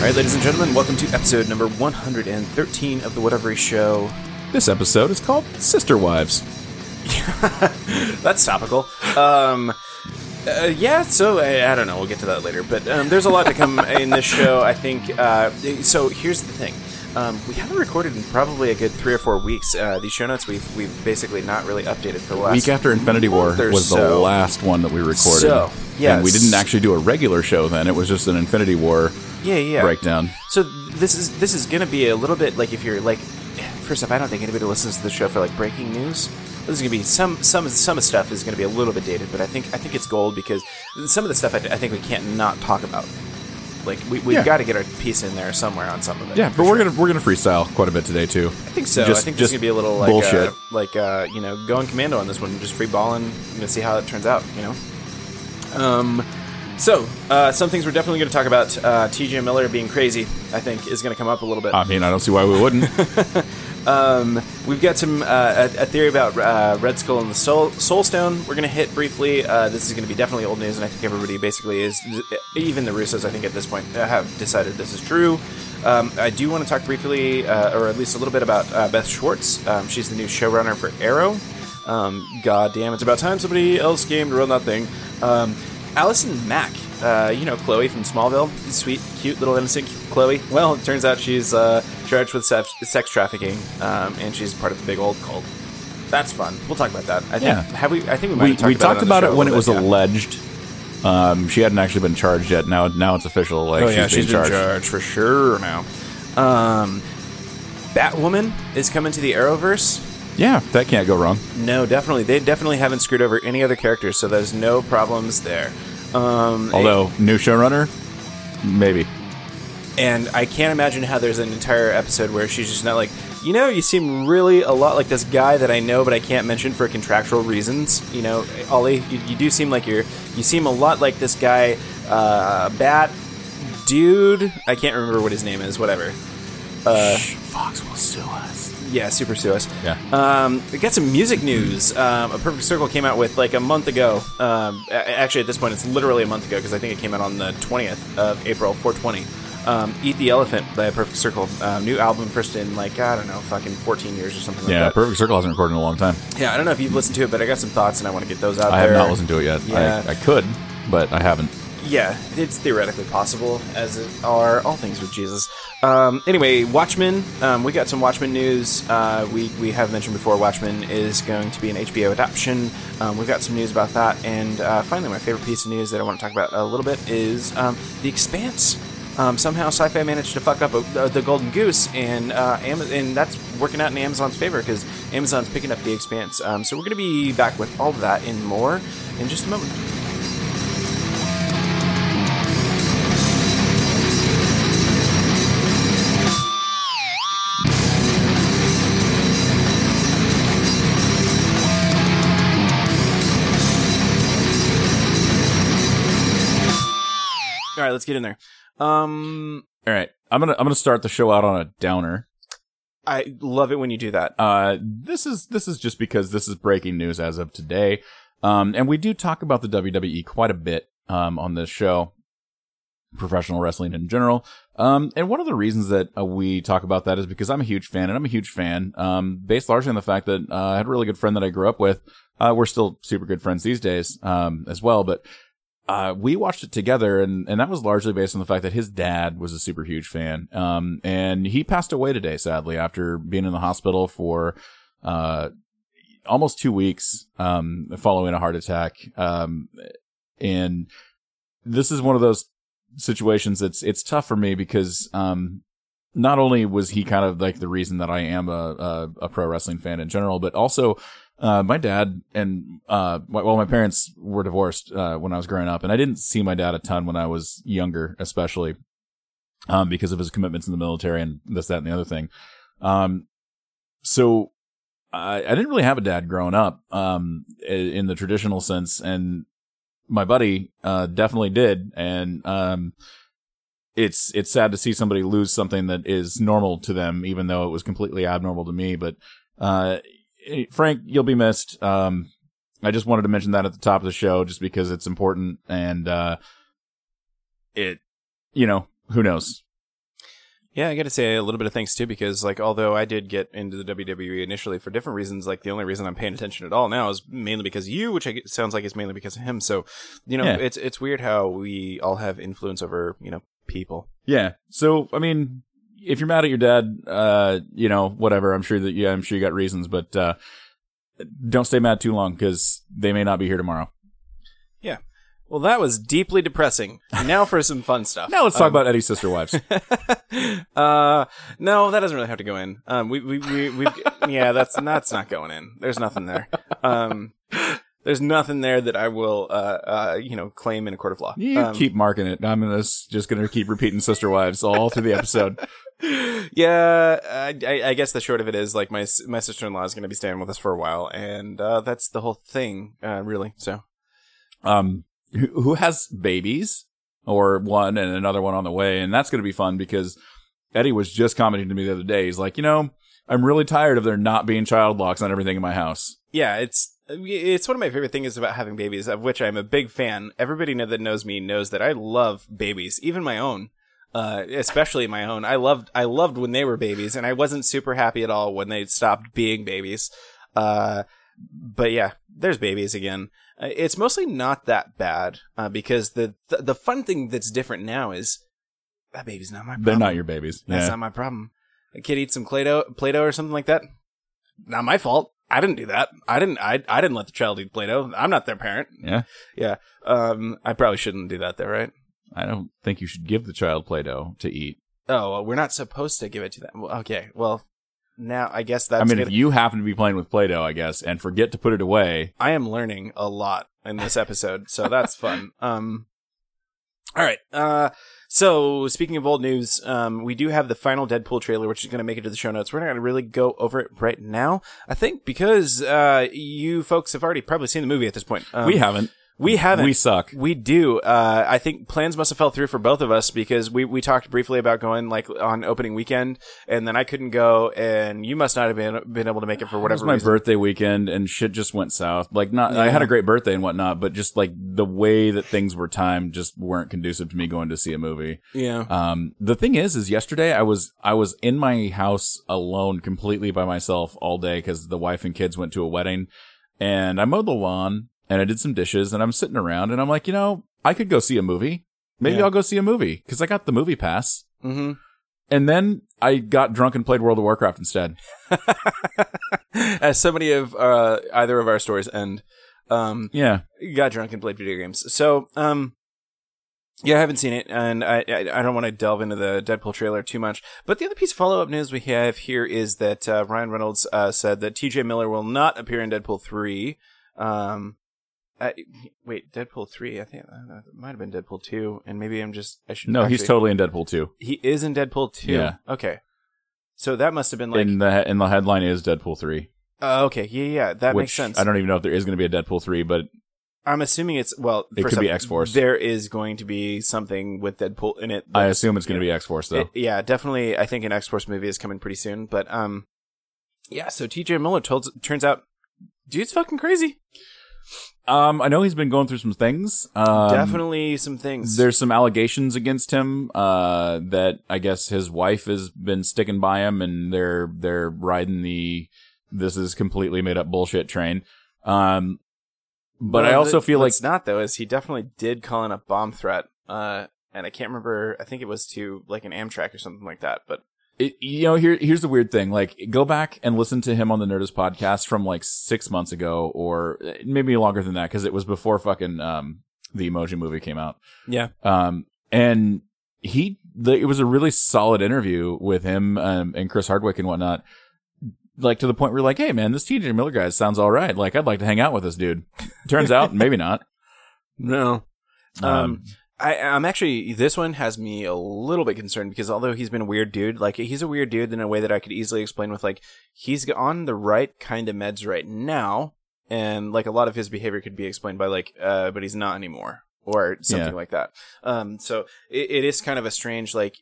All right, ladies and gentlemen, welcome to episode number 113 of the Whatever Show. This episode is called Sister Wives. That's topical. Um, uh, yeah, so I, I don't know. We'll get to that later. But um, there's a lot to come in this show. I think. Uh, so here's the thing. Um, we haven't recorded in probably a good three or four weeks. Uh, these show notes we've we've basically not really updated for the last Week after Infinity War was the last one that we recorded. So, yes. And we didn't actually do a regular show then. It was just an Infinity War Yeah, yeah. breakdown. So this is this is gonna be a little bit like if you're like, first off, I don't think anybody listens to the show for like breaking news. This is gonna be some some some stuff is gonna be a little bit dated, but I think I think it's gold because some of the stuff I, I think we can't not talk about. Like we we've Yeah. got to get our piece in there somewhere on some of it. Yeah, but we're sure. gonna we're gonna freestyle quite a bit today too. I think so. I just- think there's just gonna be a little like bullshit. uh, like uh, you know going commando on this one, just free balling, and gonna see how it turns out. You know. Um. So, uh, some things we're definitely going to talk about. Uh, T.J. Miller being crazy, I think, is going to come up a little bit. I mean, I don't see why we wouldn't. Um, we've got some uh, a, a theory about uh, Red Skull and the Soul, Soul Stone. We're going to hit briefly. Uh, this is going to be definitely old news, and I think everybody basically is, even the Russos, I think at this point uh, have decided this is true. Um, I do want to talk briefly, uh, or at least a little bit about uh, Beth Schwartz. Um, she's the new showrunner for Arrow. Um, God damn, it's about time somebody else came to run that thing. Um, Allison Mack, uh, you know Chloe from Smallville, sweet, cute little innocent Chloe. Well, it turns out she's uh, charged with sex, sex trafficking, um, and she's part of the big old cult. That's fun. We'll talk about that. I think, Yeah. Have we? I think we might we have talked we about talked it, about it when it was bit, yeah. alleged. Um, she hadn't actually been charged yet. Now now it's official. Like Oh yeah, she's, she's being in charged. for sure now. Um, Batwoman is coming to the Arrowverse. Yeah, that can't go wrong. No, definitely. They definitely haven't screwed over any other characters, so there's no problems there. Um, Although new showrunner, maybe. and I can't imagine how there's an entire episode where she's just not like, you know, you seem really a lot like this guy that I know, but I can't mention for contractual reasons. You know, Ollie, you, you do seem like you're, you seem a lot like this guy, uh, Bat Dude. I can't remember what his name is. Whatever. Fox will sue us. Yeah, super sue us. Yeah. Um, we got some music news. Um, a Perfect Circle came out with like a month ago. Um, a- actually, at this point, it's literally a month ago because I think it came out on the 20th of April, 420. Um, Eat the Elephant by a Perfect Circle. Um, new album, first in like, I don't know, fucking 14 years or something like Yeah, that. Perfect Circle hasn't recorded in a long time. yeah, I don't know if you've listened to it, but I got some thoughts and I want to get those out there. I have not listened to it yet. Yeah. I, I could, but I haven't. Yeah, it's theoretically possible, as are all things with Jesus. Um, anyway, Watchmen. Um, we got some Watchmen news. Uh, we we have mentioned before. Watchmen is going to be an HBO adaptation. Um, we've got some news about that, and uh, finally, my favorite piece of news that I want to talk about a little bit is um, The Expanse. Um, somehow, Syfy managed to fuck up uh, the Golden Goose, and uh, Am- and that's working out in Amazon's favor because Amazon's picking up The Expanse. Um, so we're going to be back with all of that and more in just a moment. All right, let's get in there. Um, All right, I'm gonna I'm gonna start the show out on a downer. I love it when you do that. Uh, this is this is just because this is breaking news as of today, um, and we do talk about the WWE quite a bit um, on this show, professional wrestling in general. Um, and one of the reasons that uh, we talk about that is because I'm a huge fan, and I'm a huge fan, um, based largely on the fact that uh, I had a really good friend that I grew up with. Uh, we're still super good friends these days, um, as well, but. Uh, we watched it together, and, and that was largely based on the fact that his dad was a super huge fan. Um, and he passed away today, sadly, after being in the hospital for uh, almost two weeks um, following a heart attack. Um, and this is one of those situations that's it's tough for me because um, not only was he kind of like the reason that I am a, a, a pro wrestling fan in general, but also uh, my dad and uh, well, my parents were divorced uh, when I was growing up, and I didn't see my dad a ton when I was younger, especially um, because of his commitments in the military and this, that, and the other thing. Um, so I, I didn't really have a dad growing up um, in the traditional sense, and my buddy uh, definitely did, and um, it's it's sad to see somebody lose something that is normal to them, even though it was completely abnormal to me. But uh, Frank, you'll be missed. Um, I just wanted to mention that at the top of the show, just because it's important, and uh, it, you know, who knows. Yeah, I got to say a little bit of thanks too, because like although I did get into the WWE initially for different reasons, like the only reason I'm paying attention at all now is mainly because of you, which I, sounds like is mainly because of him. So, you know, Yeah. it's it's weird how we all have influence over you know people. Yeah. So I mean, if you're mad at your dad, uh, you know, whatever. I'm sure that yeah, I'm sure you got reasons, but uh, don't stay mad too long because they may not be here tomorrow. Yeah. Well, that was deeply depressing. Now for some fun stuff. Now let's talk Um, about Eddie's sister wives. uh, no, that doesn't really have to go in. Um, we we we we yeah, that's that's not going in. There's nothing there. Um, there's nothing there that I will uh uh you know claim in a court of law. You Um, keep marking it. I'm gonna, just going to keep repeating sister wives all through the episode. yeah, I, I, I guess the short of it is like my my sister in law is going to be staying with us for a while, and uh, that's the whole thing, uh, really. So Um, who who has babies or one and another one on the way, and that's going to be fun because Eddie was just commenting to me the other day. He's like, you know, I'm really tired of there not being child locks on everything in my house. yeah, it's it's one of my favorite things about having babies, of which I'm a big fan. Everybody that knows me knows that I love babies, even my own. Uh, especially my own. I loved I loved when they were babies, and I wasn't super happy at all when they stopped being babies. Uh, but yeah, there's babies again. Uh, it's mostly not that bad uh, because the, the the fun thing that's different now is that baby's not my problem. They're not your babies. That's yeah. not my problem. A kid eats some Play-Doh, Play-Doh or something like that. Not my fault. I didn't do that. I didn't. I I didn't let the child eat Play-Doh. I'm not their parent. yeah. Yeah. Um. I probably shouldn't do that, though, right? I don't think you should give the child Play-Doh to eat. Oh, well, we're not supposed to give it to them. Well, okay. Well, now I guess that's. I mean, good. if you happen to be playing with Play-Doh, I guess, and forget to put it away, I am learning a lot in this episode, so that's fun. Um, all right. Uh, so speaking of old news, um, we do have the final Deadpool trailer, which is going to make it to the show notes. We're not going to really go over it right now, I think, because uh, you folks have already probably seen the movie at this point. Um, we haven't. We haven't. We suck. We do. Uh, I think plans must have fell through for both of us because we, we talked briefly about going like on opening weekend, and then I couldn't go, and you must not have been been able to make it for whatever. It was my reason. birthday weekend, and shit just went south. Like, not I had a great birthday and whatnot, but just like the way that things were timed, just weren't conducive to me going to see a movie. yeah. Um, the thing is, is yesterday I was I was in my house alone, completely by myself all day because the wife and kids went to a wedding, and I mowed the lawn and I did some dishes, and I'm sitting around, and I'm like, you know, I could go see a movie. Maybe Yeah. I'll go see a movie because I got the movie pass. Mm-hmm. And then I got drunk and played World of Warcraft instead. As so many of uh, either of our stories end, um, Yeah, got drunk and played video games. So, um, yeah, I haven't seen it, and I I, I don't want to delve into the Deadpool trailer too much. But the other piece of follow up news we have here is that uh, Ryan Reynolds uh, said that T.J. Miller will not appear in Deadpool three. Um, uh, wait, Deadpool three? I think uh, it might have been Deadpool two, and maybe I'm just I should. no, he's totally in Deadpool two. he is in Deadpool two. Yeah. Okay. So that must have been like. in the and the headline is Deadpool three. uh, okay. Yeah, yeah. That makes sense. I don't even know if there is going to be a Deadpool three, but I'm assuming it's well. It could be X-Force. There is going to be something with Deadpool in it. I assume it's going to be X Force though. it- yeah, definitely. I think an X Force movie is coming pretty soon. But um, yeah. So T.J. Miller told, turns out, dude's fucking crazy. Um, I know he's been going through some things. Um, definitely some things. There's some allegations against him uh, that I guess his wife has been sticking by him, and they're they're riding the this is completely made up bullshit train. Um, but I also feel like what's not though is he definitely did call in a bomb threat. Uh, and I can't remember. I think it was to like an Amtrak or something like that. But it, you know here here's the weird thing. Like go back and listen to him on the Nerdist podcast from like six months ago, or maybe longer than that, because it was before fucking um the Emoji movie came out. yeah, Um, and he, the, it was a really solid interview with him um, and Chris Hardwick and whatnot. Like to the point where you're like, hey man, this TJ Miller guy sounds all right. Like I'd like to hang out with this dude. Turns out, maybe not. no. Um, Um, I, I'm actually this one has me a little bit concerned because although he's been a weird dude, like he's a weird dude in a way that I could easily explain with like he's on the right kind of meds right now, and like a lot of his behavior could be explained by like, uh, but he's not anymore or something Yeah. like that. Um, so it, it is kind of a strange like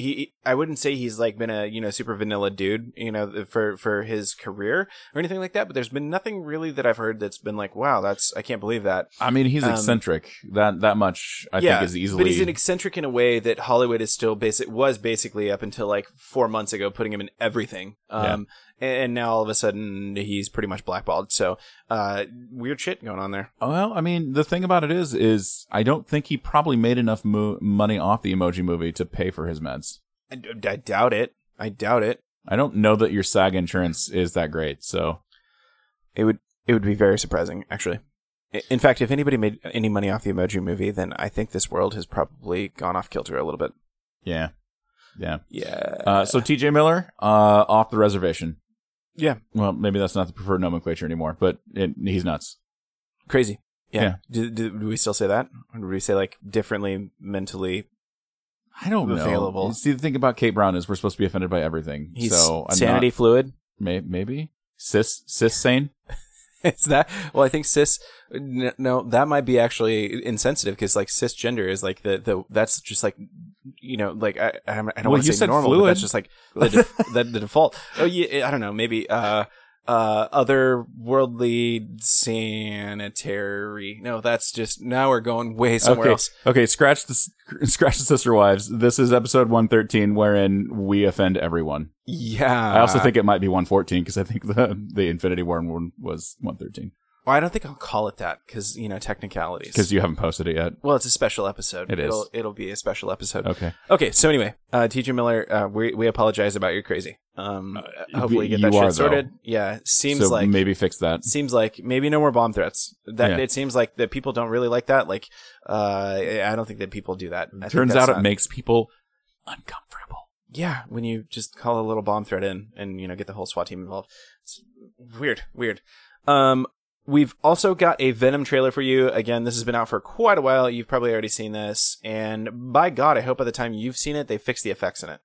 he I wouldn't say he's like been a you know super vanilla dude you know for for his career or anything like that. But there's been nothing really that I've heard that's been like wow that's I can't believe that. I mean, he's Um, eccentric. that that much I yeah, think is easily. but he's an eccentric in a way that Hollywood is still basic was basically up until like four months ago putting him in everything. Um, and now all of a sudden he's pretty much blackballed. So uh, weird shit going on there. well, I mean, the thing about it is, is I don't think he probably made enough mo- money off the Emoji Movie to pay for his meds. I, I doubt it. I doubt it. I don't know that your SAG insurance is that great. So It would it would be very surprising, actually. In fact, if anybody made any money off the Emoji Movie, then I think this world has probably gone off kilter a little bit. yeah, yeah. Yeah. Uh, so T.J. Miller uh, off the reservation. Yeah. Well, maybe that's not the preferred nomenclature anymore, but it, he's nuts. Crazy. Yeah. Yeah. Do, do, do we still say that? Or do we say like differently mentally? I don't know. See, the thing about Kate Brown is we're supposed to be offended by everything. He's so I'm sanity not, fluid. may, maybe cis cis sane. Is that well? I think cis. No, that might be actually insensitive because like cisgender is like the the that's just like you know like I I don't, Well, want to say said normal, but fluid. that's just like the, the the default. Oh yeah, I don't know. Maybe uh uh otherworldly sanitary. No, that's just now we're going way somewhere okay, else. okay. Scratch the scratch the sister wives. This is episode one thirteen, wherein we offend everyone. Yeah. I also think it might be one fourteen because I think the the Infinity War one was one thirteen Well, I don't think I'll call it that because you know technicalities. because you haven't posted it yet. well, it's a special episode. It is. It'll, it'll be a special episode. Okay. Okay, so anyway, uh, T.J. Miller, uh, we we apologize about your crazy. Um, hopefully, get Uh, you that shit are, though. sorted. Yeah, seems so like maybe fix that. seems like maybe no more bomb threats. That Yeah. it seems like that people don't really like that. Like, uh, I don't think that people do that. I Turns out it makes people uncomfortable. yeah, when you just call a little bomb threat in and you know get the whole SWAT team involved. It's weird, weird. Um, we've also got a Venom trailer for you. Again, this has been out for quite a while. You've probably already seen this, and by God, I hope by the time you've seen it, they fix the effects in it.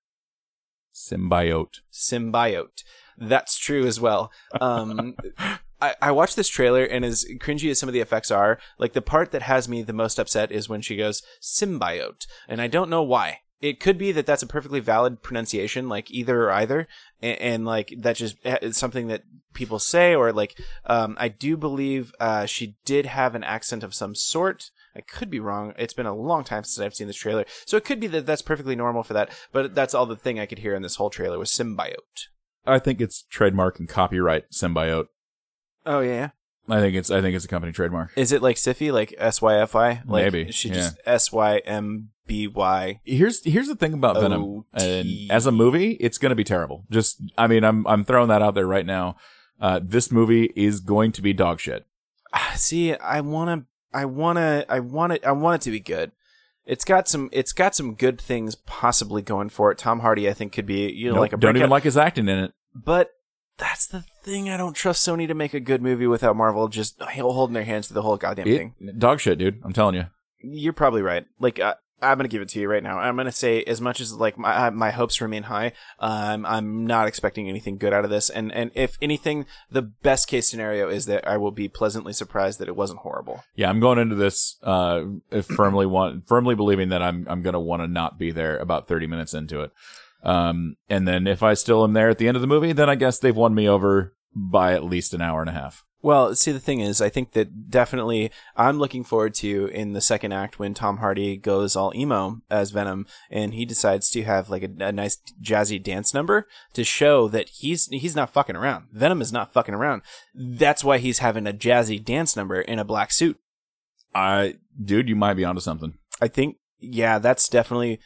Symbiote. symbiote. That's true as well. Um, I, I watched this trailer, and as cringy as some of the effects are, like the part that has me the most upset is when she goes symbiote, and I don't know why. It could be that that's a perfectly valid pronunciation, like either or either, and, and like that just is something that people say, or like um, I do believe uh, she did have an accent of some sort. I could be wrong. It's been a long time since I've seen this trailer, so it could be that that's perfectly normal for that. But that's all the thing I could hear in this whole trailer was symbiote. I think it's trademark and copyright symbiote. Oh yeah. I think it's I think it's a company trademark. Is it like Syfy, like S Y F Y? Like Maybe, she yeah. just S Y M B Y. Here's here's the thing about Venom. And as a movie, it's going to be terrible. Just I mean, I'm I'm throwing that out there right now. Uh, this movie is going to be dog shit. Ah, See, I wanna, I wanna, I want it, I want it to be good. It's got some, it's got some good things possibly going for it. Tom Hardy, I think, could be you know Nope, like a don't even like his acting in it. But that's the thing. I don't trust Sony to make a good movie without Marvel just holding their hands to the whole goddamn It- thing. Dog shit, dude. I'm telling you. You're probably right. Like uh, I'm gonna give it to you right now. I'm gonna say as much as like my my hopes remain high. Um, I'm not expecting anything good out of this. And and if anything, the best case scenario is that I will be pleasantly surprised that it wasn't horrible. Yeah, I'm going into this uh, firmly want firmly believing that I'm I'm gonna want to not be there about 30 minutes into it. Um, and then if I still am there at the end of the movie, then I guess they've won me over by at least an hour and a half. Well, see, the thing is, I think that definitely I'm looking forward to in the second act when Tom Hardy goes all emo as Venom and he decides to have like a, a nice jazzy dance number to show that he's he's not fucking around. Venom is not fucking around. That's why he's having a jazzy dance number in a black suit. I, dude, you might be onto something. I think, yeah, that's definitely.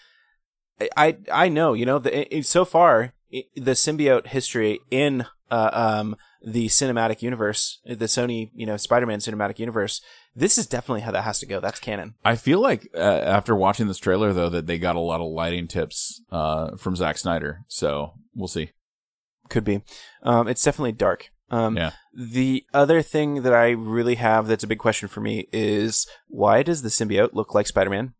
I I, know, you know, the, it, so far i the symbiote history in uh, um the cinematic universe, the Sony, you know, Spider-Man cinematic universe. This is definitely how that has to go. That's canon. I feel like uh, after watching this trailer though that they got a lot of lighting tips uh, from Zack Snyder. So we'll see. Could be. Um, it's definitely dark. Um, Yeah. The other thing that I really have that's a big question for me is why does the symbiote look like Spider-Man?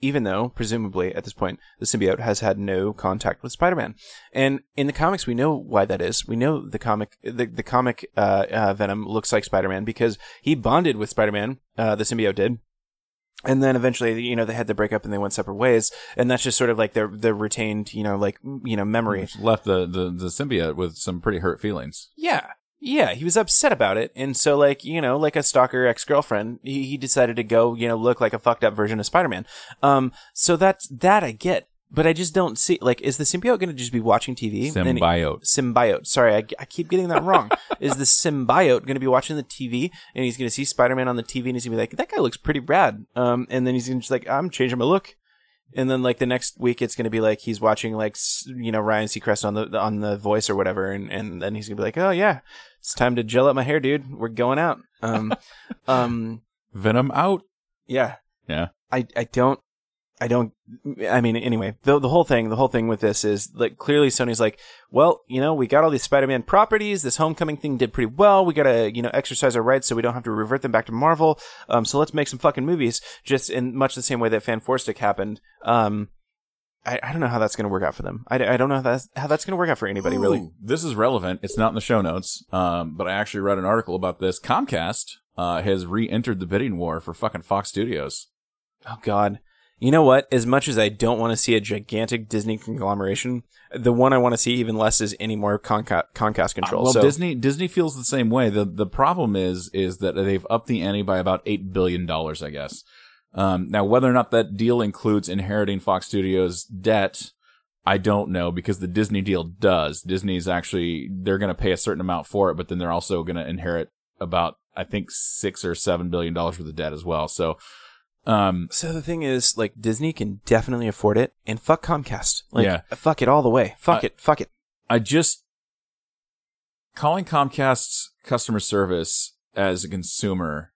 Even though, presumably, at this point, the symbiote has had no contact with Spider-Man, and in the comics, we know why that is. We know the comic, the, the comic uh, uh, Venom looks like Spider-Man because he bonded with Spider-Man. Uh, the symbiote did, and then eventually, you know, they had to break up and they went separate ways, and that's just sort of like their their retained, you know, like you know, memory. Left the, the, the symbiote with some pretty hurt feelings. Yeah. Yeah, he was upset about it. And so, like, you know, like a stalker ex girlfriend, he, he decided to go, you know, look like a fucked up version of Spider Man. Um, so that's, that I get. But I just don't see, like, is the symbiote going to just be watching TV? Symbiote. symbiote. Sorry, I, I keep getting that wrong. is the symbiote going to be watching the TV and he's going to see Spider Man on the TV and he's going to be like, that guy looks pretty rad. Um, and then he's going to just like, I'm changing my look. And then like the next week, it's going to be like he's watching like you know Ryan Seacrest on the on the Voice or whatever, and and then he's going to be like, oh yeah, it's time to gel up my hair, dude. We're going out. Um, um, Venom out. yeah. Yeah. I I don't I don't I mean anyway the the whole thing the whole thing with this is like clearly Sony's like well you know we got all these Spider-Man properties this Homecoming thing did pretty well we got to you know exercise our rights so we don't have to revert them back to Marvel um so let's make some fucking movies just in much the same way that Fan Stick happened um I, I don't know how that's going to work out for them I, I don't know how that's, how that's going to work out for anybody really This is relevant. It's not in the show notes, um, but I actually read an article about this. Comcast uh, has re-entered the bidding war for fucking Fox Studios. Oh God. You know what? As much as I don't want to see a gigantic Disney conglomeration, the one I want to see even less is any more Conca- Comcast control. Uh, Well, so, Disney Disney feels the same way. the The problem is is that they've upped the ante by about eight billion dollars, I guess. Um, now, whether or not that deal includes inheriting Fox Studios' debt, I don't know because the Disney deal does. Disney's actually they're going to pay a certain amount for it, but then they're also going to inherit about I think six or seven billion dollars worth of debt as well. So, um, so the thing is, like, Disney can definitely afford it, and fuck Comcast. Like, Yeah. fuck it all the way. Fuck Uh, it. Fuck it. I just calling Comcast's customer service as a consumer.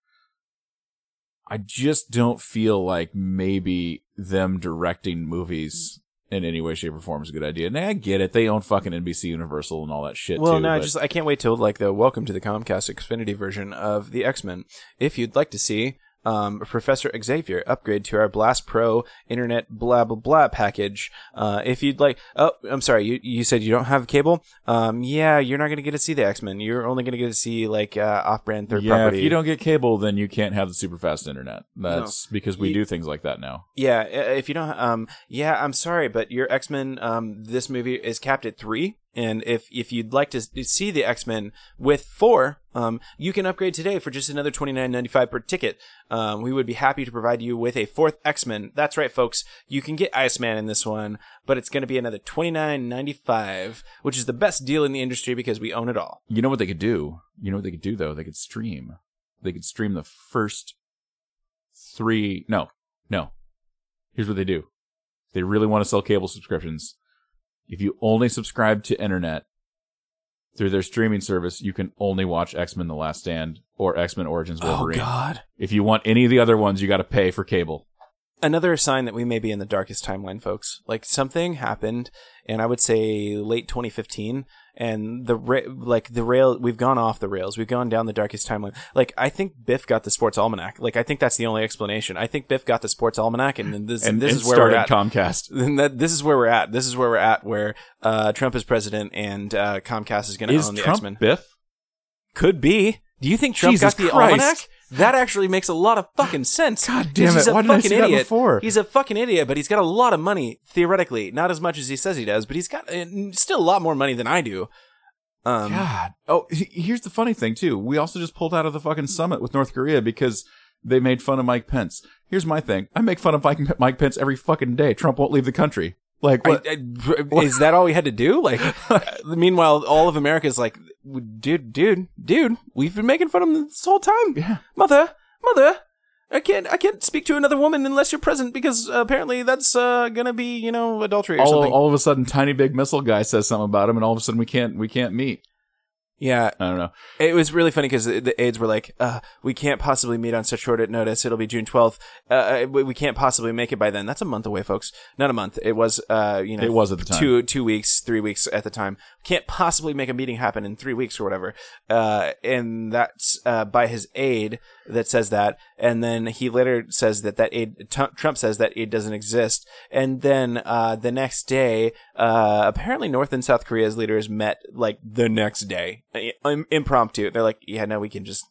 I just don't feel like maybe them directing movies in any way, shape, or form is a good idea. And I get it; they own fucking NBC Universal and all that shit. Well, too, no, I just I can't wait till like the welcome to the Comcast Xfinity version of the X Men. If you'd like to see um, Professor Xavier upgrade to our Blast Pro Internet blah blah blah package, uh, if you'd like, oh, I'm sorry, you you said you don't have cable. Um, yeah, you're not going to get to see the X Men. You're only going to get to see like uh, off-brand third yeah, property. if you don't get cable, then you can't have the super fast internet. That's because we You- do things like that now. Yeah, if you don't, um, yeah, I'm sorry, but your X Men, um, this movie is capped at three, and if if you'd like to see the X Men with four, um, you can upgrade today for just another twenty nine ninety five per ticket. Um, we would be happy to provide you with a fourth X Men. That's right, folks. You can get Iceman in this one, but it's going to be another twenty nine ninety five, which is the best deal in the industry because we own it all. You know what they could do? You know what they could do though? They could stream. They could stream the first three. No, no. Here's what they do. They really want to sell cable subscriptions. If you only subscribe to internet through their streaming service, you can only watch X Men: The Last Stand or X Men Origins oh, Wolverine. Oh God. If you want any of the other ones, you got to pay for cable. Another sign that we may be in the darkest timeline, folks. Like something happened, and I would say late 2015, and the ra- like the rail we've gone off the rails. We've gone down the darkest timeline. Like I think Biff got the sports almanac. Like I think that's the only explanation. I think Biff got the sports almanac, and then this And this and is where we're at. Comcast. Then that, this is where we're at. This is where we're at. Where uh, Trump is president and uh, Comcast is going to own the X Men. Biff? Could be. Do you think Trump Jesus got the Christ. almanac? That actually makes a lot of fucking sense. God damn He's it. a Why didn't I see that idiot. before? He's a fucking idiot, but he's got a lot of money theoretically. Not as much as he says he does, but he's got uh, still a lot more money than I do. Um, God. Oh, he- here's the funny thing too. We also just pulled out of the fucking summit with North Korea because they made fun of Mike Pence. Here's my thing. I make fun of Mike, Mike Pence every fucking day. Trump won't leave the country. Like what? I- I- is that all we had to do? Like, meanwhile, all of America's like, dude, dude, dude, we've been making fun of him this whole time. Yeah. Mother, mother, I can't, I can't speak to another woman unless you're present because uh, apparently that's uh, gonna be, you know, adultery or all, something. all of a sudden, tiny big missile guy says something about him, and all of a sudden we can't we can't meet. Yeah, I don't know. It was really funny because the, the aides were like, uh, "We can't possibly meet on such short notice. It'll be June twelfth. Uh, we we can't possibly make it by then. That's a month away, folks. Not a month. It was, uh, you know, It was at the time. two two weeks, three weeks at the time. Can't possibly make a meeting happen in three weeks or whatever. Uh, and that's uh, by his aide that says that. And then he later says that that aide, T- Trump says that aide doesn't exist. And then uh, the next day, uh, apparently North and South Korea's leaders met like the next day, impromptu. They're like, yeah, no, we can just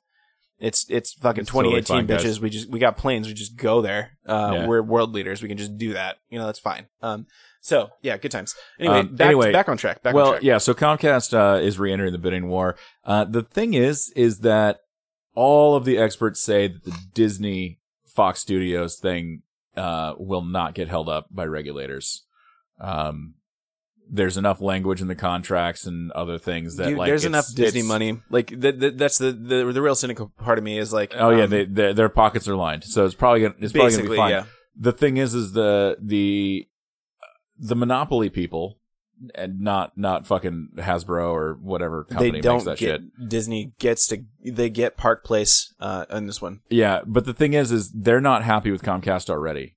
It's it's fucking It's totally 2018 fine, guys. bitches. We just we got planes. We just go there. Uh, Yeah. We're world leaders. We can just do that. You know, that's fine. Um, so yeah, good times. Anyway, Um, back, anyway, back on track. Back on well, track. yeah. So Comcast uh, is re-entering the bidding war. Uh, the thing is, is that all of the experts say that the Disney Fox Studios thing uh, will not get held up by regulators. Um, there's enough language in the contracts and other things that Dude, like there's enough Disney money. Like th- th- that's the, the the real cynical part of me is like, Oh yeah, um, they, their their pockets are lined, so it's probably gonna it's probably gonna be fine. yeah. the thing is is the the the monopoly people and not not fucking Hasbro or whatever They company makes don't that get shit. Disney gets to they get Park Place uh, on this one. Yeah, but the thing is is they're not happy with Comcast already.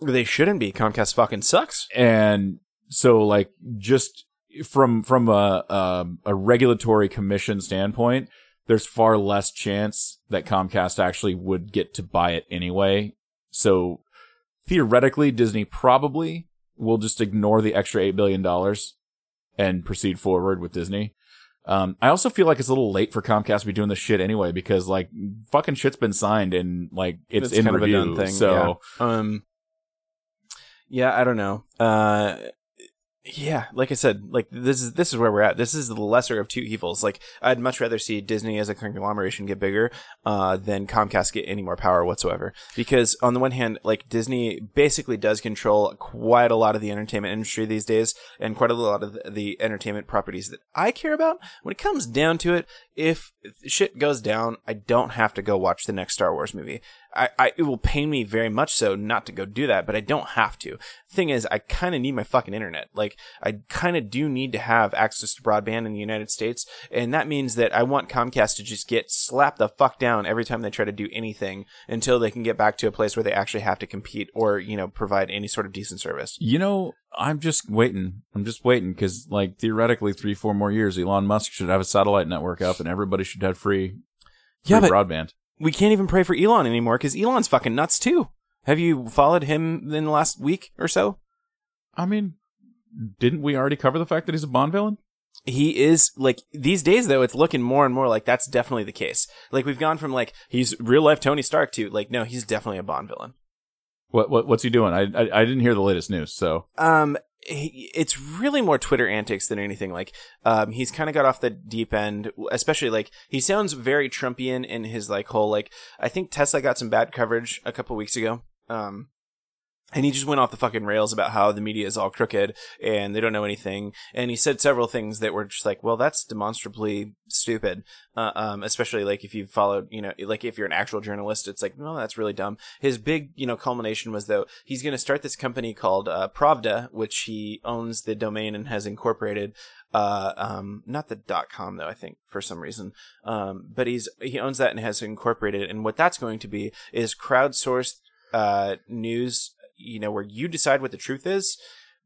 They shouldn't be. Comcast fucking sucks. And so like just from from a um, a regulatory commission standpoint, there's far less chance that Comcast actually would get to buy it anyway. So theoretically, Disney probably will just ignore the extra eight billion dollars and proceed forward with Disney. Um, I also feel like it's a little late for Comcast to be doing this shit anyway because like fucking shit's been signed and like it's, in kind review. of a done thing. So yeah. um, yeah, I don't know. Uh, yeah, like I said, like this is this is where we're at. This is the lesser of two evils. Like I'd much rather see Disney as a conglomeration get bigger uh, than Comcast get any more power whatsoever. Because on the one hand, like Disney basically does control quite a lot of the entertainment industry these days, and quite a lot of the- the entertainment properties that I care about. When it comes down to it, if shit goes down, I don't have to go watch the next Star Wars movie. I, I it will pain me very much so not to go do that, but I don't have to. Thing is, I kind of need my fucking internet. Like, I kind of do need to have access to broadband in the United States, and that means that I want Comcast to just get slapped the fuck down every time they try to do anything until they can get back to a place where they actually have to compete or you know provide any sort of decent service. You know, I'm just waiting. I'm just waiting because, like, theoretically, three, four more years, Elon Musk should have a satellite network up, and everybody should have free, free Yeah, broadband. We can't even pray for Elon anymore because Elon's fucking nuts too. Have you followed him in the last week or so? I mean, didn't we already cover the fact that he's a Bond villain? he is like these days though it's looking more and more like that's definitely the case like we've gone from like he's real life tony stark to like no he's definitely a bond villain What, what what's he doing? I, I I didn't hear the latest news, so. Um he, it's really more twitter antics than anything. Like um he's kind of got off the deep end especially like he sounds very trumpian in his like whole like i think tesla got some bad coverage a couple weeks ago. Um and he just went off the fucking rails about how the media is all crooked and they don't know anything. And he said several things that were just like, well, that's demonstrably stupid. Uh, um, especially like if you've followed, you know, like if you're an actual journalist, it's like, no, that's really dumb. His big, you know, culmination was though he's going to start this company called uh, Pravda, which he owns the domain and has incorporated. Uh, um, not the dot com though, I think for some reason. Um, but he's he owns that and has incorporated it. And what that's going to be is crowdsourced uh, news you know, where you decide what the truth is,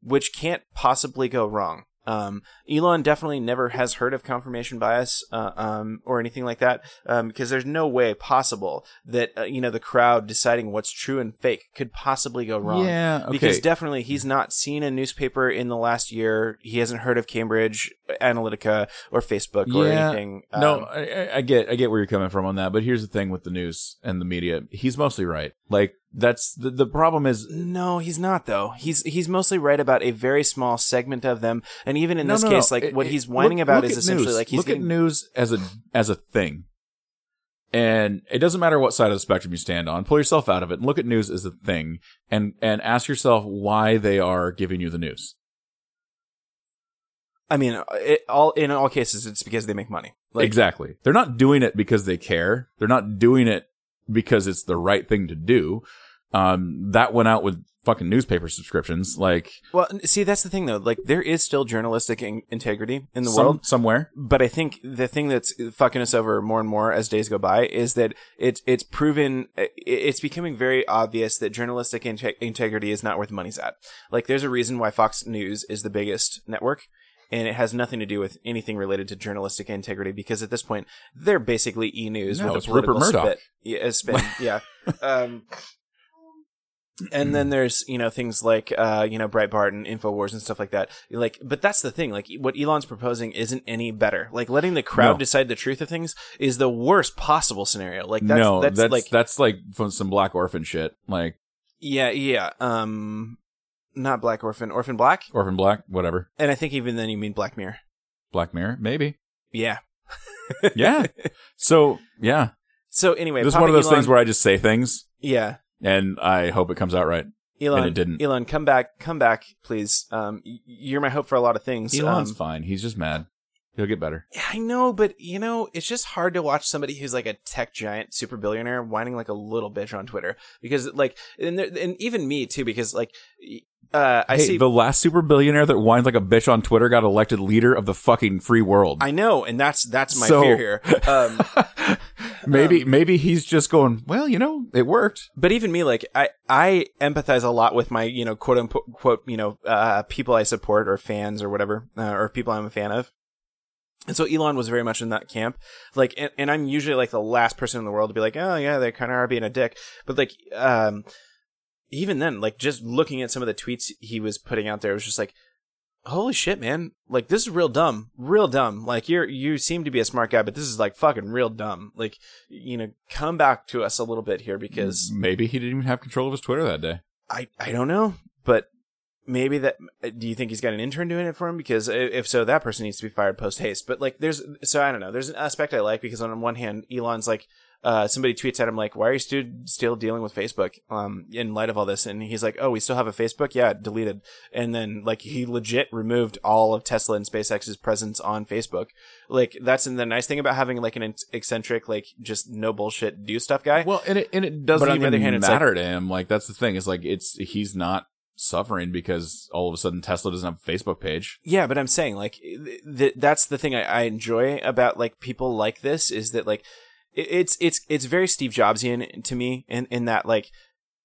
which can't possibly go wrong. Um, Elon definitely never has heard of confirmation bias, uh, um, or anything like that, um, because there's no way possible that, uh, you know, the crowd deciding what's true and fake could possibly go wrong. Yeah, okay. Because definitely he's not seen a newspaper in the last year. He hasn't heard of Cambridge Analytica or Facebook or anything. no, Um, I, I- I get I get where you're coming from on that, but here's the thing with the news and the media, he's mostly right. Like that's the the problem is No, he's not though. He's he's mostly right about a very small segment of them, and even in No, this no, case, no. like It- what it- he's whining look- about look is essentially news. like he's look getting, at news as a as a thing, and it doesn't matter what side of the spectrum you stand on. Pull yourself out of it and look at news as a thing, and and ask yourself why they are giving you the news. I mean, it, all in all cases, it's because they make money. Like exactly, they're not doing it because they care. They're not doing it because it's the right thing to do. Um, that went out with fucking newspaper subscriptions, like well, see, that's the thing though. Like there is still journalistic in- integrity in the some- world, somewhere. but I think the thing that's fucking us over more and more as days go by is that it's it's proven it's becoming very obvious that journalistic inte- integrity is not where the money's at. Like there's a reason why Fox News is the biggest network. And it has nothing to do with anything related to journalistic integrity because at this point they're basically e news No, with a Rupert Murdoch. spit. Yeah, spin. yeah. Um, and then there's you know things like uh you know Breitbart and Infowars and stuff like that. Like, but that's the thing. Like, what Elon's proposing isn't any better. Like, letting the crowd No. decide the truth of things is the worst possible scenario. Like, that's, no, that's, that's like that's like from some Black Orphan shit, like yeah, yeah. Um, not Black Orphan, Orphan Black, Orphan Black, whatever. and I think even then you mean Black Mirror. Black Mirror, maybe. Yeah. Yeah. so yeah, So anyway, this is one of those Elon- things where I just say things yeah. And I hope it comes out right. Elon, And it didn't. Elon, come back, come back, please. Um, you're my hope for a lot of things. Elon's Um, fine. He's just mad. He'll get better. Yeah, I know, but you know, it's just hard to watch somebody who's like a tech giant, super billionaire, whining like a little bitch on Twitter because, like, and, there, and even me too, because like, uh, I hey, see, the last super billionaire that whined like a bitch on Twitter got elected leader of the fucking free world. I know, and that's that's my So- fear here. Um, maybe maybe he's just going. Well, you know, it worked. but even me, like, I I empathize a lot with my you know quote unquote quote you know uh, people I support or fans or whatever uh, or people I'm a fan of. And so Elon was very much in that camp. Like, and, and I'm usually like the last person in the world to be like, oh yeah, they kind of are being a dick. But like, um, even then, like just looking at some of the tweets he was putting out there, it was just like, holy shit, man! Like this is real dumb, real dumb. Like you're you seem to be a smart guy, but this is like fucking real dumb. Like you know, come back to us a little bit here because maybe he didn't even have control of his Twitter that day. I I don't know, but maybe that. Do you think he's got an intern doing it for him? Because if so, that person needs to be fired post haste. But like, there's so I don't know. There's an aspect I like because on one hand, Elon's like. Uh, somebody tweets at him like, "Why are you still still dealing with Facebook?" Um, in light of all this, and he's like, "Oh, we still have a Facebook? Yeah, deleted." And then like he legit removed all of Tesla and SpaceX's presence on Facebook. Like that's the nice thing about having like an eccentric, like just no bullshit do stuff guy. Well, and it and it doesn't But on the other hand, it's matter to him. Like that's the thing. Is like it's he's not suffering because all of a sudden Tesla doesn't have a Facebook page. Yeah, but I'm saying like th- th- that's the thing I, I enjoy about like people like this is that like it- it's it's it's very Steve Jobsian to me in in that like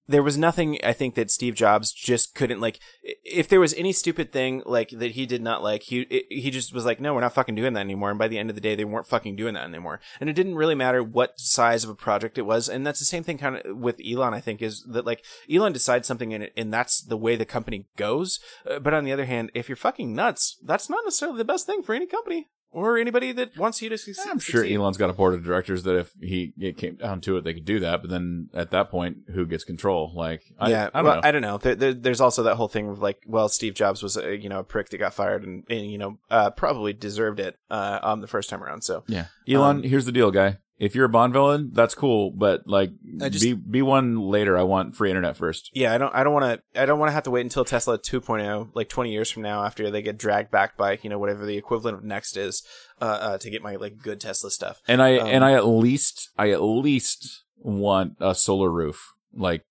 there was nothing I think that Steve Jobs just couldn't like if there was any stupid thing like that he did not like he he just was like no we're not fucking doing that anymore. And by the end of the day they weren't fucking doing that anymore. And it didn't really matter what size of a project it was. And that's the same thing kind of with Elon I think is that like Elon decides something and, and that's the way the company goes. Uh, but on the other hand if you're fucking nuts that's not necessarily the best thing for any company or anybody that wants you to succeed. I'm sure. Elon's got a board of directors that if he it came down to it, they could do that. But then at that point, who gets control? Like, I, yeah, I don't well, know. I don't know. There, there, there's also that whole thing of like, well, Steve Jobs was a you know a prick that got fired and, and you know uh, probably deserved it uh, on the first time around. So yeah, Elon. Um, here's the deal, guy. If you're a Bond villain, that's cool. But like, just- be be one later. I want free internet first. yeah, I don't I don't want to I don't want to have to wait until Tesla 2.0 like 20 years from now after they get dragged back by you know whatever the equivalent of NeXT is uh, uh, to get my like good Tesla stuff. And I Um, and I at least I at least want a solar roof. Like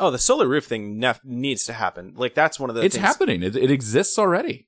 Oh, the solar roof thing nef- needs to happen. Like that's one of the it's things- happening. It, it exists already.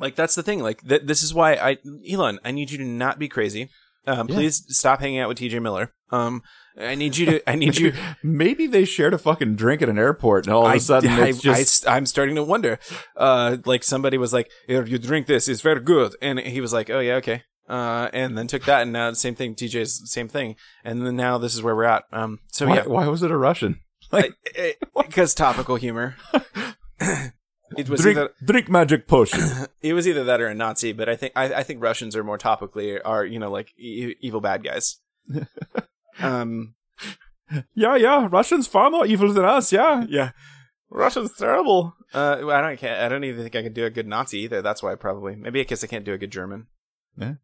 Like that's the thing. Like th- this is why I Elon, I need you to not be crazy. Um, Yeah. please stop hanging out with TJ Miller. Um, I need you to. I need you. Maybe they shared a fucking drink at an airport, and all of a sudden I, it's just I, am starting to wonder. Uh, like somebody was like, "Here, you drink this. It's very good," and he was like, "Oh yeah, okay." Uh, and then took that, and now the same thing. TJ's same thing, and then now this is where we're at. Um, so why, yeah, why was it a Russian? Like because topical humor. it was drink either drink magic potion. it was either that or a Nazi, but I think I, I think Russians are more topically are you know like e- evil bad guys. um, yeah, yeah. Russians far more evil than us. Yeah. yeah, Russians terrible. Uh, I don't can't, I don't even think I could do a good Nazi either. That's why probably maybe I guess I can't do a good German. Yeah.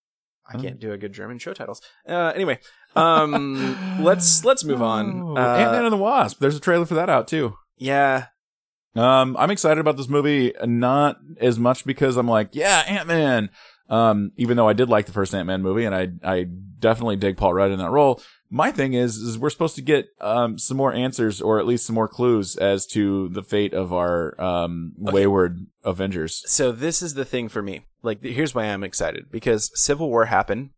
I can't do a good German show titles. Uh, anyway, um, let's let's move on. Oh, Uh, Ant-Man and the Wasp. There's a trailer for that out too. yeah, Um, I'm excited about this movie, not as much because I'm like, yeah, Ant Man. Um, even though I did like the first Ant Man movie, and I I definitely dig Paul Rudd in that role. My thing is, is we're supposed to get um some more answers, or at least some more clues as to the fate of our um wayward Avengers. so this is the thing for me. Like, here's why I'm excited because Civil War happened,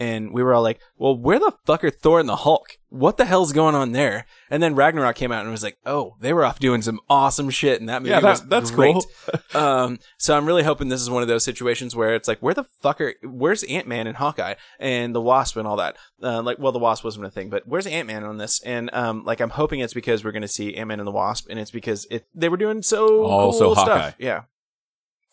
and we were all like, "Well, where the fuck are Thor and the Hulk? What the hell's going on there?" And then Ragnarok came out and was like, "Oh, they were off doing some awesome shit," and that movie Yeah, that- was that's great. cool. um, so I'm really hoping this is one of those situations where it's like, where the fuck are, where's Ant Man and Hawkeye and the Wasp and all that? Uh, like, well, the Wasp wasn't a thing, but where's Ant Man on this? And um, like, I'm hoping it's because we're going to see Ant Man and the Wasp, and it's because it they were doing so Also cool Hawkeye. stuff. Yeah,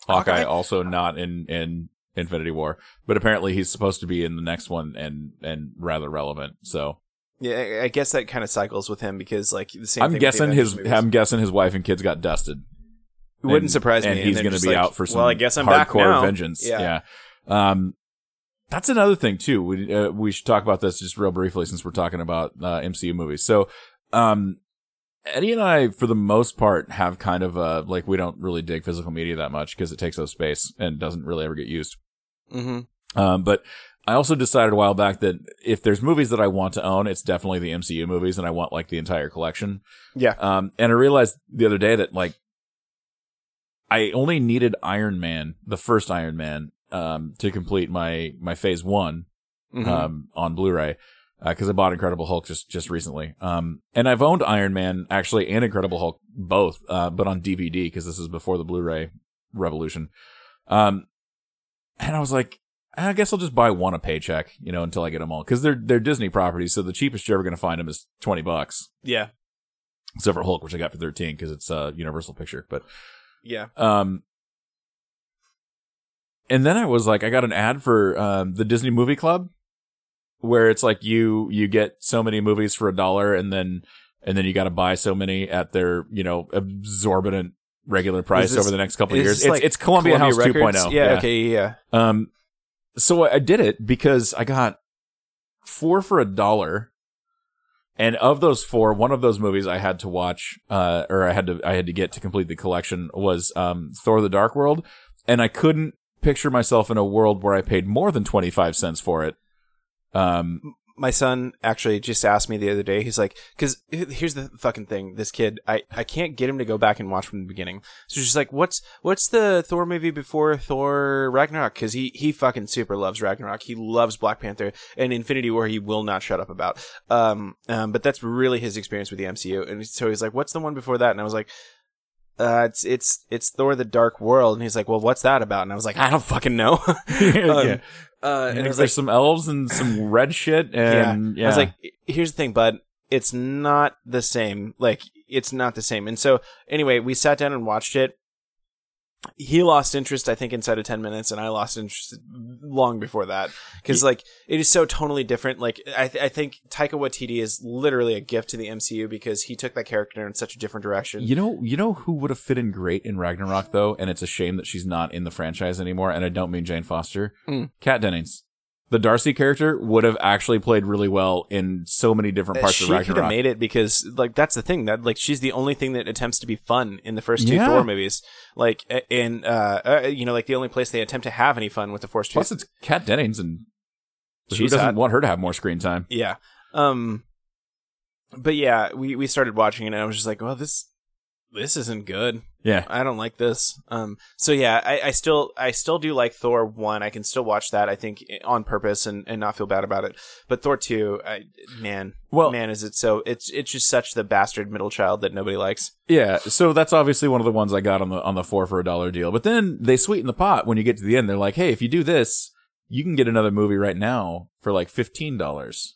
Hawkeye Hawkeye? also not in in Infinity War, but apparently he's supposed to be in the next one and and rather relevant. So yeah. I- guess that kind of cycles with him because like the same. I'm thing guessing his movies. I'm guessing his wife and kids got dusted. It wouldn't and- surprise me. and he's going to be like, out for some. Well, I guess I'm hardcore vengeance. Yeah. Yeah. Um, that's another thing too. We uh, we should talk about this just real briefly since we're talking about uh, MCU movies. So, um, Eddie and I, for the most part, have kind of uh like we don't really dig physical media that much because it takes up space and doesn't really ever get used. Mm-hmm. Um, but I also decided a while back that if there's movies that I want to own, it's definitely the MCU movies, and I want like the entire collection. Yeah. Um, and I realized the other day that like I only needed Iron Man, the first Iron Man, um, to complete my my Phase One Mhm. um, on Blu-ray because I bought Incredible Hulk just just recently. Um, and I've owned Iron Man actually and Incredible Hulk both, uh, but on DVD because this is before the Blu-ray revolution. Um, and I was like, I guess I'll just buy one a paycheck, you know, until I get them all because they're they're Disney properties, so the cheapest you're ever going to find them is twenty bucks, yeah. except for Hulk, which I got for thirteen because it's a Universal picture, but. Yeah. Um, and then I was like, I got an ad for um, the Disney Movie Club, where it's like you you get so many movies for a dollar, and then and then you got to buy so many at their you know exorbitant regular price this- over the next couple of years. It's, like it's Columbia, House Records? 2.0. Yeah, Okay. Yeah. Um, so I did it because I got four for a dollar. And of those four, one of those movies I had to watch, uh, or I had to, I had to get to complete the collection was, um, Thor the Dark World. And I couldn't picture myself in a world where I paid more than 25 cents for it. Um, my son actually just asked me the other day. He's like, because here's the fucking thing. This kid, I, I can't get him to go back and watch from the beginning. So she's like, what's what's the Thor movie before Thor Ragnarok? Because he he fucking super loves Ragnarok. He loves Black Panther and Infinity War. He will not shut up about. Um, um, but that's really his experience with the MCU. And so he's like, what's the one before that? And I was like. Uh, it's it's it's Thor: The Dark World, and he's like, "Well, what's that about?" And I was like, "I don't fucking know." yeah. Uh, and And I was there's like, some elves and some red shit. And yeah. I was like, here's the thing, bud. It's not the same. Like, it's not the same. And so, anyway, we sat down and watched it. He lost interest, I think, inside of 10 minutes, and I lost interest long before that. Because, like, it is so totally different. Like, I, th- I think Taika Waititi is literally a gift to the MCU because he took that character in such a different direction. You know, you know who would have fit in great in Ragnarok though, and it's a shame that she's not in the franchise anymore. And I don't mean Jane Foster, Mm. Kat Dennings. The Darcy character would have actually played really well in so many different parts she of could have made it because like that's the thing that like she's the only thing that attempts to be fun in the first two Yeah. Thor movies. Like in, uh, uh you know like the only place they attempt to have any fun with the two. Plus, it's Kat Dennings, and she doesn't hot. want her to have more screen time? yeah. Um. But yeah, we we started watching it and I was just like, well, this this isn't good. Yeah, I don't like this. Um. So yeah, I, I still I still do like Thor one. I can still watch that. I think on purpose and, and not feel bad about it. But Thor two, I man, Well- man, is it so? It's it's just such the bastard middle child that nobody likes. yeah. So that's obviously one of the ones I got on the on the four for a dollar deal. But then they sweeten the pot when you get to the end. They're like, hey, if you do this, you can get another movie right now for like fifteen dollars.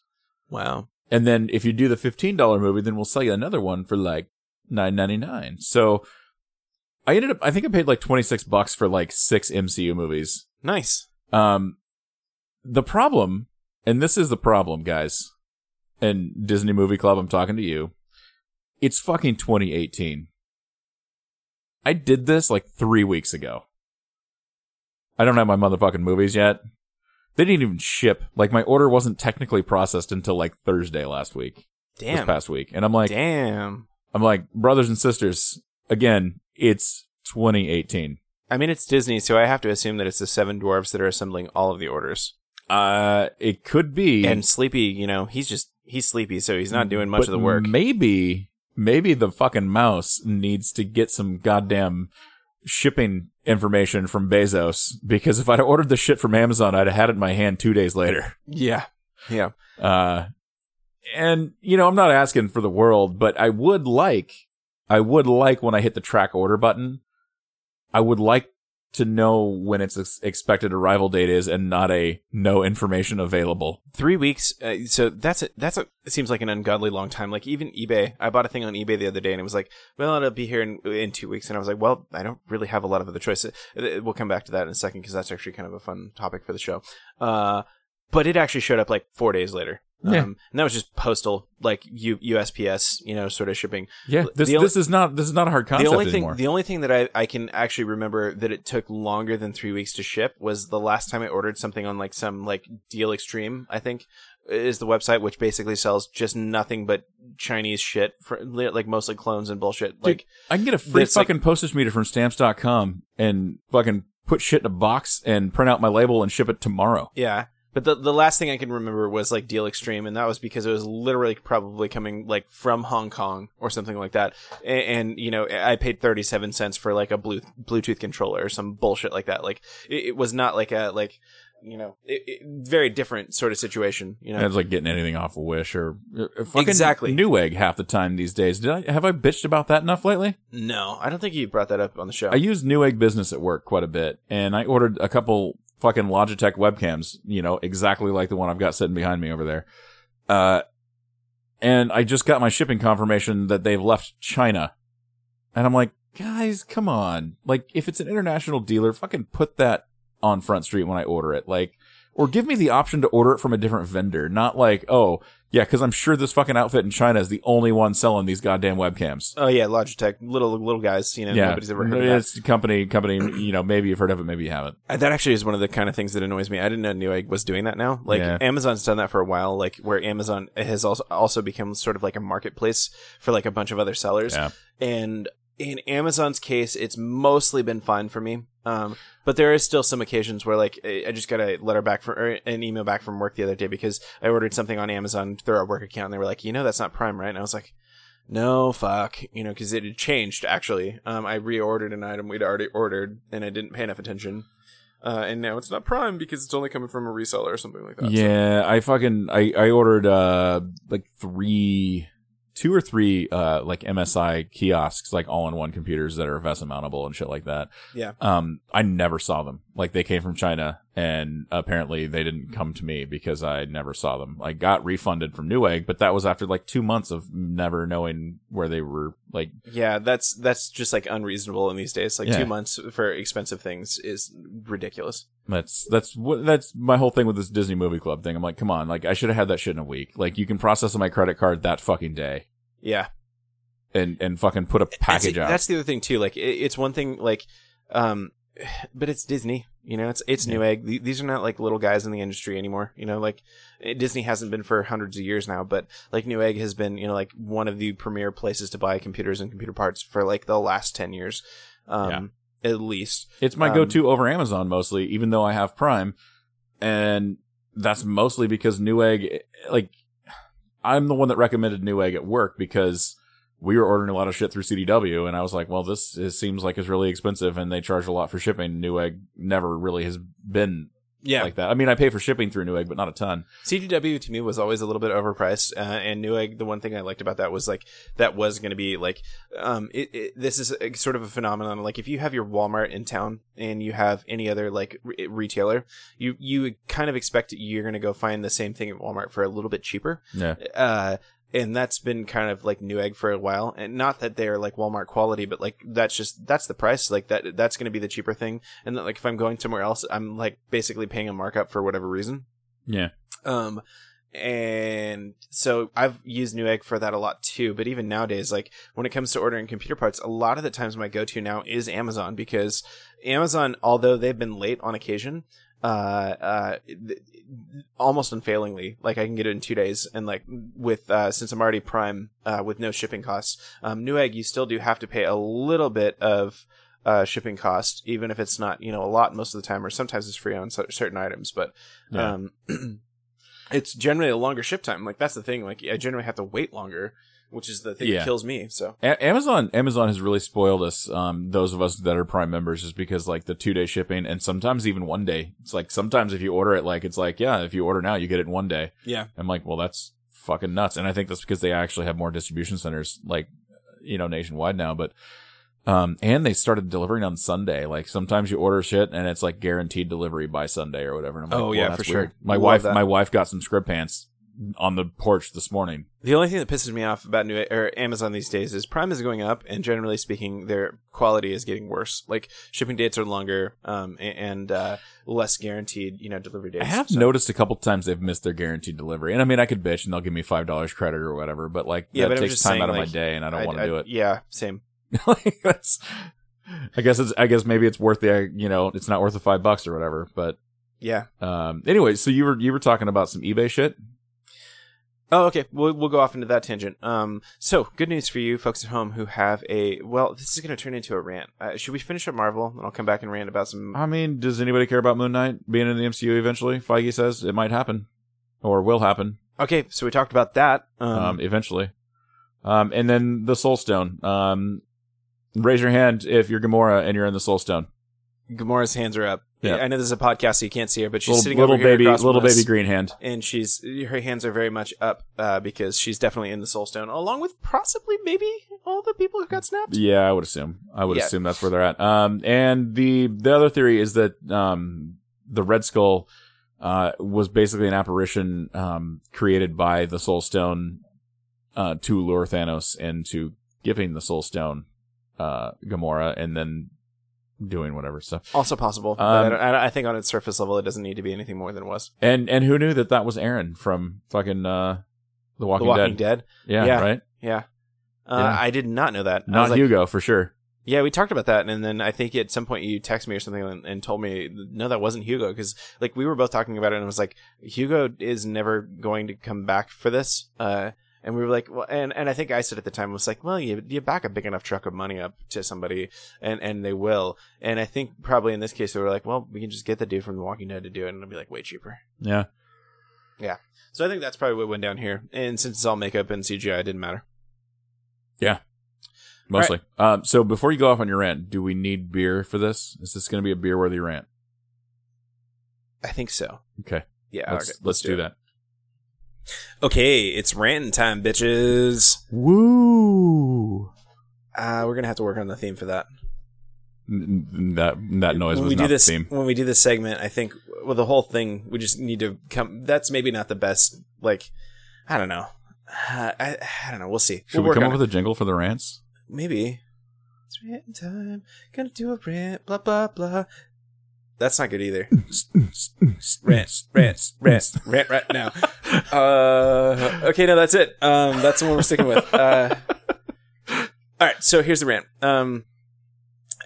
Wow. And then if you do the fifteen dollar movie, then we'll sell you another one for like nine ninety nine. So I ended up I think I paid like twenty six bucks for like six MCU movies. Nice. Um the problem, and this is the problem, guys, and Disney Movie Club, I'm talking to you. It's fucking twenty eighteen. I did this like three weeks ago. I don't have my motherfucking movies yet. They didn't even ship. Like my order wasn't technically processed until like Thursday last week. Damn. This past week. And I'm like Damn. I'm like, brothers and sisters, again, it's twenty eighteen. I mean, it's Disney, so I have to assume that it's the seven dwarves that are assembling all of the orders. Uh it could be And Sleepy, you know, he's just he's sleepy, so he's not doing much of the work. Maybe maybe the fucking mouse needs to get some goddamn shipping information from Bezos because if I'd ordered the shit from Amazon, I'd have had it in my hand two days later. Yeah. Yeah. Uh, and you know, I'm not asking for the world, but I would like, I would like when I hit the track order button, I would like to know when its expected arrival date is and not a no information available. Three weeks. Uh, so that's a, that's a, it seems like an ungodly long time. Like even eBay, I bought a thing on eBay the other day and it was like, well, it'll be here in, in two weeks. And I was like, well, I don't really have a lot of other choices. Uh, We'll come back to that in a second because that's actually kind of a fun topic for the show. Uh, but it actually showed up like four days later. Yeah. Um, and that was just postal, like U- USPS, you know, sort of shipping. Yeah, this only- this is not this is not a hard concept the only anymore. thing the only thing that I, I can actually remember that it took longer than three weeks to ship was the last time I ordered something on like some like Deal Extreme, I think is the website which basically sells just nothing but Chinese shit for like mostly clones and bullshit. Like I can get a free It's like- fucking postage meter from stamps.com and fucking put shit in a box and print out my label and ship it tomorrow. yeah. But the the last thing I can remember was like Deal Extreme, and that was because it was literally probably coming like from Hong Kong or something like that. And, and you know, I paid thirty seven cents for like a blue Bluetooth controller or some bullshit like that. Like it, it was not like a like you know it, it, very different sort of situation. You know, It's like getting anything off a wish or uh, fucking Exactly. Newegg half the time these days. Did I have I bitched about that enough lately? no, I don't think you brought that up on the show. I use Newegg Business at work quite a bit, and I ordered a couple fucking Logitech webcams, you know, exactly like the one I've got sitting behind me over there. Uh, and I just got my shipping confirmation that they've left China, and I'm like, guys, come on! Like, if it's an international dealer, fucking put that on Front Street when I order it, like. Or give me the option to order it from a different vendor, not like, oh, yeah, because I'm sure this fucking outfit in China is the only one selling these goddamn webcams. oh yeah, Logitech, little little guys. You know, Yeah, nobody's ever heard of that. it's company, company. You know, maybe you've heard of it, maybe you haven't. Uh, That actually is one of the kind of things that annoys me. I didn't know Newegg was doing that now. Like Yeah. Amazon's done that for a while. Like where Amazon has also also become sort of like a marketplace for like a bunch of other sellers. Yeah. And in Amazon's case, it's mostly been fine for me. Um, but there is still some occasions where like I just got a letter back from or an email back from work the other day because I ordered something on Amazon through our work account and they were like, you know, that's not Prime, right? And I was like. No, fuck. You know, because it had changed, actually. Um, I reordered an item we'd already ordered, and I didn't pay enough attention. Uh, and now it's not Prime because it's only coming from a reseller or something like that. So- Yeah, I fucking I I ordered uh like three, two or three uh like MSI kiosks, like all in one computers that are VESA mountable and shit like that. Yeah. Um, I never saw them. Like they came from China, and apparently they didn't come to me because I never saw them. I got refunded from Newegg, but that was after like two months of never knowing where they were. Like, Yeah, that's that's just like unreasonable in these days. Like Yeah. two months for expensive things is ridiculous. That's that's what that's my whole thing with this Disney Movie Club thing. I'm like, come on, like I should have had that shit in a week. Like you can process on my credit card that fucking day Yeah, and and fucking put a package That's- out. That's the other thing too. Like it, it's one thing like, um, but it's Disney. You know, it's it's Yeah. Newegg. Th- These are not like little guys in the industry anymore. You know, like eh, Disney hasn't been for hundreds of years now, but like Newegg has been, you know, like one of the premier places to buy computers and computer parts for like the last ten years, um, at least. It's my Um, go-to over Amazon mostly, even though I have Prime, and that's mostly because Newegg. Like, I'm the one that recommended Newegg at work because we were ordering a lot of shit through CDW, and I was like, well, this is, seems like it's really expensive, and they charge a lot for shipping. Newegg never really has been Yeah, like that. I mean, I pay for shipping through Newegg, but not a ton. CDW to me was always a little bit overpriced, uh, and Newegg. The one thing I liked about that was like that was going to be like, um, it, it, this is a, sort of a phenomenon. Like if you have your Walmart in town and you have any other like re- retailer, you you kind of expect you're going to go find the same thing at Walmart for a little bit cheaper. Yeah. Uh, and that's been kind of like Newegg for a while, and not that they're like Walmart quality, but like that's just that's the price. Like that that's going to be the cheaper thing, and that like if I'm going somewhere else, I'm like basically paying a markup for whatever reason. Yeah. Um, and so I've used Newegg for that a lot too. But even nowadays, like when it comes to ordering computer parts, a lot of the times my go-to now is Amazon because Amazon, although they've been late on occasion, uh, uh, th- almost unfailingly, like I can get it in two days, and like with uh, since I'm already Prime, uh, with no shipping costs, um, Newegg you still do have to pay a little bit of uh, shipping cost, even if it's not you know a lot most of the time, or sometimes it's free on cer- certain items, but Yeah. um, it's generally a longer ship time. Like that's the thing. Like I generally have to wait longer which is the thing Yeah. that kills me. So A- Amazon Amazon has really spoiled us, um, those of us that are Prime members, just because like the two day shipping and sometimes even one day. It's like sometimes if you order it, like it's like yeah, if you order now, you get it in one day. yeah, I'm like, well, that's fucking nuts. And I think that's because they actually have more distribution centers, like, you know, nationwide now. But, um, and they started delivering on Sunday. Like sometimes you order shit and it's like guaranteed delivery by Sunday or whatever. And I'm like, Oh, well, yeah, that's for sure. My Love wife, that. my wife got some script pants on the porch this morning. the only thing that pisses me off about new or Amazon these days is Prime is going up, and generally speaking, their quality is getting worse. Like shipping dates are longer, um, and uh, less guaranteed, you know, delivery dates. I have So- noticed a couple times they've missed their guaranteed delivery. And I mean, I could bitch and they'll give me $5 credit or whatever, but like, Yeah, that but takes time saying, out of my day and I don't want to do it. Yeah, same. like that's I guess it's I guess maybe it's worth the you know it's not worth the five bucks or whatever. But Yeah. um anyway, so you were you were talking about some eBay shit. Oh, okay. We'll we'll go off into that tangent. Um, so good news for you folks at home who have a well. This is going to turn into a rant. Uh, should we finish up Marvel, and I'll come back and rant about some. I mean, does anybody care about Moon Knight being in the MCU eventually? Feige says it might happen or will happen Okay, so we talked about that. Um, um, eventually. Um, and then the Soul Stone. Um, raise your hand if you're Gamora and you're in the Soul Stone. Gamora's hands are up. Yeah. I know this is a podcast, so you can't see her, but she's Little, sitting little over here baby, across little baby green hand. and she's her hands are very much up uh, because she's definitely in the Soul Stone, along with possibly maybe all the people who got snapped. Yeah, I would assume. I would Yeah. assume that's where they're at. Um, and the the other theory is that um, the Red Skull uh, was basically an apparition um, created by the Soul Stone uh, to lure Thanos into giving the Soul Stone uh, Gamora, and then doing whatever stuff. Also possible, but Um, I, I, I think on its surface level, it doesn't need to be anything more than it was. And and who knew that that was Aaron from fucking uh, The Walking, the Walking Dead? Dead. Yeah, Yeah. right. Yeah. Uh, Yeah. I did not know that. I Not like, Hugo for sure. Yeah, we talked about that, and then I think at some point you texted me or something and, and told me, no, that wasn't Hugo, because like we were both talking about it, and it was like Hugo is never going to come back for this. Uh, and we were like, well, and, and I think I said at the time was like, well, you you back a big enough truck of money up to somebody, and and they will. And I think probably in this case they were like, well, we can just get the dude from The Walking Dead to do it, and it'll be like way cheaper. Yeah. Yeah. So I think that's probably what went down here. And since it's all makeup and CGI, it didn't matter. Yeah. Mostly. Um, so before you go off on your rant, do we need beer for this? Is this going to be a beer worthy rant? I think so. Okay. Yeah, Let's, okay, let's, do it. that. Okay, it's ranting time, bitches. Woo! Uh, we're gonna have to work on the theme for that. N- n- That that noise when was we not do this, the theme. when we do this segment, I think well, the whole thing we just need to come. That's maybe not the best. Like, I don't know. Uh, I I don't know. We'll see. Should we'll we come on up with a jingle for the rants? maybe? It's ranting time. Gonna do a rant. Blah blah blah. That's not good either. Rant, rant, rant, rant right now. Uh, okay, no, that's it. Um, that's the one we're sticking with. Uh, all right, so here's the rant. Um,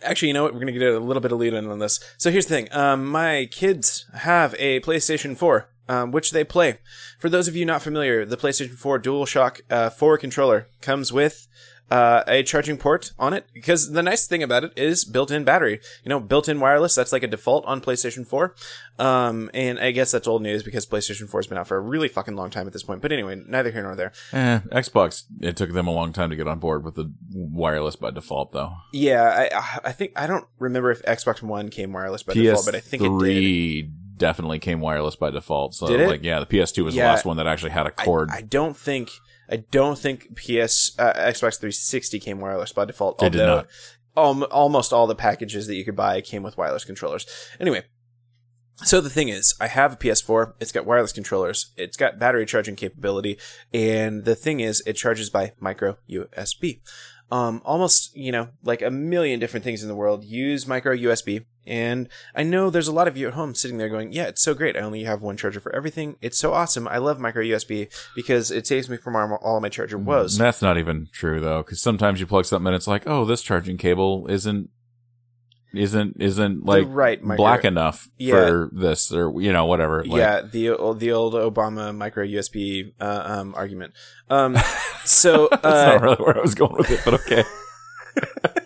actually, you know what? We're gonna get a little bit of lead in on this. So here's the thing. Um, my kids have a PlayStation 4, um, which they play. For those of you not familiar, the PlayStation 4 DualShock uh, 4 controller comes with uh, a charging port on it because the nice thing about it is built-in battery. You know, built-in wireless. That's like a default on PlayStation 4. Um, and I guess that's old news because PlayStation 4 has been out for a really fucking long time at this point. But anyway, neither here nor there. Eh, Xbox. It took them a long time to get on board with the wireless by default, though. Yeah, I I think I don't remember if Xbox One came wireless by default, but I think it did. Definitely came wireless by default. So, like, yeah, the PS2 was Yeah. the last one that actually had a cord. I don't think I don't think PS uh, Xbox 360 came wireless by default. They did not. alm- almost all the packages that you could buy came with wireless controllers. Anyway, so the thing is, I have a PS4. It's got wireless controllers. It's got battery charging capability, and the thing is, it charges by micro USB. Um, almost, you know, like a million different things in the world use micro USB. And I know there's a lot of you at home sitting there going, yeah, it's so great. I only have one charger for everything. It's so awesome. I love micro USB because it saves me from all my charger woes. That's not even true though, because sometimes you plug something and it's like, oh, this charging cable isn't isn't isn't like right micro- black enough Yeah. for this or you know whatever. Like, yeah, the old the old Obama micro USB uh, um, argument. Um, so that's uh, not really where I was going with it, but okay.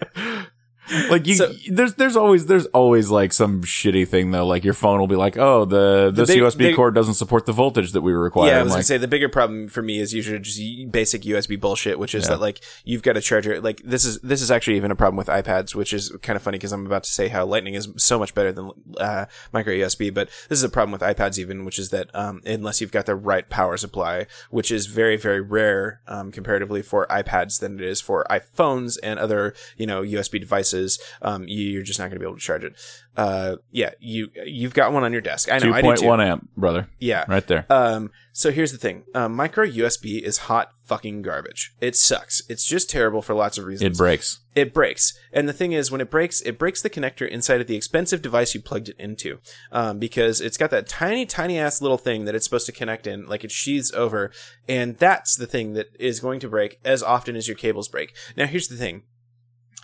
like you, So- there's there's always there's always like some shitty thing though. Like your phone will be like, oh, the this big- USB cord doesn't support the voltage that we require. Yeah, I was gonna say the bigger problem for me is usually just basic USB bullshit, which is that like you've got a charger. Like this is this is actually even a problem with iPads, which is kind of funny because I'm about to say how Lightning is so much better than uh, micro USB, but this is a problem with iPads even, which is that um, unless you've got the right power supply, which is very very rare um, comparatively for iPads than it is for iPhones and other you know USB devices, um, you, you're just not going to be able to charge it. Uh, yeah, you you've got one on your desk. I know. two point one amp, brother, Yeah. right there. Um, so here's the thing. Um, micro USB is hot fucking garbage. It sucks. It's just terrible for lots of reasons. It breaks. It breaks. And the thing is, when it breaks, it breaks the connector inside of the expensive device you plugged it into. Um, because it's got that tiny, tiny ass little thing that it's supposed to connect in, like it sheathes over. And that's the thing that is going to break as often as your cables break. Now, here's the thing.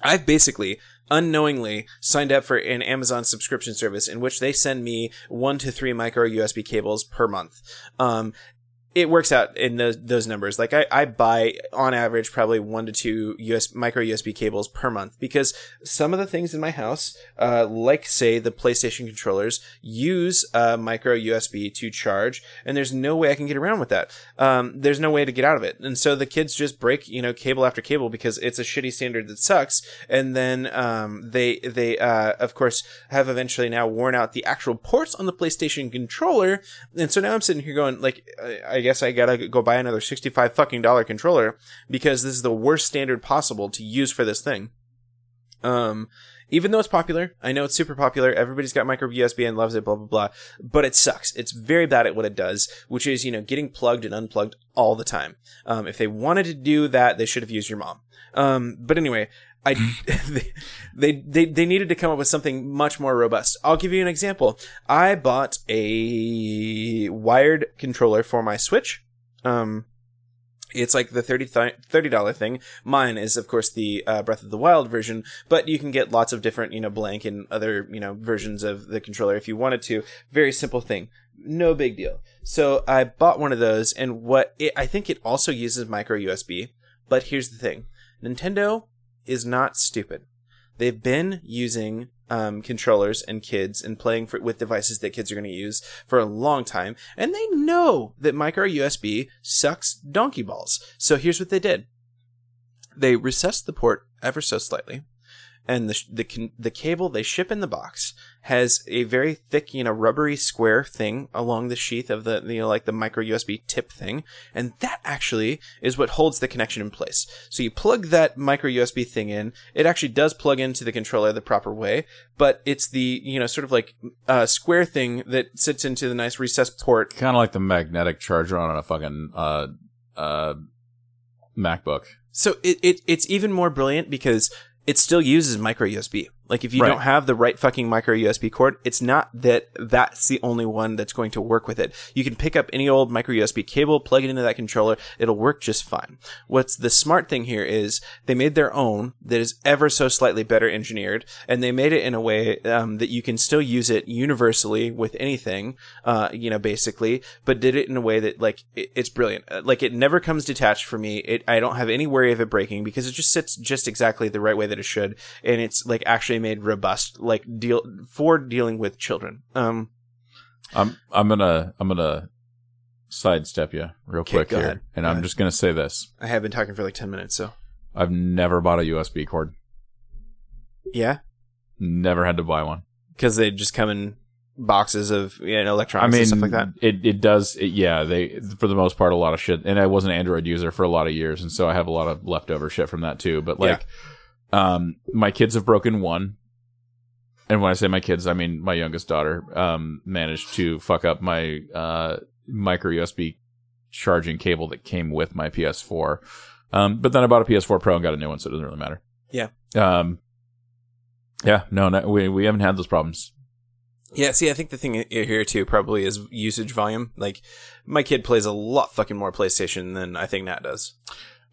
I've basically unknowingly signed up for an Amazon subscription service in which they send me one to three micro USB cables per month. Um, it works out in those, those numbers. Like I, I buy on average probably one to two US micro USB cables per month because some of the things in my house, uh, like say the PlayStation controllers, use uh, micro USB to charge, and there's no way I can get around with that. Um, there's no way to get out of it, and so the kids just break you know cable after cable because it's a shitty standard that sucks, and then um, they they uh, of course have eventually now worn out the actual ports on the PlayStation controller, and so now I'm sitting here going like I I guess I gotta go buy another sixty five fucking dollar controller because this is the worst standard possible to use for this thing. Um, even though it's popular, I know it's super popular. Everybody's got micro USB and loves it, blah, blah, blah. But it sucks. It's very bad at what it does, which is, you know, getting plugged and unplugged all the time. Um, if they wanted to do that, they should have used your mom. Um, but anyway, I, they, they, they, they needed to come up with something much more robust. I'll give you an example. I bought a wired controller for my Switch. Um, it's like the 30 $30 thing. Mine is, of course, the uh, Breath of the Wild version, but you can get lots of different, you know, blank and other, you know, versions of the controller if you wanted to. Very simple thing. No big deal. So I bought one of those, and what it, I think it also uses micro USB. But here's the thing Nintendo is not stupid. They've been using um, controllers and kids and playing for, with devices that kids are going to use for a long time, and they know that micro USB sucks donkey balls. So here's what they did: they recessed the port ever so slightly, and the the the cable they ship in the box has a very thick, you know, rubbery square thing along the sheath of the you know like the micro USB tip thing, and that actually is what holds the connection in place. So you plug that micro USB thing in, it actually does plug into the controller the proper way, but it's the you know sort of like uh, square thing that sits into the nice recessed port Kind of like the magnetic charger on a fucking uh uh MacBook. So it, it it's even more brilliant because it still uses micro USB. Like if you Right. don't have the right fucking micro USB cord, it's not that that's the only one that's going to work with it. You can pick up any old micro USB cable, plug it into that controller, it'll work just fine. What's the smart thing here is they made their own that is ever so slightly better engineered, and they made it in a way um, that you can still use it universally with anything, uh, you know, basically, but did it in a way that like it, it's brilliant. Uh, Like it never comes detached for me. It I don't have any worry of it breaking because it just sits just exactly the right way that it should, and it's like actually made robust, like deal for dealing with children. Um, I'm I'm gonna I'm gonna sidestep you real Okay, quick here, ahead. and Go I'm ahead. just gonna say this: I have been talking for like ten minutes, so I've never bought a USB cord. yeah, Never had to buy one. because they just come in boxes of you know, electronics I mean, and stuff like that. it it does. It, yeah, they for the most part a lot of shit. And I was an Android user for a lot of years, and so I have a lot of leftover shit from that too. But like, um, my kids have broken one. And when I say my kids, I mean my youngest daughter um, managed to fuck up my uh, micro USB charging cable that came with my PS4. Um, but then I bought a PS4 Pro and got a new one, so it doesn't really matter. Yeah. Um, yeah, no, no we we haven't had those problems. Yeah, see, I think the thing here too probably is usage volume. Like, my kid plays a lot fucking more PlayStation than I think Nat does.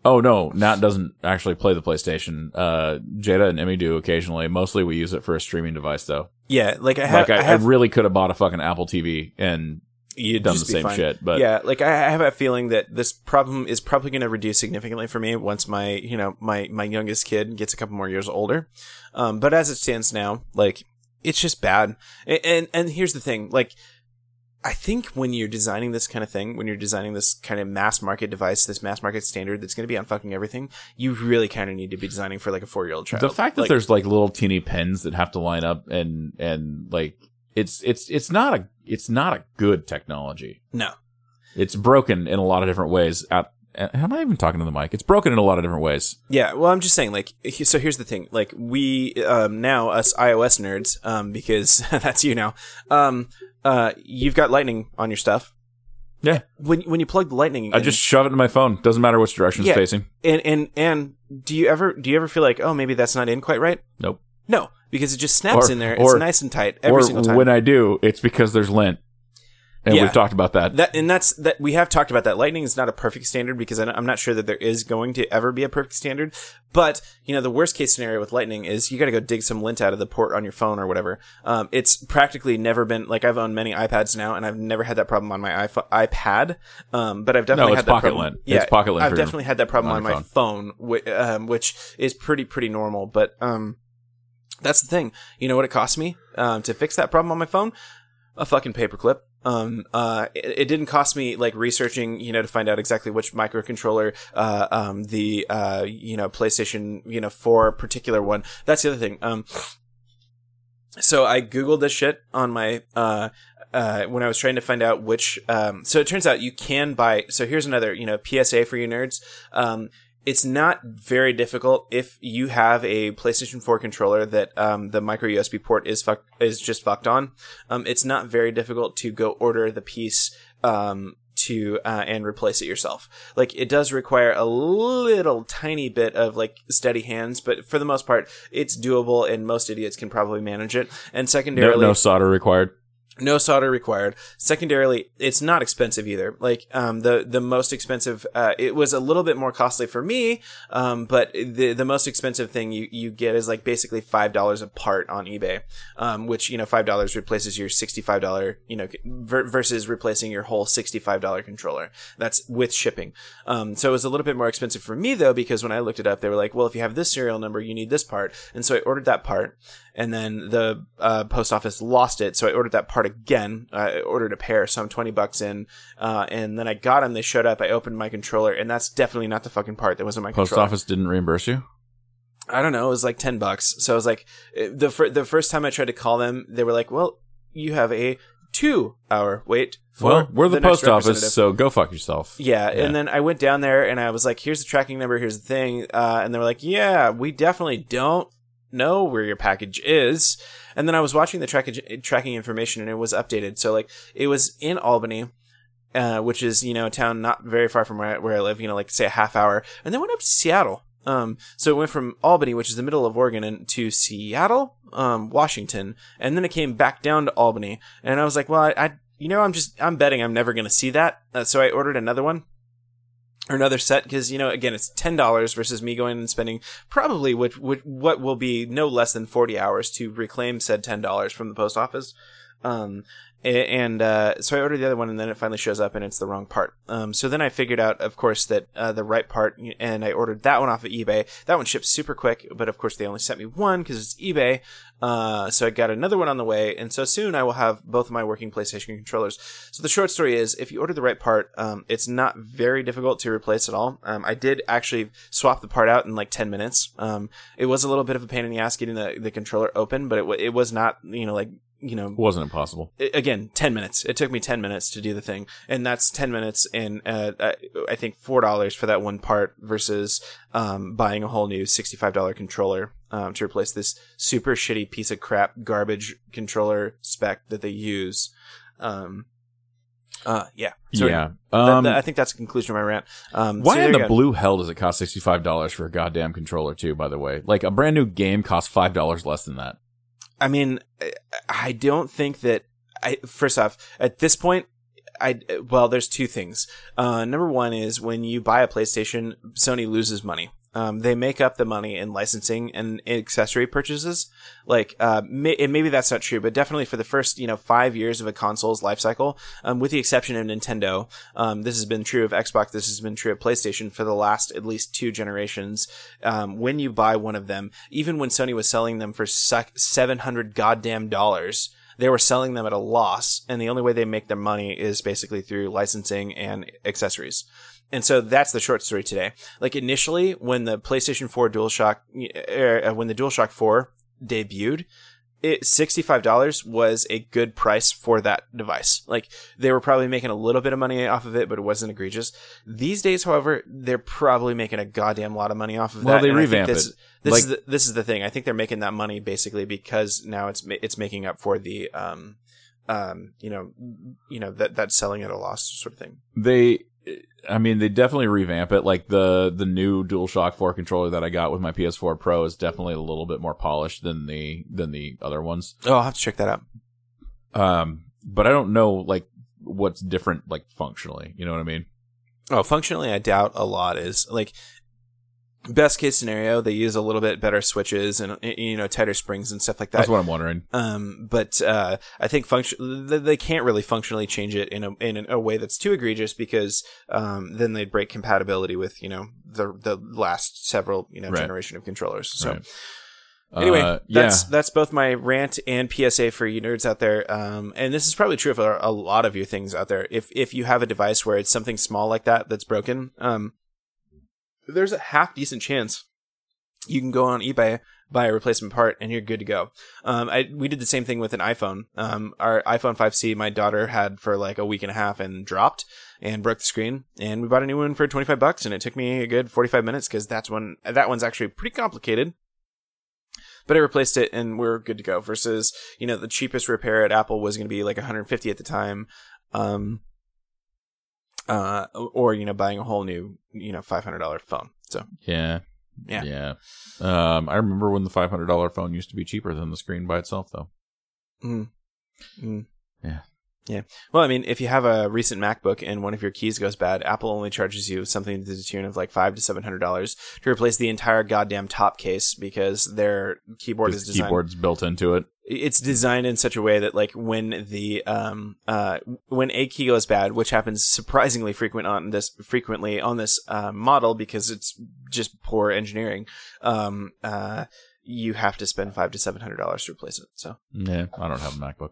Oh no, Nat doesn't actually play the PlayStation. Uh, Jada and Emmy do occasionally. Mostly we use it for a streaming device though. Yeah, like I have, like I, I have I really could have bought a fucking Apple TV and you'd done the same fine. shit, but- yeah, like I have a feeling that this problem is probably going to reduce significantly for me once my you know my my youngest kid gets a couple more years older. Um, but as it stands now, like it's just bad. A- And and here's the thing, like. I think when you're designing this kind of thing, when you're designing this kind of mass market device, this mass market standard that's going to be on fucking everything, you really kind of need to be designing for like a four year old child. the fact that Like, there's like little teeny pins that have to line up and and like it's it's it's not a it's not a good technology. no, It's broken in a lot of different ways. At am I even talking to the mic? It's broken in a lot of different ways. Yeah, well, I'm just saying, like, so here's the thing, like, we um, now us iOS nerds, um, because that's you now, um, uh, you've got Lightning on your stuff. Yeah, When when you plug the Lightning, I in- just shove it in my phone. Doesn't matter which direction it's Yeah. facing. and and and do you ever do you ever feel like, oh, maybe that's not in quite right? Nope. No, because it just snaps Or- in there. or- it's nice and tight every or single time. when I do, it's because there's lint, and Yeah. we've talked about that. that and that's that we have talked about that lightning is not a perfect standard because i'm not sure that there is going to ever be a perfect standard but you know the worst case scenario with lightning is you got to go dig some lint out of the port on your phone or whatever um, it's practically never been like i've owned many ipads now and i've never had that problem on my iPhone, ipad um, but i've definitely it's had that pocket problem lint. It's yeah pocket lint i've definitely had that problem on on, my phone, um, which is pretty pretty normal but um, that's the thing you know what it cost me um, to fix that problem on my phone a fucking paperclip. Um, uh, it, it didn't cost me like researching, you know, to find out exactly which microcontroller, uh, um, the, uh, you know, PlayStation, you know, 4 particular one. That's the other thing. Um, so I Googled this shit on my, uh, uh, when I was trying to find out which, um, so it turns out you can buy, so here's another, you know, PSA for you nerds. Um, it's not very difficult if you have a PlayStation 4 controller that um, the micro USB port is fuck- is just fucked on. Um, it's not very difficult to go order the piece um, to uh, and replace it yourself. Like it does require a little tiny bit of like steady hands, but for the most part, it's doable, and most idiots can probably manage it. And no, secondarily, no solder required. No solder required. Secondarily, it's not expensive either. Like um, the the most expensive, uh, it was a little bit more costly for me, um, but the the most expensive thing you, you get is like basically five dollars a part on eBay, um, which you know five dollars replaces your sixty five dollar you know ver- versus replacing your whole sixty five dollar controller. That's with shipping. Um, so it was a little bit more expensive for me though because when I looked it up, they were like, well, if you have this serial number, you need this part, and so I ordered that part and then the uh, post office lost it, so I ordered that part again. I ordered a pair, so I'm twenty bucks in, uh, and then I got them. They showed up. I opened my controller, and that's definitely not the fucking part that was in my Post controller. office didn't reimburse you. I don't know. It was like ten bucks. So I was like, eh, the fir- the first time I tried to call them, they were like, "Well, you have a two hour wait." For Well, we're the, next post office, so go fuck yourself. Yeah, Yeah. and then I went down there and I was like, "Here's the tracking number. Here's the thing," uh, and they were like, "Yeah, we definitely don't know where your package is." And then I was watching the tracking information and it was updated. So like it was in Albany, uh, which is you know a town not very far from where I, where I live. You know, like say a half hour, and then went up to Seattle. Um, so it went from Albany, which is the middle of Oregon, and to Seattle, um, Washington, and then it came back down to Albany. And I was like, well, I, I you know, I'm just I'm betting I'm never gonna see that. Uh, so I ordered another one or another set because you know again it's ten dollars versus me going and spending probably what, what what will be no less than forty hours to reclaim said ten dollars from the post office. Um, and uh, so I ordered the other one, and then it finally shows up, and it's the wrong part. Um, so then I figured out, of course, that uh, the right part, and I ordered that one off of eBay. That one shipped super quick, but of course they only sent me one because it's eBay. Uh, so I got another one on the way, and so soon I will have both of my working PlayStation controllers. So the short story is, if you order the right part, um, it's not very difficult to replace at all. Um, I did actually swap the part out in like ten minutes. Um, it was a little bit of a pain in the ass getting the, the controller open, but it w- it was not, you know, like you know it Wasn't impossible. Again 10 minutes it took me 10 minutes to do the thing and that's 10 minutes and uh, uh, i think $4 for that one part versus um, buying a whole new $65 controller um, to replace this super shitty piece of crap garbage controller spec that they use um, uh, yeah so yeah. that- Um, that- i think that's the conclusion of my rant um, why so in the go. blue hell does it cost sixty five dollars for a goddamn controller too? By the way, like a brand new game costs five dollars less than that. I mean, I- don't think that. I first off, at this point, I well, there's two things. Uh, number one is when you buy a PlayStation, Sony loses money. Um, they make up the money in licensing and accessory purchases. Like, uh, may- and maybe that's not true, but definitely for the first, you know, five years of a console's life cycle, um, with the exception of Nintendo, um, this has been true of Xbox, this has been true of PlayStation for the last at least two generations. Um, when you buy one of them, even when Sony was selling them for sec- 700 goddamn dollars, they were selling them at a loss, and the only way they make their money is basically through licensing and accessories. And so that's the short story today. Like initially, when the PlayStation 4 DualShock, uh, when the DualShock 4 debuted, it $65 was a good price for that device. Like they were probably making a little bit of money off of it, but it wasn't egregious. These days, however, they're probably making a goddamn lot of money off of Well, that. they and I revamp this, it. This Like- is the, this is the thing. I think they're making that money basically because now it's it's making up for the um um you know you know that that selling at a loss sort of thing. they I mean they definitely revamp it. Like the the new DualShock 4 controller that I got with my PS4 Pro is definitely a little bit more polished than the than the other ones. Oh, I'll have to check that out. um but I don't know like what's different like functionally. You know what I mean? Oh, functionally, I doubt a lot is like best case scenario. They use a little bit better switches and you know tighter springs and stuff like that. that's what I'm wondering Um, but uh, I think function they can't really functionally change it in a in a way that's too egregious because um, then they'd break compatibility with you know the the last several you know Right. generation of controllers. So Right. anyway, Uh, yeah that's that's both my rant and PSA for you nerds out there. Um, and this is probably true for a lot of you things out there. If if you have a device where it's something small like that that's broken, um, there's a half decent chance you can go on eBay buy a replacement part and you're good to go. Um, I we did the same thing with an iPhone. Um, our iPhone 5C, my daughter had for like a week and a half and dropped and broke the screen, and we bought a new one for 25 bucks, and it took me a good 45 minutes because that's when that one's actually pretty complicated. But I replaced it and we're good to go. Versus, you know, the cheapest repair at Apple was going to be like 150 at the time. Um, uh, or you know, buying a whole new, you know, $500 phone. So yeah Yeah. yeah um I remember when the $500 phone used to be cheaper than the screen by itself though Mm. Mm. Yeah. Yeah. Well, I mean, if you have a recent MacBook and one of your keys goes bad, Apple only charges you something to the tune of like five to seven hundred dollars to replace the entire goddamn top case because their keyboard is designed. keyboard's built into it It's designed in such a way that like when the um uh when a key goes bad, which happens surprisingly frequent on this frequently on this uh, model because it's just poor engineering. Um uh. You have to spend five to seven hundred dollars to replace it. So yeah I don't have a MacBook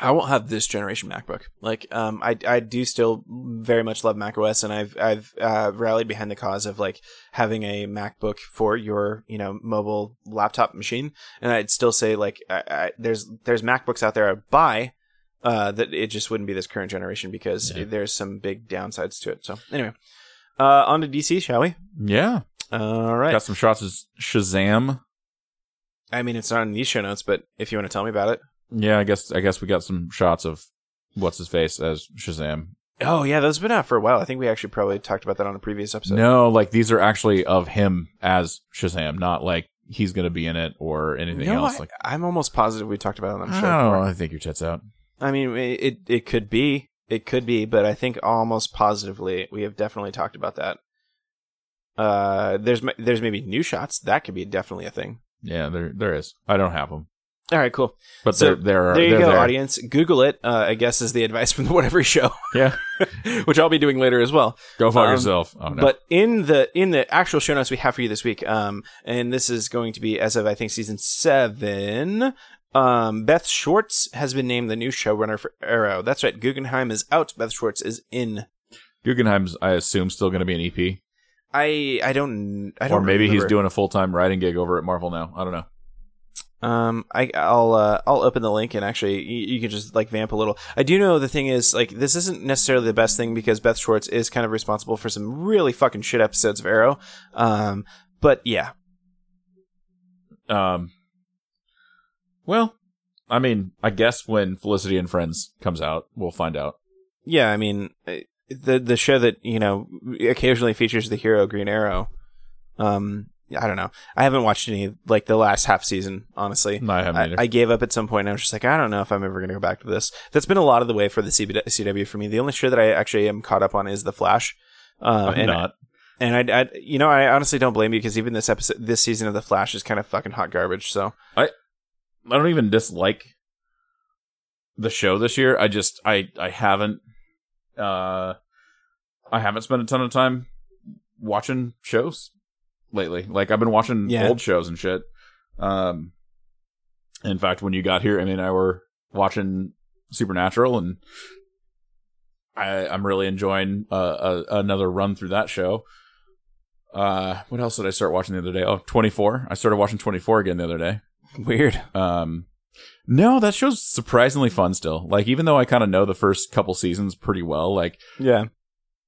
I won't have this generation MacBook. Like, um, I I do still very much love macOS, and I've I've uh, rallied behind the cause of like having a MacBook for your you know mobile laptop machine. And I'd still say like I, I, there's there's MacBooks out there I'd buy. Uh, that it just wouldn't be this current generation because Yeah. there's some big downsides to it. So anyway, uh, on to DC, shall we? yeah All right. got some shots of Shazam I mean, it's not in these show notes, but if you want to tell me about it. Yeah, I guess I guess we got some shots of what's his face as Shazam. Oh yeah, those have been out for a while. I think we actually probably talked about that on a previous episode. no, like these are actually of him as Shazam, not like he's gonna be in it or anything No, else. I, like I'm almost positive we talked about it on the I show. know. I think your tits out. I mean, it, it it could be, it could be, but I think almost positively we have definitely talked about that. Uh, there's there's maybe new shots that could be definitely a thing. Yeah, there there is. I don't have them, All right, cool. but So, they're they're There you go, there. audience. Google it. Uh, I guess is the advice from the Whatever Show, Yeah, which I'll be doing later as well. go fuck Um, yourself. Oh no, But in the in the actual show notes we have for you this week, um, and this is going to be as of I think season seven. Um, Beth Schwartz has been named the new showrunner for Arrow. That's right. Guggenheim is out. Beth Schwartz is in. Guggenheim's I assume still gonna be an EP, I I don't I don't or maybe he's doing a full time writing gig over at Marvel now. I don't know. Um, I I'll uh, I'll open the link and actually you, you can just like vamp a little. I do know the thing is like this isn't necessarily the best thing because Beth Schwartz is kind of responsible for some really fucking shit episodes of Arrow. Um, but yeah, Um, well, I mean, I guess when Felicity and Friends comes out, we'll find out. yeah. I mean uh, the the show that you know occasionally features the hero Green Arrow. Um, I don't know. I haven't watched any like the last half season honestly. No, I haven't I. I gave up at some point. and I was just like, I don't know if I'm ever going to go back to this. That's been a lot of the way for the CW, CW for me. The only show that I actually am caught up on is The Flash. Um, I'm and not. And I, I, you know, I honestly don't blame you because even this episode, this season of The Flash is kind of fucking hot garbage. So I, I don't even dislike the show this year. I just I I haven't uh I haven't spent a ton of time watching shows lately. Like I've been watching Yeah. old shows and shit. Um in fact when you got here, Emmy and I were watching Supernatural and I I'm really enjoying uh, uh another run through that show. Uh what else did I start watching the other day? Oh, 24. I started watching 24 again the other day. weird. Um, no, that show's surprisingly fun still. Like, even though I kind of know the first couple seasons pretty well, like Yeah.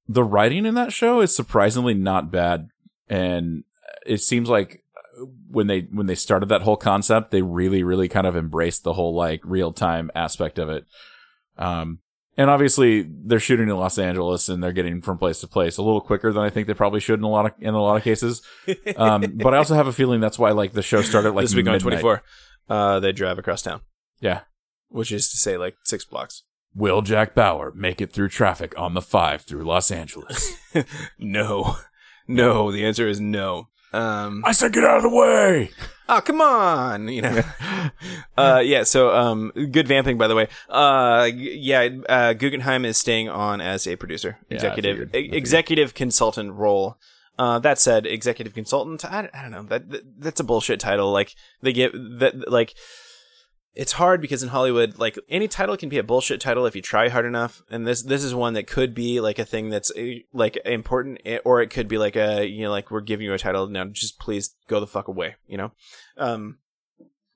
the writing in that show is surprisingly not bad, and it seems like when they when they started that whole concept, they really really kind of embraced the whole like real time aspect of it. Um, and obviously they're shooting in Los Angeles and they're getting from place to place a little quicker than I think they probably should in a lot of in a lot of cases. Um, but I also have a feeling that's why like the show started like this week on 24, uh, they drive across town, Yeah. which is to say like six blocks. Will Jack Bauer make it through traffic on the 5 through Los Angeles? no, no. The answer is no. Um, I said get out of the way! oh come on, you know. uh, yeah. So, um, good vamping, by the way. Uh, yeah. Uh, Guggenheim is staying on as a producer, Yeah, I executive, figured. I figured. executive consultant role. Uh, that said, executive consultant. I, I don't know. That, that that's a bullshit title. Like they get that. Like it's hard because in Hollywood, like any title can be a bullshit title if you try hard enough. And this this is one that could be like a thing that's eh, like important, eh, or it could be like a you know like we're giving you a title now. Just please go the fuck away. You know. Um,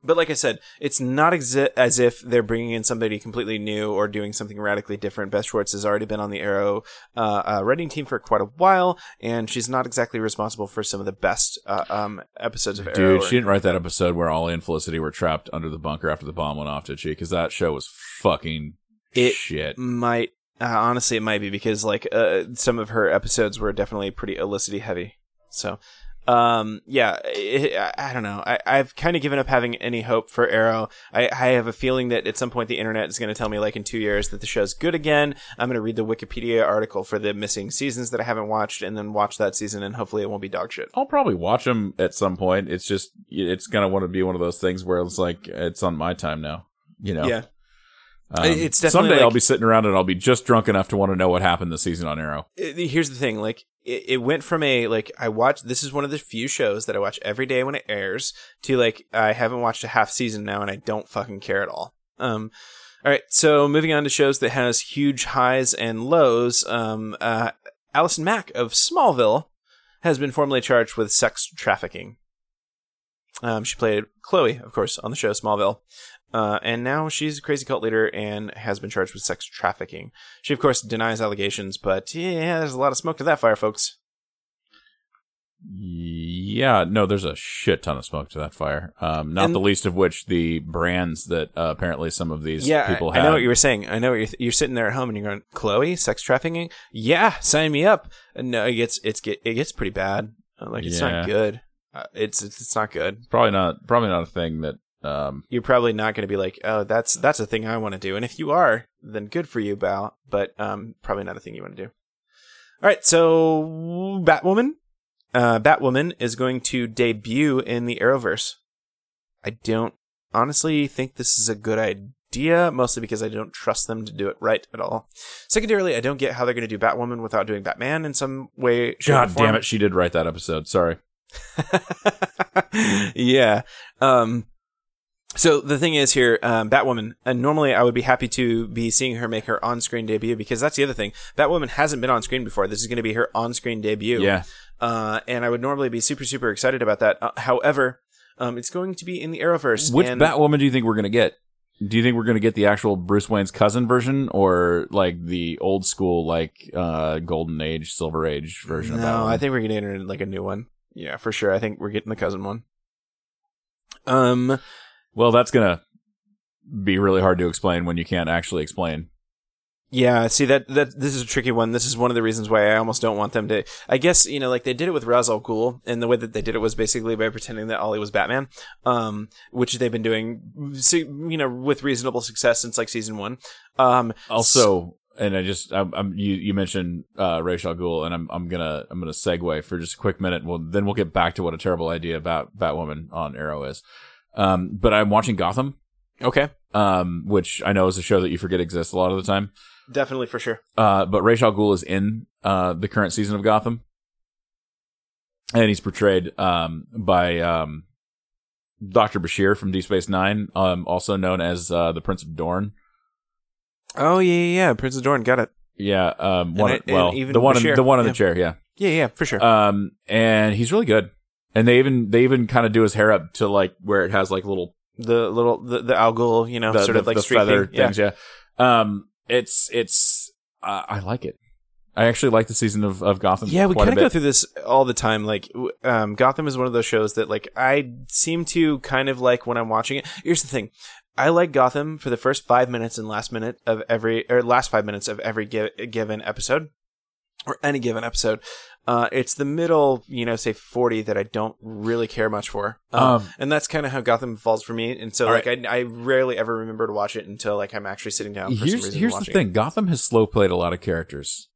but like I said, it's not exi- as if they're bringing in somebody completely new or doing something radically different. Beth Schwartz has already been on the Arrow uh, uh, writing team for quite a while, and she's not exactly responsible for some of the best uh, um, episodes of Arrow. Dude, she didn't write that episode where Ollie and Felicity were trapped under the bunker after the bomb went off, did she? Because that show was fucking It- shit. might uh, honestly it might be because like uh, some of her episodes were definitely pretty Olicity heavy so um yeah it, I, I don't know I, i've kind of given up having any hope for arrow I, I have a feeling that at some point the internet is going to tell me like in two years that the show's good again i'm going to read the wikipedia article for the missing seasons that i haven't watched and then watch that season and hopefully it won't be dog shit I'll probably watch them at some point. It's just, it's going to want to be one of those things where it's like, it's on my time now. You know? yeah Um, It's definitely someday I'll be sitting around and I'll be just drunk enough to want to know what happened this season on Arrow. here's the thing like it, it went from a like i watch this is one of the few shows that i watch every day when it airs to like i haven't watched a half season now and i don't fucking care at all. Um all right so moving on to shows that has huge highs and lows um uh allison mack of smallville has been formally charged with sex trafficking. Um she played chloe of course on the show smallville uh, and now she's a crazy cult leader and has been charged with sex trafficking. She, of course, denies allegations, but yeah, there's a lot of smoke to that fire, folks. Yeah, no, there's a shit ton of smoke to that fire. Um, not And- the least of which the brands that uh, apparently some of these Yeah, people have. I know what you were saying. I know what you're, you're sitting there at home and you're going, Chloe, sex trafficking? Yeah, sign me up. And no, it gets it's get it gets pretty bad. Uh, Like it's Yeah. not good. Uh, it's, it's it's not good. probably not. Probably not a thing that. Um, You're probably not going to be like, oh, that's that's a thing I want to do. And if you are, then good for you, Bao. But um, probably not a thing you want to do. All right, so Batwoman. Uh, Batwoman is going to debut in the Arrowverse. I don't honestly think this is a good idea, mostly because I don't trust them to do it right at all. Secondarily, I don't get how they're going to do Batwoman without doing Batman in some way. God damn it, she did write that episode. Sorry. yeah. Um, so the thing is here, um, Batwoman, and normally I would be happy to be seeing her make her on-screen debut because that's the other thing. Batwoman hasn't been on screen before. This is going to be her on-screen debut. Yeah. Uh, and I would normally be super, super excited about that. Uh, however, um, it's going to be in the Arrowverse. Which and Batwoman do you think we're gonna get? Do you think we're gonna get the actual Bruce Wayne's cousin version, or like the old school, like uh, Golden Age, Silver Age version of No, Batwoman? I think we're getting in like a new one. Yeah, for sure. I think we're getting the cousin one. Um, Well, that's gonna be really hard to explain when you can't actually explain. Yeah, see that that this is a tricky one. This is one of the reasons why I almost don't want them to. I guess you know, like they did it with Ra's al Ghul, and the way that they did it was basically by pretending that Ollie was Batman, um, which they've been doing, you know, with reasonable success since like season one. Um, Also, and I just I'm, I'm you you mentioned uh, Ra's al Ghul, and I'm I'm gonna I'm gonna segue for just a quick minute. Well, then we'll get back to what a terrible idea about Batwoman on Arrow is. Um, but I'm watching Gotham, Okay, um, which I know is a show that you forget exists a lot of the time. definitely for sure. Uh, but Ra's al Ghul is in uh, the current season of Gotham, and he's portrayed um, by um, Doctor Bashir from Deep Space Nine, um, also known as uh, the Prince of Dorne. Oh yeah, yeah, yeah. Prince of Dorne, got it. Yeah, um, one and well, the one in, the one in yeah. the chair, yeah. Yeah, yeah, for sure. Um, and he's really good. And they even they even kind of do his hair up to like where it has like little the little the, the Algol, you know, the, sort the, of like the feather thing. Things. Yeah. Um, it's it's uh, I like it. I actually like the season of, of Gotham. Yeah, we kind of go through this all the time. Like, um, Gotham is one of those shows that, like, I seem to kind of like when I'm watching it. Here's the thing: I like Gotham for the first five minutes and last minute of every, or last five minutes of every gi- given episode, or any given episode. Uh, it's the middle, you know, say forty that I don't really care much for, um, Um, and that's kind of how Gotham falls for me. And so, like, I, I rarely ever remember to watch it until like I'm actually sitting down. For Here's here's the thing. Gotham has slow played a lot of characters.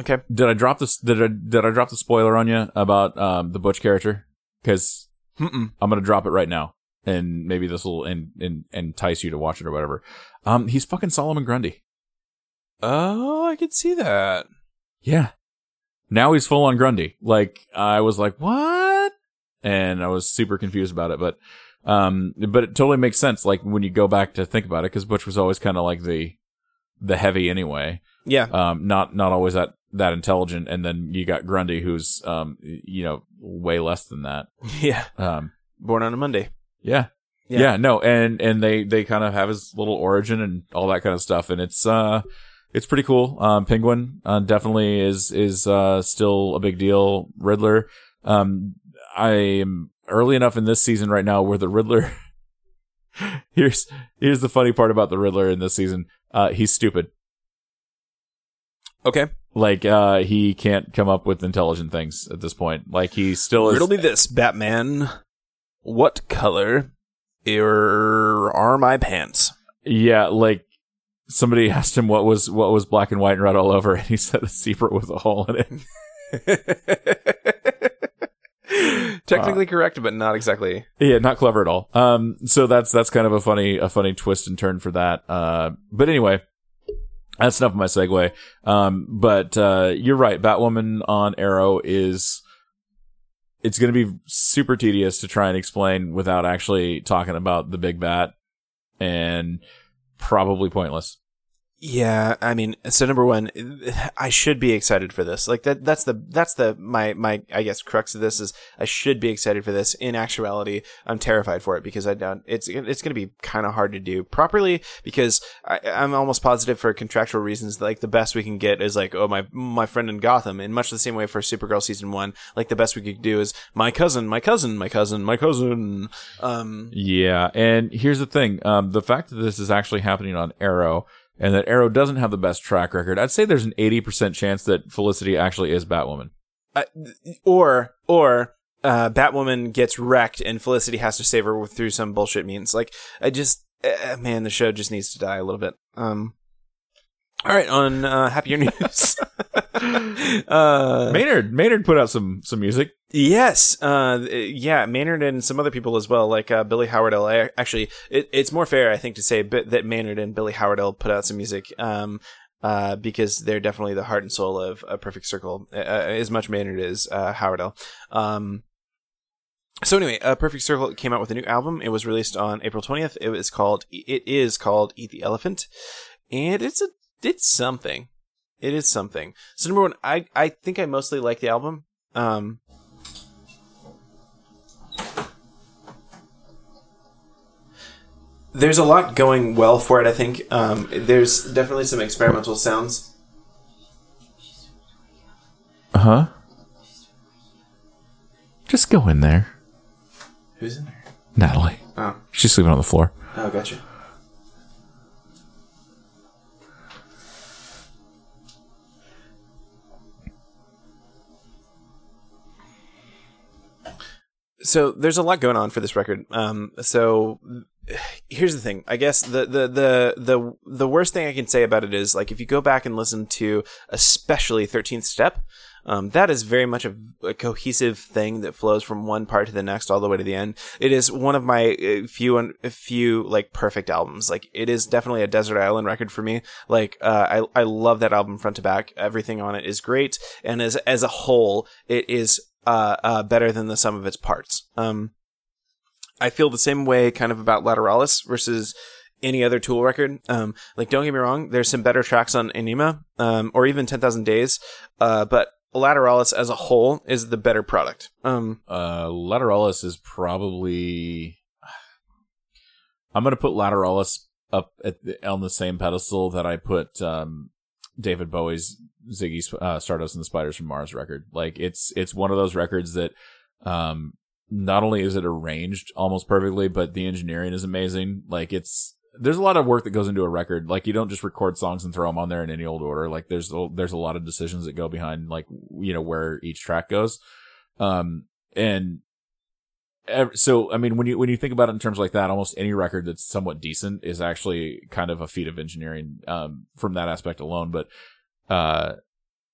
Okay, Did I drop this? Did I did I drop the spoiler on you about um the Butch character? Because I'm gonna drop it right now, and maybe this will en- en- entice you to watch it or whatever. Um, he's fucking Solomon Grundy. oh, I could see that. Yeah. Now he's full on Grundy. Like I was like, what? And I was super confused about it, but um, but it totally makes sense. Like when you go back to think about it, because Butch was always kind of like the the heavy anyway. Yeah, Um, not not always that that intelligent, and then you got Grundy, who's um, you know, way less than that. yeah. Um, Born on a Monday. yeah. Yeah. Yeah. no, and and they they kind of have his little origin and all that kind of stuff, and it's uh it's pretty cool. Um, Penguin uh, definitely is is uh still a big deal. Riddler, um, I am early enough in this season right now where the Riddler. here's here's the funny part about the Riddler in this season. Uh, he's stupid. Okay. Like uh, he can't come up with intelligent things at this point. Like he still is. Riddle me this, Batman. What color are, are my pants? Yeah, like somebody asked him what was what was black and white and red all over, and he said a zebra with a hole in it. Technically correct, but not exactly. yeah, not clever at all. Um, so that's that's kind of a funny a funny twist and turn for that. Uh, but anyway, that's enough of my segue. Um, but uh, you're right. Batwoman on Arrow is it's going to be super tedious to try and explain without actually talking about the big bat, and probably pointless. Yeah, I mean, so number one, I should be excited for this. Like that, that's the that's the my my I guess crux of this is I should be excited for this. In actuality, I'm terrified for it because I don't. It's it's going to be kind of hard to do properly because I, I'm almost positive for contractual reasons. Like the best we can get is like, oh my my friend in Gotham, in much the same way for Supergirl season one. Like the best we could do is my cousin, my cousin, my cousin, my cousin. Um, Yeah, and here's the thing: um, the fact that this is actually happening on Arrow, and that Arrow doesn't have the best track record, I'd say there's an eighty percent chance that Felicity actually is Batwoman. uh, or or uh, Batwoman gets wrecked and Felicity has to save her through some bullshit means. Like I just uh, man, the show just needs to die a little bit. Um. All right, on uh, happier news. uh, Maynard Maynard put out some some music. Yes, uh, yeah, Maynard and some other people as well, like uh, Billy Howerdel. I, actually, it, it's more fair, I think, to say that Maynard and Billy Howerdel put out some music, um, uh, because they're definitely the heart and soul of a Perfect Circle, uh, as much Maynard as uh, Howerdel. Um, so anyway, uh, Perfect Circle came out with a new album. It was released on April twentieth. It was called. It is called "Eat the Elephant," and it's a it's something. It is something. So number one, I I think I mostly like the album. Um, there's a lot going well for it. I think um, there's definitely some experimental sounds. Uh huh. Just go in there, Who's in there? Natalie. Oh, She's sleeping on the floor. oh, gotcha. So there's a lot going on for this record. Um, so here's the thing. I guess the, the the the the worst thing I can say about it is like if you go back and listen to especially Thirteenth Step, um, that is very much a, a, cohesive thing that flows from one part to the next all the way to the end. It is one of my uh, few and few like perfect albums. Like it is definitely a desert island record for me. Like uh, I I love that album front to back. Everything on it is great, and as as a whole, it is uh, uh better than the sum of its parts. Um, I feel the same way kind of about Lateralus versus any other Tool record. Um, like, don't get me wrong, there's some better tracks on Ænima, um, or even 10,000 Days, uh, but Lateralus as a whole is the better product. Um, uh, Lateralus is probably. I'm going to put Lateralus up the, on the same pedestal that I put um, David Bowie's Ziggy uh, Stardust and the Spiders from Mars record. Like it's it's one of those records that um, not only is it arranged almost perfectly, but the engineering is amazing. Like it's there's a lot of work that goes into a record. Like you don't just record songs and throw them on there in any old order. Like there's a, there's a lot of decisions that go behind like you know where each track goes. Um and so I mean when you when you think about it in terms like that, almost any record that's somewhat decent is actually kind of a feat of engineering um from that aspect alone. But uh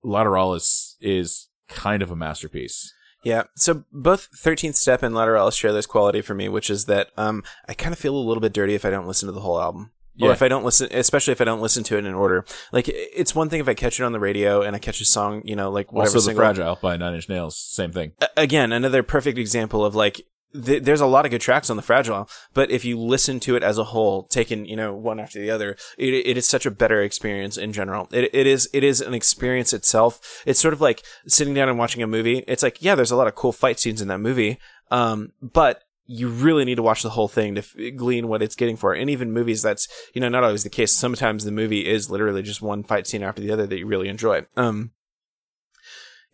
Lateralus is kind of a masterpiece. Yeah. So both 13th Step and Lateralus share this quality for me, which is that um, I kind of feel a little bit dirty if I don't listen to the whole album. Yeah. Or if I don't listen, especially if I don't listen to it in order. Like, it's one thing if I catch it on the radio and I catch a song, you know, like whatever. Also, The Fragile by Nine Inch Nails, same thing. Again, another perfect example of like th- there's a lot of good tracks on the Fragile, but if you listen to it as a whole, taken you know one after the other, it, it is such a better experience in general. It, it is it is an experience itself. It's sort of like sitting down and watching a movie. It's like yeah, there's a lot of cool fight scenes in that movie, um, but you really need to watch the whole thing to f- glean what it's getting for. And even movies, that's you know not always the case. Sometimes the movie is literally just one fight scene after the other that you really enjoy. Um,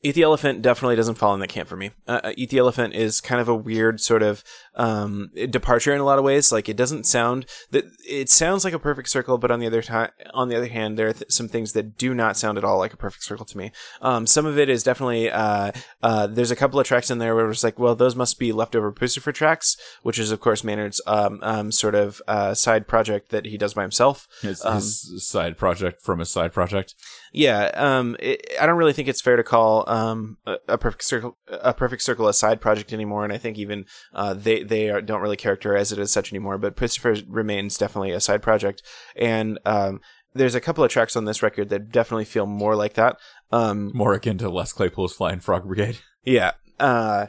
Eat the Elephant definitely doesn't fall in that camp for me. Uh, uh, Eat the Elephant is kind of a weird sort of um, departure in a lot of ways. Like it doesn't sound that it sounds like a perfect circle, but on the other time, on the other hand, there are th- some things that do not sound at all like a perfect circle to me. Um, some of it is definitely uh, uh, there's a couple of tracks in there where it's like, well, those must be leftover Puscifer tracks, which is of course Maynard's um, um, sort of uh, side project that he does by himself. His, his um, side project from his side project. Yeah, um, it, I don't really think it's fair to call um, a, a, perfect circle a perfect circle a side project anymore, and I think even uh, they they are, don't really characterize it as such anymore. But Puscifer remains definitely a side project, and um, there's a couple of tracks on this record that definitely feel more like that. Um, more akin to Les Claypool's Flying Frog Brigade. Yeah. Uh,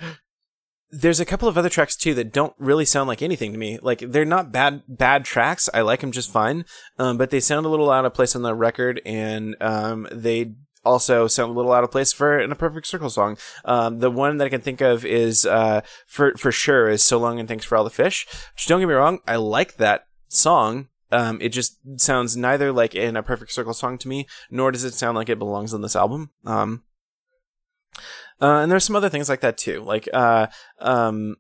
there's a couple of other tracks too that don't really sound like anything to me. Like they're not bad bad tracks. I like them just fine, um, but they sound a little out of place on the record, and um, they also sound a little out of place for a perfect circle song. Um, the one that I can think of is uh, for for sure is "So Long and Thanks for All the Fish." Which don't get me wrong, I like that song. Um, it just sounds neither like in a perfect circle song to me, nor does it sound like it belongs on this album. Um, uh, and there's some other things like that too. Like, uh, um,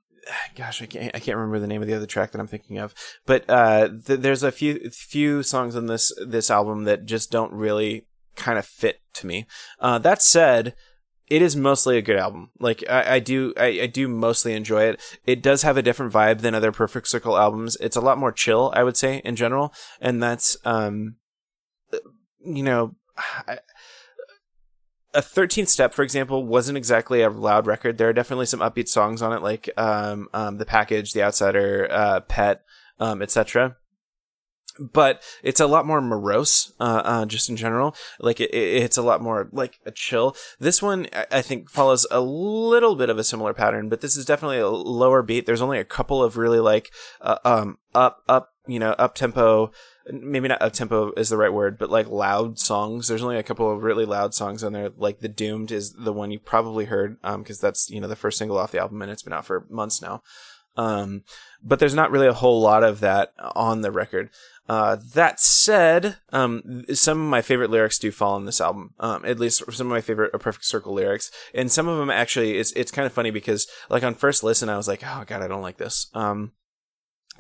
gosh, I can't, I can't remember the name of the other track that I'm thinking of, but, uh, th- there's a few, few songs on this, this album that just don't really kind of fit to me. Uh, that said, it is mostly a good album. Like I, I do, I, I, do mostly enjoy it. It does have a different vibe than other Perfect Circle albums. It's a lot more chill, I would say, in general, and that's, um, you know, I, a 13th step for example wasn't exactly a loud record. There are definitely some upbeat songs on it like um, um, the package the outsider uh, pet um, etc but it's a lot more morose uh, uh, just in general. Like it, it's a lot more like a chill. This one i think follows a little bit of a similar pattern but this is definitely a lower beat. There's only a couple of really like uh, um up up you know up tempo maybe not up tempo is the right word, but like loud songs. There's only a couple of really loud songs on there. Like the Doomed is the one you probably heard, um, because that's you know the first single off the album and it's been out for months now. Um, but there's not really a whole lot of that on the record. Uh, that said, um, some of my favorite lyrics do fall on this album. Um, at least some of my favorite Perfect Circle lyrics, and some of them actually, it's it's kind of funny because like on first listen, I was like, oh god, I don't like this.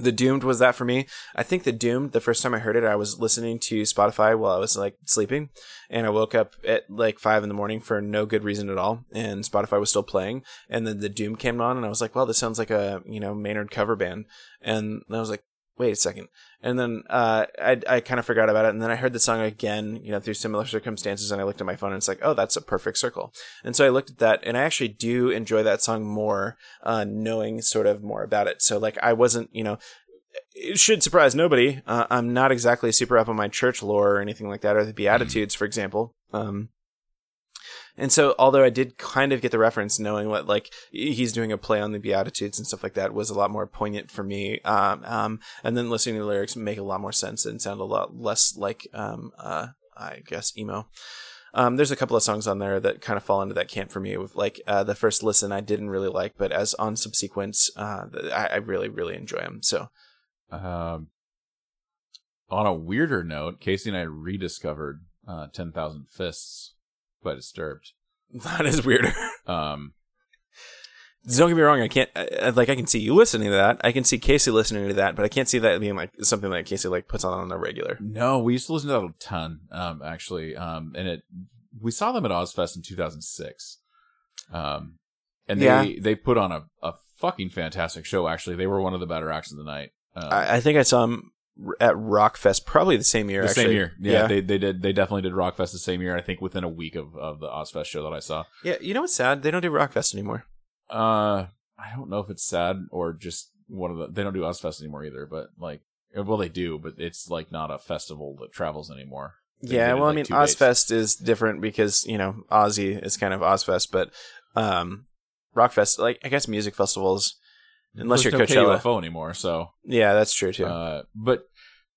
The Doomed was that for me. I think the Doomed, the first time I heard it, I was listening to Spotify while I was like sleeping, and I woke up at like five in the morning for no good reason at all, and Spotify was still playing, and then the Doomed came on, and I was like, well, this sounds like a you know Maynard cover band, and I was like, wait a second. And then uh, I, I kind of forgot about it. And then I heard the song again, you know, through similar circumstances. And I looked at my phone and it's like, oh, that's a perfect circle. And so I looked at that and I actually do enjoy that song more, uh, knowing sort of more about it. So like I wasn't, you know, it should surprise nobody. Uh, I'm not exactly super up on my church lore or anything like that, or the Beatitudes, for example. Um, and so, although I did kind of get the reference, knowing what like he's doing a play on the Beatitudes and stuff like that was a lot more poignant for me. Um, um, and then listening to the lyrics make a lot more sense and sound a lot less like, um, uh, I guess emo. Um, there's a couple of songs on there that kind of fall into that camp for me. With like uh, the first listen, I didn't really like, but as on subsequent, uh, I, I really, really enjoy them. So, Um, on a weirder note, Casey and I rediscovered uh, 10,000 Fists by Disturbed. that is weirder. Um, Don't get me wrong. I can't I, like I can see you listening to that. I can see Casey listening to that, but I can't see that being like something that Casey like puts on on a regular. no, we used to listen to that a ton, um, actually. Um, and it, we saw them at Ozzfest in 2006. Um, and they, Yeah. they put on a, a fucking fantastic show, actually. They were one of the better acts of the night. Um, I, I think I saw him at Rockfest probably the same year. the actually. same year. Yeah, They, they did, they definitely did Rockfest the same year, I think within a week of, of the Ozzfest show that I saw. yeah. You know what's sad? They don't do Rockfest anymore. Uh, I don't know if it's sad or just one of the. They don't do Ozzfest anymore either, but like, well, they do, but it's like not a festival that travels anymore. They yeah. Well, I mean, two days. Is different because you know Ozzy is kind of Ozzfest, but um, Rockfest, like I guess music festivals, unless There's you're no Coachella. KUFO anymore, so. Yeah, that's true too. Uh, but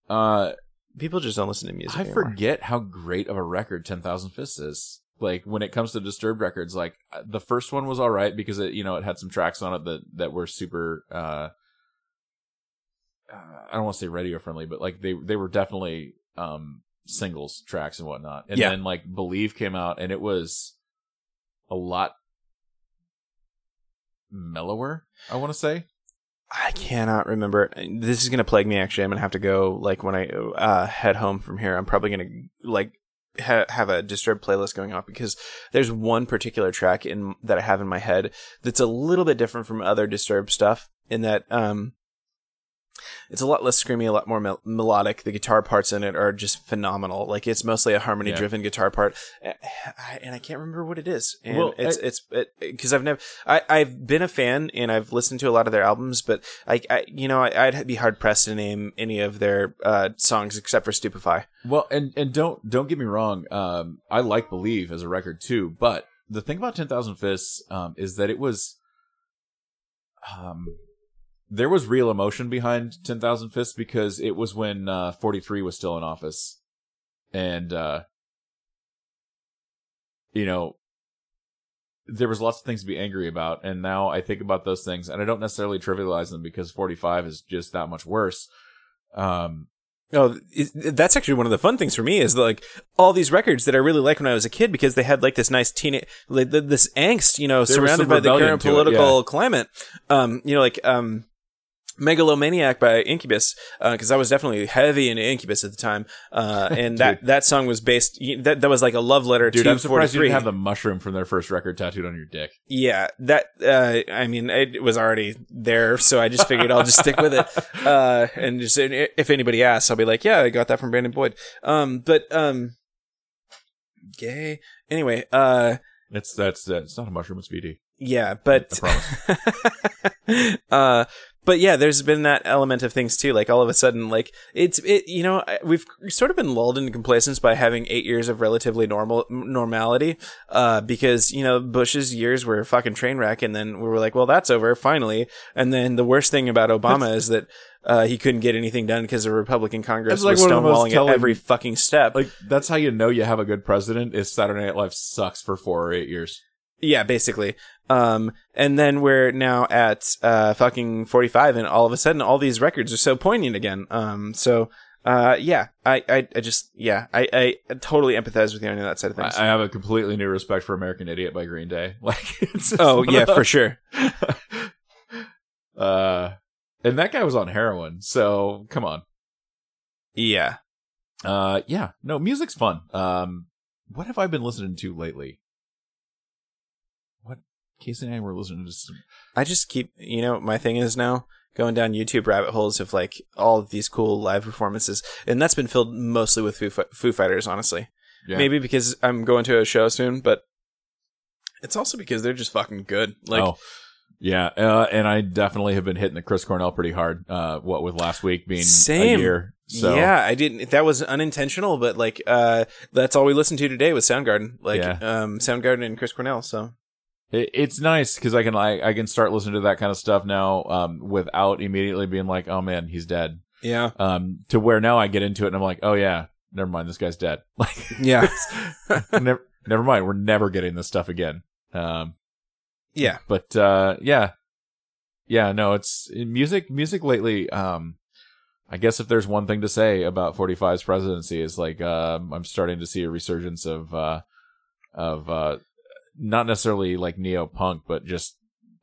uh, People just don't listen to music. I anymore. forget how great of a record Ten Thousand Fists is. Like when it comes to Disturbed records, like uh, the first one was all right because it, you know, it had some tracks on it that that were super. uh uh, I don't want to say radio friendly, but like they they were definitely um singles tracks and whatnot. And Yeah. then like Believe came out and it was a lot mellower. I want to say. I cannot remember. This is gonna plague me. Actually, I'm gonna have to go. Like when I uh, head home from here, I'm probably gonna like ha- have a disturbed playlist going off because there's one particular track in that I have in my head that's a little bit different from other disturbed stuff. In that, um, it's a lot less screamy, a lot more mel- melodic. The guitar parts in it are just phenomenal. Like it's mostly a harmony-driven guitar part, and I, and I can't remember what it is. And Well, it's I- it's because I've never I I've been a fan and I've listened to a lot of their albums, but I, I you know I, I'd be hard pressed to name any of their uh, songs except for Stupify. Well, and and don't don't get me wrong. Um, I like Believe as a record too, but the thing about Ten Thousand Fists um, is that it was, um, there was real emotion behind Ten Thousand Fists because it was when uh, Forty Three was still in office, and uh, you know, there was lots of things to be angry about, and now I think about those things, and I don't necessarily trivialize them because Forty Five is just that much worse. Um, Oh, it, that's actually one of the fun things for me is like all these records that I really liked when I was a kid because they had like this nice teenage, like this angst, you know, There surrounded by the current to it, political yeah. climate. Um, you know, like um, Megalomaniac by Incubus, because I was definitely heavy into Incubus at the time, uh, and that that song was based that that was like a love letter dude, to I'm surprised you didn't have the mushroom from their first record tattooed on your dick. Yeah, that uh, I mean, it was already there, so I just figured I'll just stick with it. Uh, and just if anybody asks, I'll be like, "Yeah, I got that from Brandon Boyd." Um, but um, gay. Anyway, uh, It's that's uh, it's not a mushroom. It's VD. yeah, but uh, but yeah, there's been that element of things too. Like all of a sudden, like it's it. You know, we've sort of been lulled into complacence by having eight years of relatively normal normality. Uh, because you know Bush's years were a fucking train wreck, and then we were like, well, that's over finally. And then the worst thing about Obama is that. Uh, he couldn't get anything done because the Republican Congress like was stonewalling at every fucking step. Like that's how you know you have a good president. Is Saturday Night Live sucks for four or eight years. Yeah, basically. Um, and then we're now at uh, fucking 45, and all of a sudden, all these records are so poignant again. Um, so, uh, yeah, I, I, I just, yeah, I, I totally empathize with you on that side of things. I have a completely new respect for American Idiot by Green Day. Like, oh, yeah, for sure. uh, and that guy was on heroin. So come on. Yeah. Uh, yeah, no, music's fun. Um, what have I been listening to lately? Casey and I were listening to. Some, I just keep, you know, my thing is now, going down YouTube rabbit holes of like all of these cool live performances, and that's been filled mostly with Foo, Foo Fighters, honestly. Yeah. Maybe because I'm going to a show soon, but it's also because they're just fucking good. Like, oh, yeah, uh, and I definitely have been hitting the Chris Cornell pretty hard. Uh, what with last week being Same. a year. So yeah, I didn't. That was unintentional, but like, uh, that's all we listened to today was Soundgarden. Like, Yeah. um, Soundgarden and Chris Cornell. So it, it's nice because I can I, I can start listening to that kind of stuff now um, without immediately being like, oh man, he's dead. yeah, Um, to where now I get into it and I'm like, oh yeah, never mind, this guy's dead. Like, yeah, never, never mind, we're never getting this stuff again. Um, yeah. but uh, yeah, yeah, no, it's music. Music lately. Um, I guess if there's one thing to say about 45's presidency is like um, I'm starting to see a resurgence of uh, of uh, not necessarily like neo punk, but just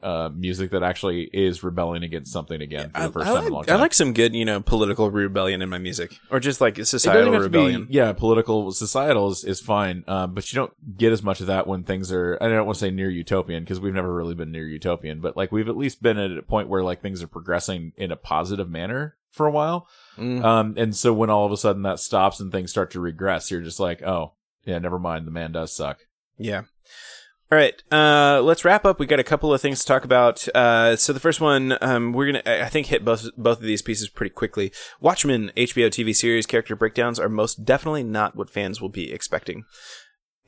uh, music that actually is rebelling against something again for I, the first I time in a long like, time. I like some good, you know, political rebellion in my music, or just like societal to be- rebellion. yeah, political, societal is, is fine, um, but you don't get as much of that when things are. I don't want to say near utopian because we've never really been near utopian, but like we've at least been at a point where like things are progressing in a positive manner for a while. Mm. Um, and so when all of a sudden that stops and things start to regress, you're just like, oh yeah, never mind. The man does suck. Yeah. All right. Uh, let's wrap up. We got a couple of things to talk about. Uh, so the first one, um, we're gonna, I I think, hit both both of these pieces pretty quickly. Watchmen HBO TV series character breakdowns are most definitely not what fans will be expecting.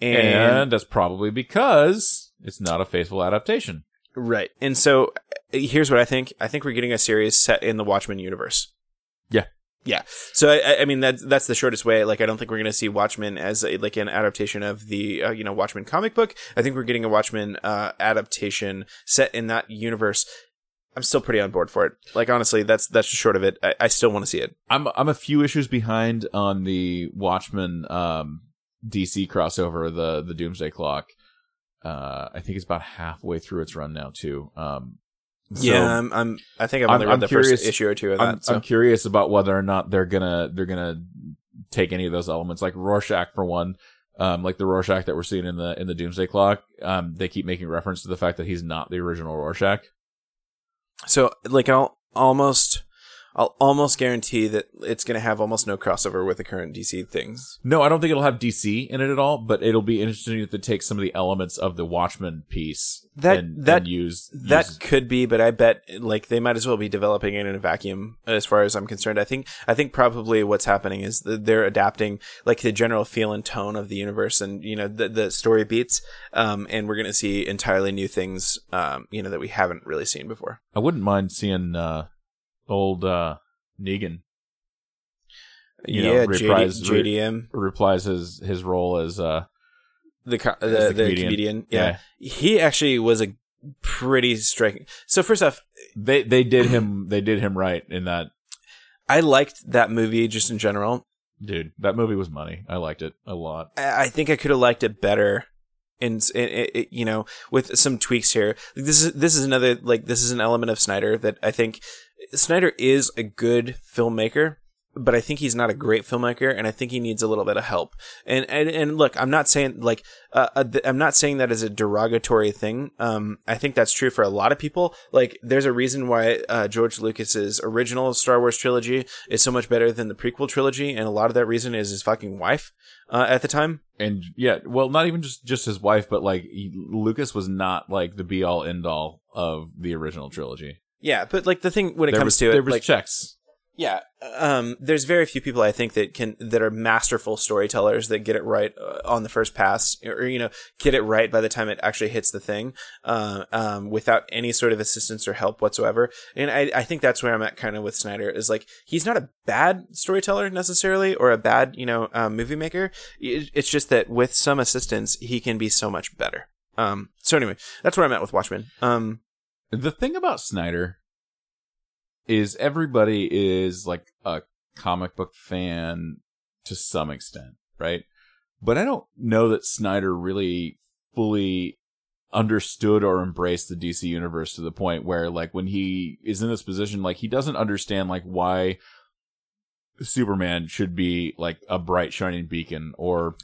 And, And, that's probably because it's not a faithful adaptation. right. And so uh, here's what I think. I think we're getting a series set in the Watchmen universe. Yeah. So I- I, I mean that's that's the shortest way. Like I don't think we're going to see Watchmen as a, like an adaptation of the uh, you know Watchmen comic book. I think we're getting a Watchmen uh, adaptation set in that universe. I'm still pretty on board for it. Like honestly, that's that's the short of it. I, I still want to see it. I'm I'm a few issues behind on the Watchmen um, DC crossover, the the Doomsday Clock. Uh, I think it's about halfway through its run now too. Um, so yeah, I'm, I'm. I think I've I'm- only read I'm the curious- first issue or two of that. I'm, so I'm curious about whether or not they're gonna they're gonna take any of those elements, like Rorschach for one. Um, like the Rorschach that we're seeing in the in the Doomsday Clock, um, they keep making reference to the fact that he's not the original Rorschach. So like I'll almost I'll almost guarantee that it's going to have almost no crossover with the current DC things. No, I don't think it'll have DC in it at all, but it'll be interesting to take some of the elements of the Watchmen piece That- and, that- and use That use- could be, but I bet like they might as well be developing it in a vacuum as far as I'm concerned. I think I think probably what's happening is that they're adapting like the general feel and tone of the universe and you know the the story beats um and we're going to see entirely new things um you know that we haven't really seen before. I wouldn't mind seeing uh, old uh, Negan You know, yeah, reprise- JD, JDM replies his his role as uh the co- the, the the, comedian. comedian. Yeah. he actually was a pretty striking. So first off, they they did him they did him right in that I liked that movie just in general. dude that movie was money I liked it a lot I I think I could have liked it better. And it, it, you know, with some tweaks here, Like, this is this is another like this is an element of Snyder that I think Snyder is a good filmmaker, but I think he's not a great filmmaker, and I think he needs a little bit of help. And and, and look, I'm not saying like uh, uh, I'm not saying that as a derogatory thing. Um, I think that's true for a lot of people. Like, there's a reason why uh, George Lucas's original Star Wars trilogy is so much better than the prequel trilogy, and a lot of that reason is his fucking wife uh, at the time. and yeah well not even just just his wife but like he, Lucas was not like the be all end all of the original trilogy Yeah, but like the thing when it there comes was, to there it, was like checks yeah, um, there's very few people I think that can that are masterful storytellers that get it right uh, on the first pass, or you know, get it right by the time it actually hits the thing, uh, um, without any sort of assistance or help whatsoever. And I, I think that's where I'm at kind of with Snyder is like he's not a bad storyteller necessarily or a bad you know um, movie maker. It- It's just that with some assistance, he can be so much better. Um, so anyway, that's where I'm at with Watchmen. Um, The thing about Snyder is everybody is like a comic book fan to some extent, right? But I don't know that Snyder really fully understood or embraced the DC universe to the point where like when he is in this position like he doesn't understand like why Superman should be like a bright shining beacon or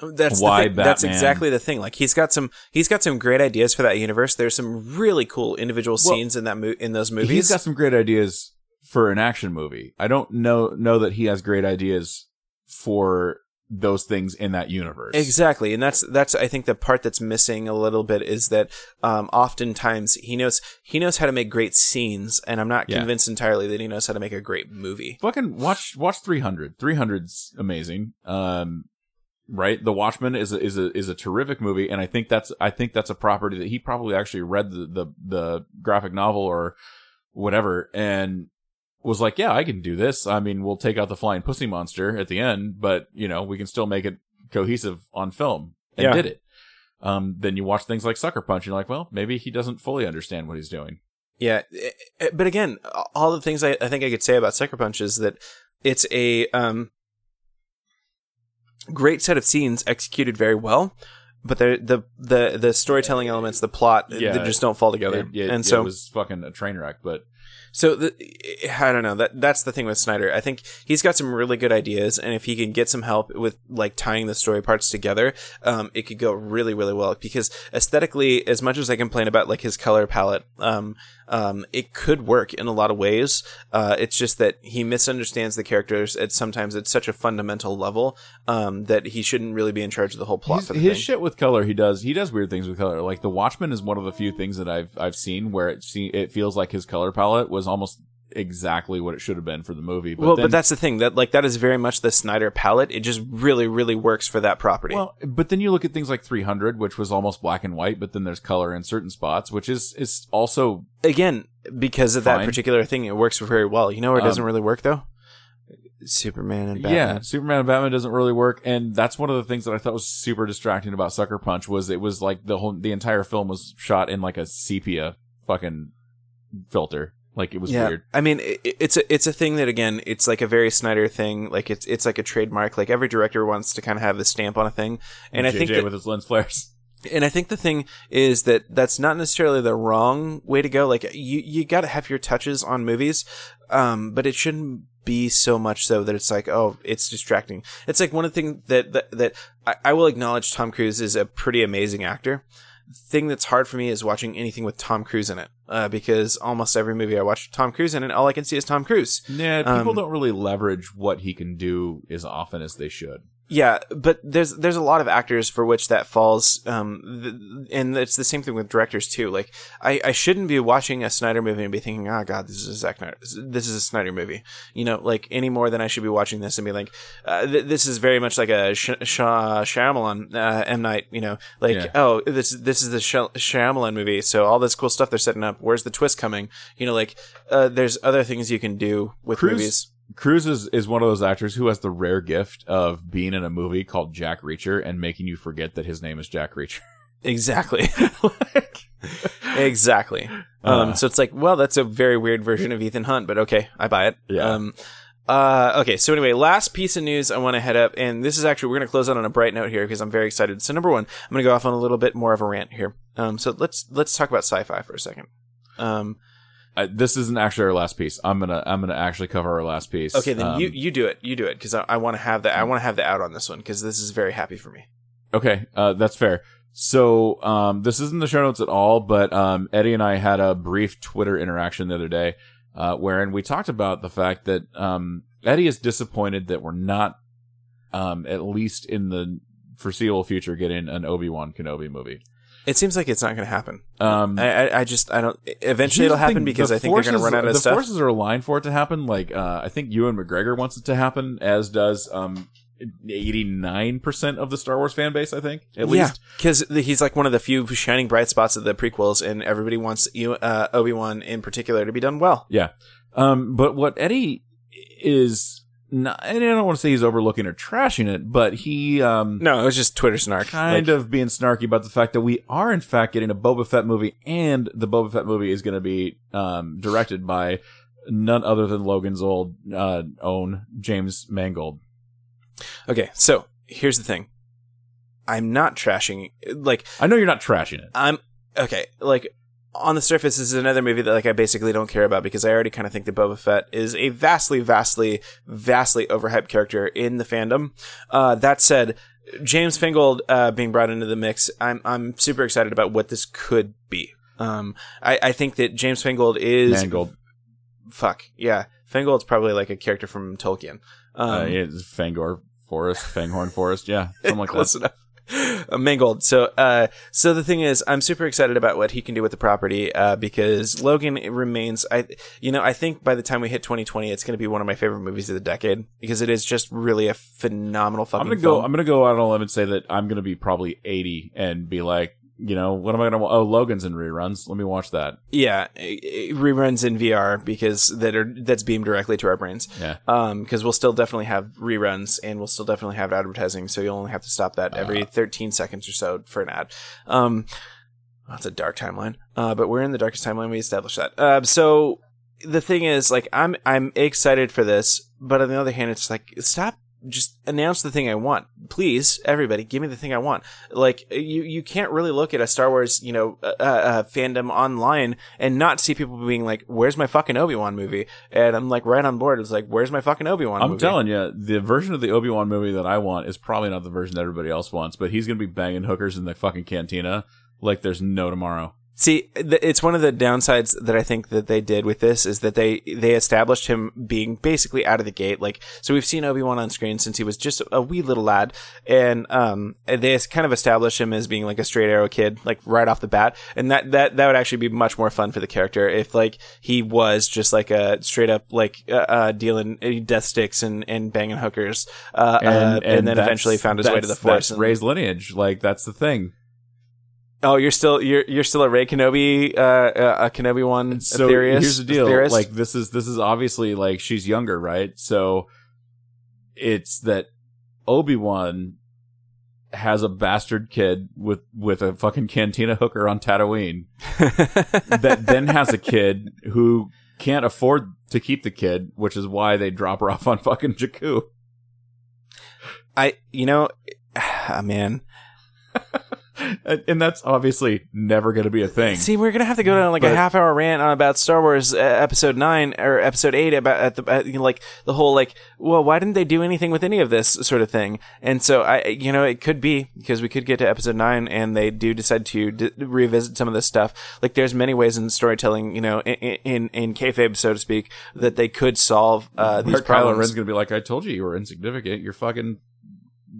That's why. That's exactly the thing. Like he's got some he's got some great ideas for that universe. There's some really cool individual Well, scenes in that mo- in those movies. He's got some great ideas for an action movie. I don't know know that he has great ideas for those things in that universe. Exactly, and that's that's I think the part that's missing a little bit is that um, oftentimes he knows he knows how to make great scenes, and I'm not Yeah. convinced entirely that he knows how to make a great movie. Fucking watch watch 300. 300's amazing. Um right? The Watchmen is a, is a is a terrific movie and I think that's I think that's a property that he probably actually read the the, the graphic novel or whatever and was like, "Yeah, I can do this. I mean, we'll take out the flying pussy monster at the end, but, you know, we can still make it cohesive on film." And Yeah. did it. Um, then you watch things like Sucker Punch, and you're like, well, maybe he doesn't fully understand what he's doing. Yeah, eh, eh, but again, all the things I, I think I could say about Sucker Punch is that it's a um, great set of scenes executed very well, but the the the the storytelling elements, the plot, Yeah. they just don't fall together. It, it- and it was fucking a train wreck, but So the, I don't know. That that's the thing with Snyder. I think he's got some really good ideas, and if he can get some help with like tying the story parts together, um, it could go really really well. Because aesthetically, as much as I complain about like his color palette, um, um, it could work in a lot of ways. Uh, it's just that he misunderstands the characters at sometimes at such a fundamental level um, that he shouldn't really be in charge of the whole plot He's- for the his shit with color, he does he does weird things with color. Like the Watchmen is one of the few things that I've I've seen where it see, it feels like his color palette was almost exactly what it should have been for the movie. But well, then, but that's the thing that like that is very much the Snyder palette. It just really really works for that property. well, but then you look at things like 300, which was almost black and white, but then there's color in certain spots, which is is also again because of that particular thing it works very well you know where it doesn't Um, really work though superman and batman yeah. Superman and Batman doesn't really work, and that's one of the things that I thought was super distracting about Sucker Punch was it was like the whole the entire film was shot in like a sepia fucking filter. Like it was yeah. weird. i mean it, it's a it's a thing that again it's like a very snyder thing. Like it's it's like a trademark. Like every director wants to kind of have the stamp on a thing. And i think JJ that, with his lens flares. and i think the thing is that that's not necessarily the wrong way to go. Like you you got to have your touches on movies um but it shouldn't be so much so that it's like oh it's distracting. It's like one of the things that that, that I, I will acknowledge tom cruise is a pretty amazing actor. Thing that's hard for me is watching anything with tom cruise in it uh, because almost every movie i watch tom cruise in and all i can see is tom cruise Yeah, people Um, don't really leverage what he can do as often as they should. Yeah, but there's there's a lot of actors for which that falls, um, th- and it's the same thing with directors too. Like, I, I shouldn't be watching a Snyder movie and be thinking, oh god, this is a Zack Snyder, this is a Snyder movie, you know, like any more than I should be watching this and be like, uh, th- this is very much like a Sh- Sh- Shyamalan, uh, M Night, you know, like Yeah. oh this this is the Sh- Shyamalan movie, so all this cool stuff they're setting up, where's the twist coming? You know, like uh, there's other things you can do with Cruise- movies. Cruise is, is one of those actors who has the rare gift of being in a movie called Jack Reacher and making you forget that his name is Jack Reacher. Exactly. exactly. Um, Uh. so it's like, well, that's a very weird version of Ethan Hunt, but okay, I buy it. Yeah. Um, uh, okay. So anyway, last piece of news I want to head up, and this is actually we're going to close out on a bright note here because I'm very excited. So number one, I'm going to go off on a little bit more of a rant here. Um, so let's let's talk about sci-fi for a second. Um, This isn't actually our last piece. I'm gonna I'm gonna actually cover our last piece. okay, then Um, you you do it. You do it because I, I want to have the I want to have the out on this one because this is very happy for me. Okay, uh, that's fair. So um, this isn't the show notes at all, but um, Eddie and I had a brief Twitter interaction the other day, uh, wherein we talked about the fact that um, Eddie is disappointed that we're not, um, at least in the foreseeable future, getting an Obi Wan Kenobi movie. It seems like it's not going to happen. Um, I, I I just I don't. Eventually, it'll happen because I think they're going to run out of the stuff. The forces are aligned for it to happen. Like uh, I think Ewan McGregor wants it to happen, as does um, 89% of the Star Wars fan base, I think, at least. because he's like one of the few shining bright spots of the prequels, and everybody wants you, uh, Obi Wan in particular to be done well. Yeah. Um, but what Eddie is not, and I don't want to say he's overlooking or trashing it, but he, um, No, it was just Twitter snark. kind Like, of being snarky about the fact that we are in fact getting a Boba Fett movie and the Boba Fett movie is going to be, um, directed by none other than Logan's old, uh, own James Mangold. Okay, so here's the thing. I'm not trashing. Like I know you're not trashing it. I'm okay. Like on the surface, this is another movie that like I basically don't care about because I already kind of think that Boba Fett is a vastly, vastly, vastly overhyped character in the fandom. Uh, that said, James Fingold uh, being brought into the mix, I'm I'm super excited about what this could be. Um, I, I think that James Fingold is Mangold. fuck yeah. Fingold's probably like a character from Tolkien. Um, uh, yeah, Fangor Forest, Fangorn Forest. Yeah, something like close that. enough. Mangold. So, uh, so the thing is, I'm super excited about what he can do with the property, uh, because Logan remains, I, you know, I think by the time we hit 2020, it's going to be one of my favorite movies of the decade because it is just really a phenomenal fucking. I'm gonna go. I'm gonna go out on a limb and say that I'm gonna be probably 80 and be like, you know, what am I gonna? Oh, Logan's in reruns. Let me watch that. yeah, reruns in VR because that are that's beamed directly to our brains. Yeah. Um, because we'll still definitely have reruns and we'll still definitely have advertising. So you'll only have to stop that every 13 seconds or so for an ad. Um, that's a dark timeline. Uh, but we're in the darkest timeline. We established that. Uh, so the thing is, like, I'm I'm excited for this, but on the other hand, it's like stop. Just announce the thing I want, please. Everybody, give me the thing I want. Like you, you can't really look at a Star Wars, you know, uh, uh, fandom online and not see people being like, "Where's my fucking Obi Wan movie?" And I'm like, right on board. It's like, "Where's my fucking Obi Wan?" I'm movie? telling you, the version of the Obi Wan movie that I want is probably not the version that everybody else wants. But he's gonna be banging hookers in the fucking cantina like there's no tomorrow. See, th- it's one of the downsides that I think that they did with this is that they they established him being basically out of the gate. Like, so we've seen Obi Wan on screen since he was just a wee little lad, and um, they kind of established him as being like a straight arrow kid, like right off the bat, and that that that would actually be much more fun for the character if like he was just like a straight up like uh, uh dealing uh, death sticks and and banging hookers, uh, and, uh, and, then eventually found his way to the force. That's and- Rey's lineage. Like that's the thing. Oh, you're still you're you're still a Rey Kenobi, uh, uh, a Kenobi one So theorist. here's the deal. theorist? Like this is this is obviously like she's younger, right? So it's that Obi Wan has a bastard kid with with a fucking cantina hooker on Tatooine that then has a kid who can't afford to keep the kid, which is why they drop her off on fucking Jakku. I, you know, ah, man. And that's obviously never going to be a thing. See, we're gonna have to go down like a half hour rant on about Star Wars uh, Episode Nine or Episode Eight about at the at, you know, like the whole like, well, why didn't they do anything with any of this sort of thing? And so I, you know, it could be because we could get to Episode Nine and they do decide to d- revisit some of this stuff. Like, there's many ways in storytelling, you know, in in, in kayfabe, so to speak, that they could solve uh, these Mark Kylo problems. Ren's going to be like, I told you you were insignificant. Your fucking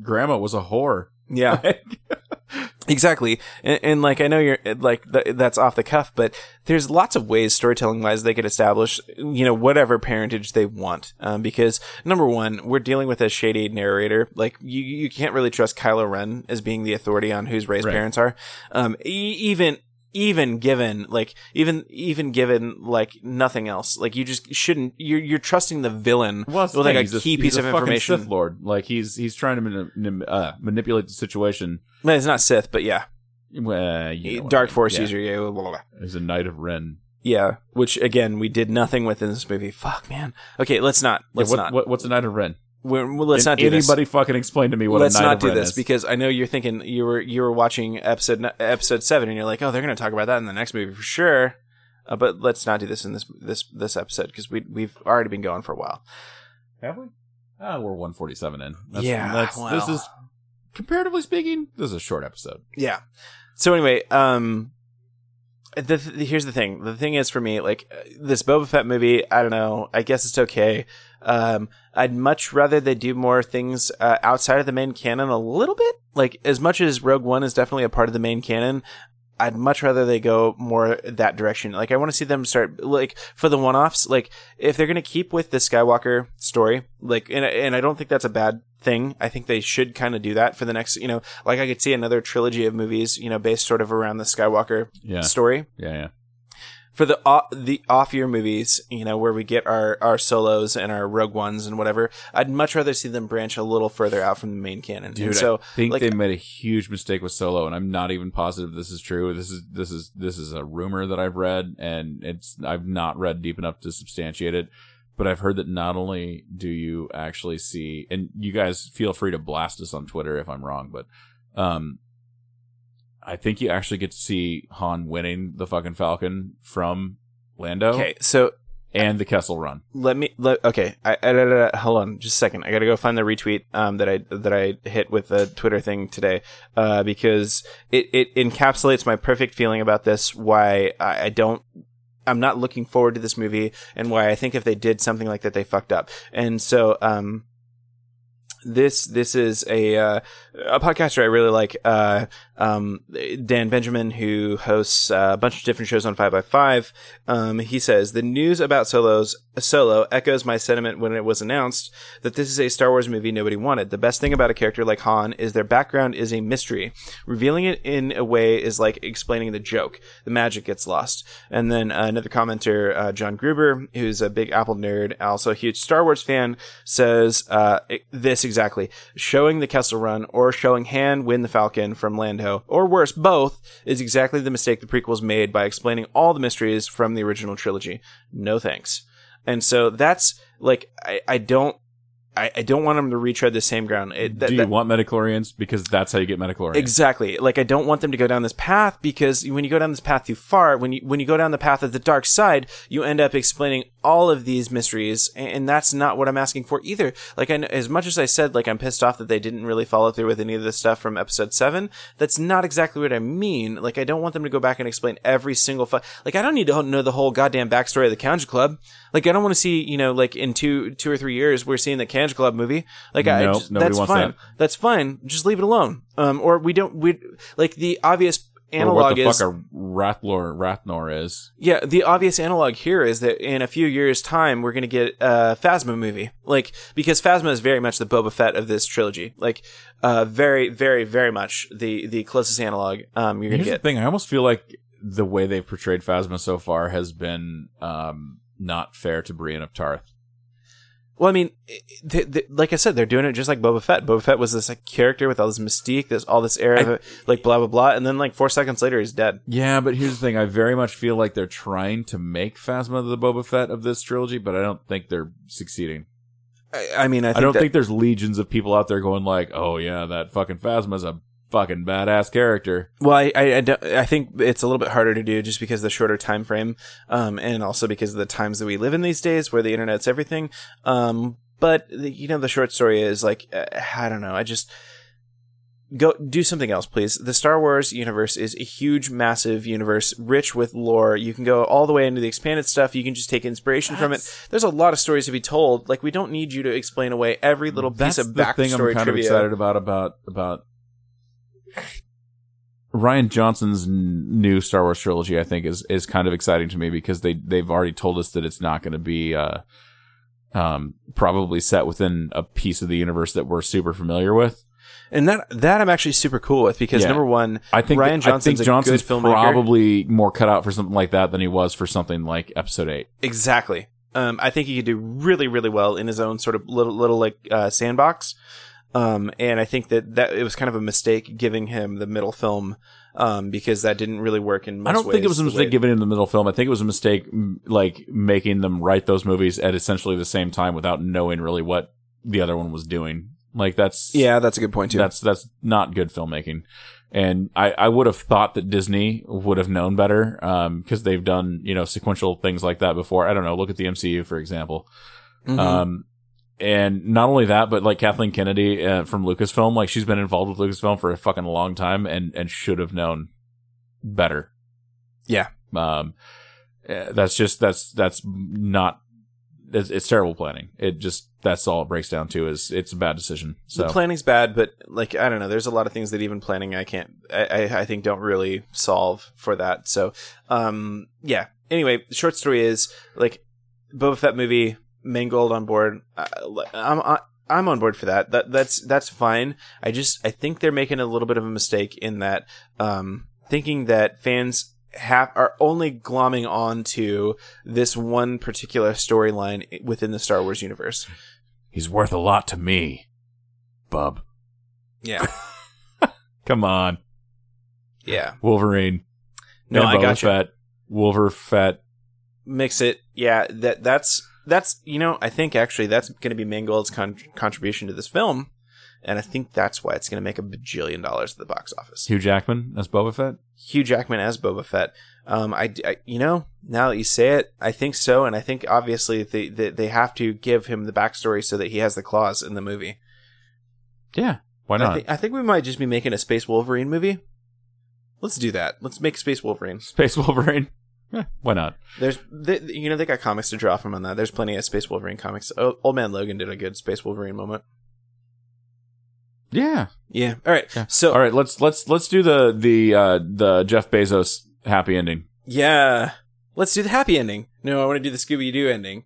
grandma was a whore. Yeah. Exactly, and, and like I know you're like th- that's off the cuff, but there's lots of ways storytelling wise they could establish, you know, whatever parentage they want. Um, because number one, we're dealing with a shady narrator. Like you, you can't really trust Kylo Ren as being the authority on whose Rey's Right. parents are. Um, e- even even given like even even given like nothing else, like you just shouldn't. You're you're trusting the villain Well, with like thing. a key he's piece a of information. Sith Lord, like he's he's trying to mani- uh, manipulate the situation. It's not Sith, but yeah, Well, you know what I Dark mean. Force Yeah. user. Yeah, blah, blah, blah. He's a knight of Ren. Yeah, which again we did nothing with in this movie. Fuck, man. Okay, let's not. Let's Yeah, what, not. What, what's a knight of Ren? We're, well, let's not do anybody this. fucking explain to me what Let's a not do this is? because I know you're thinking you were you were watching episode episode seven and you're like, oh, they're going to talk about that in the next movie for sure. Uh, but let's not do this in this this this episode because we we've already been going for a while. Have we? Ah, we're 147 in. That's, Yeah, that's, well. this is comparatively speaking, this is a short episode. Yeah. So anyway, um, the, the here's the thing. The thing is for me, like uh, this Boba Fett movie. I don't know. I guess it's okay. Um, I'd much rather they do more things uh, outside of the main canon a little bit. Like as much as Rogue One is definitely a part of the main canon. I'd much rather they go more that direction. Like I want to see them start like for the one-offs. Like if they're gonna keep with the Skywalker story, like and and I don't think that's a bad thing. I think they should kind of do that for the next. You know, like I could see another trilogy of movies. You know, based sort of around the Skywalker Yeah. story Yeah, yeah. For the off, the off year movies, you know, where we get our our solos and our Rogue Ones and whatever. I'd much rather see them branch a little further out from the main canon. Dude, and so I think like, they made a huge mistake with Solo, and I'm not even positive this is true. This is this is this is a rumor that I've read, and it's I've not read deep enough to substantiate it. But I've heard that not only do you actually see, and you guys feel free to blast us on Twitter if I'm wrong, but um, I think you actually get to see Han winning the fucking Falcon from Lando. okay, so and the Kessel Run. let me let, okay I, I, I- hold on just a second i gotta go find the retweet um that i that i hit with the twitter thing today uh because it it encapsulates my perfect feeling about this why i, I don't i'm not looking forward to this movie and why i think if they did something like that they fucked up and so um this this is a uh, a podcaster I really like, uh, um, Dan Benjamin, who hosts a bunch of different shows on Five by Five. Um, he says the news about Solo's Solo echoes my sentiment when it was announced that this is a Star Wars movie nobody wanted. The best thing about a character like Han is their background is a mystery. Revealing it in a way is like explaining the joke. The magic gets lost. And then uh, another commenter, uh, John Gruber, who's a big Apple nerd, also a huge Star Wars fan, says uh, this exactly: showing the Kessel Run or showing Han win the Falcon from Lando, or worse, both, is exactly the mistake the prequels made by explaining all the mysteries from the original trilogy. No thanks. And so that's like I, I don't I, I don't want them to retread the same ground. It, that- Do you that- want midi-chlorians? Because that's how you get midi-chlorians. Exactly. Like I don't want them to go down this path because when you go down this path too far, when you when you go down the path of the dark side, you end up explaining all of these mysteries, and, that's not what I'm asking for either. Like I, as much as I said, like I'm pissed off that they didn't really follow through with any of the stuff from episode seven. That's not exactly what I mean. Like I don't want them to go back and explain every single fu- like I don't need to know the whole goddamn backstory of the Kanjiklub. Like I don't want to see you know like in two two or three years we're seeing the Kanjiklub movie. Like I just, nobody that's wants fine that. that's fine. Just leave it alone. Um, or we don't. We like the obvious analog what the is fuck a Rathlor Rathnor is. yeah. The obvious analog here is that in a few years' time we're gonna get a Phasma movie, like because Phasma is very much the Boba Fett of this trilogy. Like, uh, very, very, very much the the closest analog. Um, you're gonna Here's get. the thing: I almost feel like the way they've portrayed Phasma so far has been um, not fair to Brienne of Tarth. Well, I mean, th th like I said, they're doing it just like Boba Fett. Boba Fett was this like character with all this mystique, this all this air of like blah blah blah, and then like four seconds later he's dead. Yeah, but here's the thing: I very much feel like they're trying to make Phasma the Boba Fett of this trilogy, but I don't think they're succeeding. I, I mean, I, think I don't that- think there's legions of people out there going like, "Oh yeah, that fucking Phasma's a fucking badass character." Well, I, I, I, I think it's a little bit harder to do just because of the shorter time frame, um, and also because of the times that we live in these days, where the internet's everything. Um, but the, you know, the short story is like, uh, I don't know. I just go do something else, please. The Star Wars universe is a huge, massive universe, rich with lore. You can go all the way into the expanded stuff. You can just take inspiration from it. There's a lot of stories to be told. Like, we don't need you to explain away every little piece That's of the thing I'm kind trivia. of excited about about about Rian Johnson's new Star Wars trilogy. I think is is kind of exciting to me because they they've already told us that it's not going to be uh, um, probably set within a piece of the universe that we're super familiar with. And that that I'm actually super cool with because Yeah. number one, I think Rian I Johnson's think a Johnson's good filmmaker. probably more cut out for something like that than he was for something like Episode Eight. Exactly. Um, I think he could do really, really well in his own sort of little, little like uh, sandbox. Um, and I think that that it was kind of a mistake giving him the middle film, um, because that didn't really work in. Most I don't think it was a mistake giving him the middle film. I think it was a mistake like making them write those movies at essentially the same time without knowing really what the other one was doing. Like that's Yeah, that's a good point too. that's that's not good filmmaking. And I, I would have thought that Disney would have known better because they've done you know sequential things like that before. I don't know. Look at the MCU for example. Mhm. Um, and not only that, but like Kathleen Kennedy uh, from Lucasfilm, like she's been involved with Lucasfilm for a fucking long time and and should have known better. Yeah. Um, uh, that's just that's that's not. It's, it's terrible planning. It just that's all it breaks down to is it's a bad decision. So the planning's bad, but like I don't know, there's a lot of things that even planning I can't, I, I, I think don't really solve for that. So, um, yeah. Anyway, the short story is like Boba Fett movie, Mangold on board. I, I'm I, I'm on board for that. That that's that's fine. I just I think they're making a little bit of a mistake in that, um, thinking that fans have are only glomming on to this one particular storyline within the Star Wars universe. he's worth a lot to me, bub. Yeah, Come on, yeah. Wolverine. No, and I got you. Fett, Wolver Fett. mix it. Yeah, that that's that's you know I think actually that's going to be Mangold's con- contribution to this film and I think that's why it's going to make a bajillion dollars at the box office. Hugh Jackman as Boba Fett. Hugh Jackman as Boba Fett. Um, I, I- you know, now that you say it, I think so, and I think obviously they, they they have to give him the backstory so that he has the claws in the movie. Yeah, why I not? I think we might just be making a Space Wolverine movie. Let's do that. Let's make Space Wolverine. Space Wolverine. Eh, why not? There's, they, you know, they got comics to draw from on that. There's plenty of Space Wolverine comics. O- Old Man Logan did a good Space Wolverine moment. Yeah. Yeah. All right. So, All right, let's let's let's do the the uh the Jeff Bezos happy ending. yeah, let's do the happy ending. No, I want to do the Scooby Doo ending.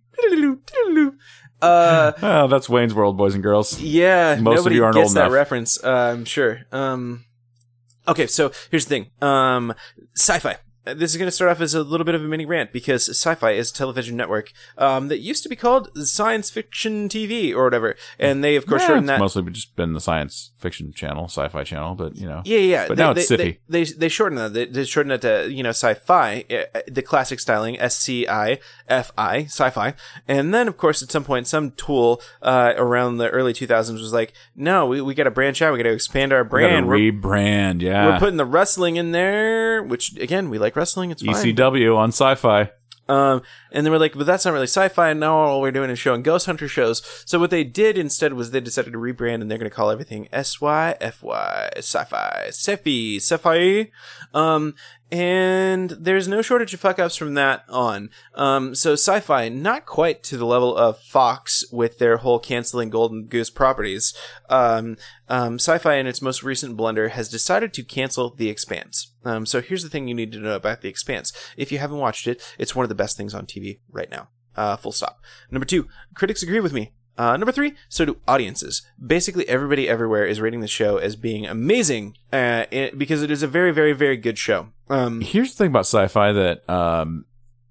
Uh, Oh, that's Wayne's World, boys and girls. yeah. Most of you aren't gets old that enough. reference. Uh, I'm sure. Um, okay. So here's the thing. Um, sci-fi. This is going to start off as a little bit of a mini rant because Sci-Fi is a television network um, that used to be called Science Fiction TV or whatever, and they of course Yeah, that. mostly just been the science fiction channel, sci-fi channel, but you know. Yeah, yeah. But they, now it's they, Siffy. They, they they shortened that. They, they shortened it to you know sci-fi, uh, the classic styling S C I F I sci-fi, and then of course at some point some tool uh, around the early 2000s was like, no, we, we got to branch out. We got to expand our We gotta brand. We're, rebrand, yeah. we're putting the wrestling in there, which again we like wrestling. It's fine. ECW on sci-fi. Um, and they we're like, but that's not really sci-fi. And now all we're doing is showing ghost hunter shows. So what they did instead was they decided to rebrand, and they're going to call everything S Y F Y sci-fi, sci-fi, sci-fi. Um, and there's no shortage of fuck ups from that on. Um, so Syfy not quite to the level of Fox with their whole canceling Golden Goose properties. Um, um, Syfy in its most recent blunder has decided to cancel The Expanse. Um, so here's the thing you need to know about The Expanse. If you haven't watched it, it's one of the best things on TV right now. Uh, full stop. Number two, critics agree with me. Uh, number three, so do audiences. Basically, everybody everywhere is rating the show as being amazing uh, it, because it is a very, very, very good show. Um, Here's the thing about Syfy that um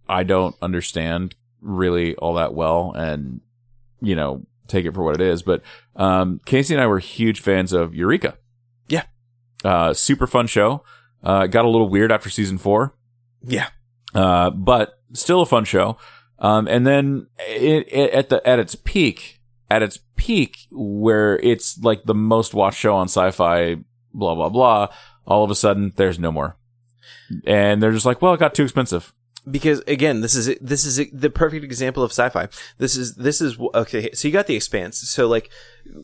I don't understand really all that well and you know, take it for what it is, but um Casey and I were huge fans of Eureka. Yeah. Uh super fun show. Uh got a little weird after season 4. yeah, uh, but still a fun show. Um, and then it, it, at the at its peak, at its peak, where it's like the most watched show on Sci-Fi, blah blah blah. All of a sudden, there's no more, and they're just like, well, it got too expensive. because again this is this is the perfect example of Syfy this is this is okay so you got the expanse so like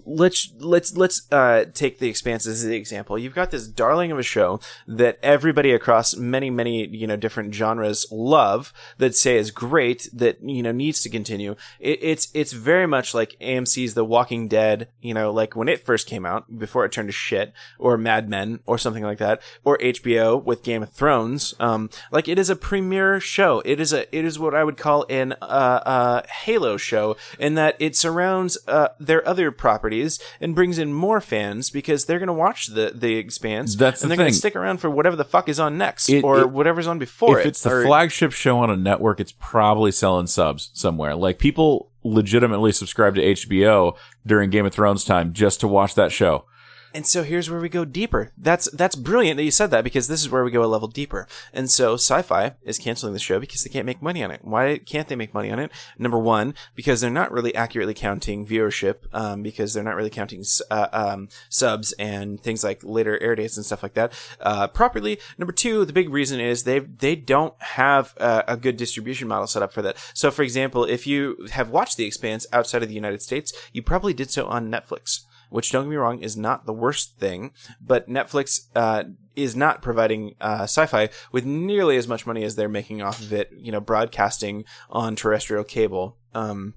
let's let's let's uh take the expanse as the example. You've got this darling of a show that everybody across many many you know different genres love that say is great that you know needs to continue. It, it's it's very much like amc's the walking dead you know like when it first came out before it turned to shit or mad men or something like that or hbo with game of thrones. Um like it is a premier show. It is a it is what i would call an uh uh halo show in that it surrounds uh their other properties and brings in more fans because they're going to watch the the expanse That's and the they're going to stick around for whatever the fuck is on next It- or it- whatever's on before if it it's the or- flagship show on a network, it's probably selling subs somewhere. Like people legitimately subscribe to HBO during Game of Thrones time just to watch that show. And so here's where we go deeper. That's that's brilliant that you said that because this is where we go a level deeper. And so Syfy is canceling the show because they can't make money on it. Why can't they make money on it? Number one, because they're not really accurately counting viewership, um, because they're not really counting uh, um, subs and things like later air dates and stuff like that uh, properly. Number two, the big reason is they they don't have a good distribution model set up for that. So, for example, if you have watched The Expanse outside of the United States, you probably did so on Netflix which don't get me wrong is not the worst thing, but Netflix uh, is not providing uh, Syfy with nearly as much money as they're making off of it, you know, broadcasting on terrestrial cable. Um,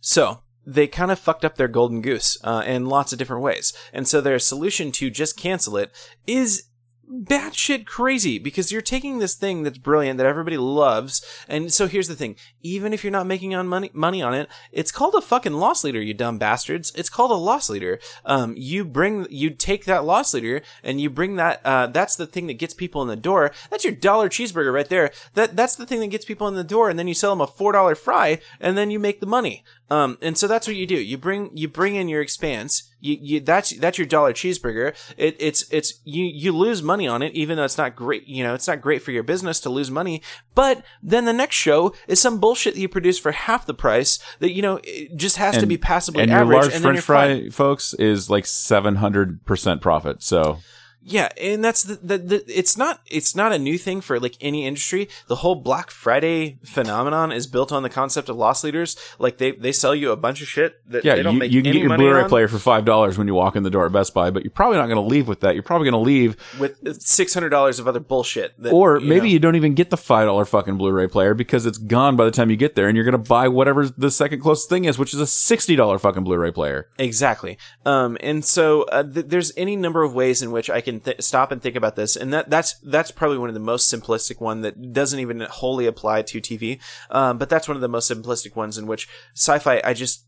so they kind of fucked up their golden goose uh, in lots of different ways, and so their solution to just cancel it is batshit crazy because you're taking this thing that's brilliant that everybody loves, and so here's the thing: even if you're not making on money money on it, it's called a fucking loss leader, you dumb bastards. It's called a loss leader. Um, you bring, you take that loss leader and you bring that. Uh, that's the thing that gets people in the door. That's your dollar cheeseburger right there. That that's the thing that gets people in the door, and then you sell them a four dollar fry, and then you make the money. Um, and so that's what you do. You bring you bring in your expanse. You, you that's that's your dollar cheeseburger. It, it's it's you you lose money on it, even though it's not great. You know, it's not great for your business to lose money. But then the next show is some bullshit that you produce for half the price that you know it just has to be passably and your average. large and then French fry, fine. folks, is like seven hundred percent profit. So Yeah, and that's the, the, the it's not it's not a new thing for like any industry. The whole Black Friday phenomenon is built on the concept of loss leaders. Like they they sell you a bunch of shit that yeah, they don't you, make you can get your Blu-ray on player for five dollars when you walk in the door at Best Buy, but you're probably not going to leave with that. You're probably going to leave, with six hundred dollars of other bullshit. That, or you maybe know. you don't even get the five dollar fucking Blu-ray player because it's gone by the time you get there, and you're going to buy whatever the second closest thing is, which is a sixty dollar fucking Blu-ray player. Exactly. Um, and so uh, th- there's any number of ways in which I can th- stop and think about this, and that that's that's probably one of the most simplistic one that doesn't even wholly apply to TV. Um, but that's one of the most simplistic ones in which Syfy. I just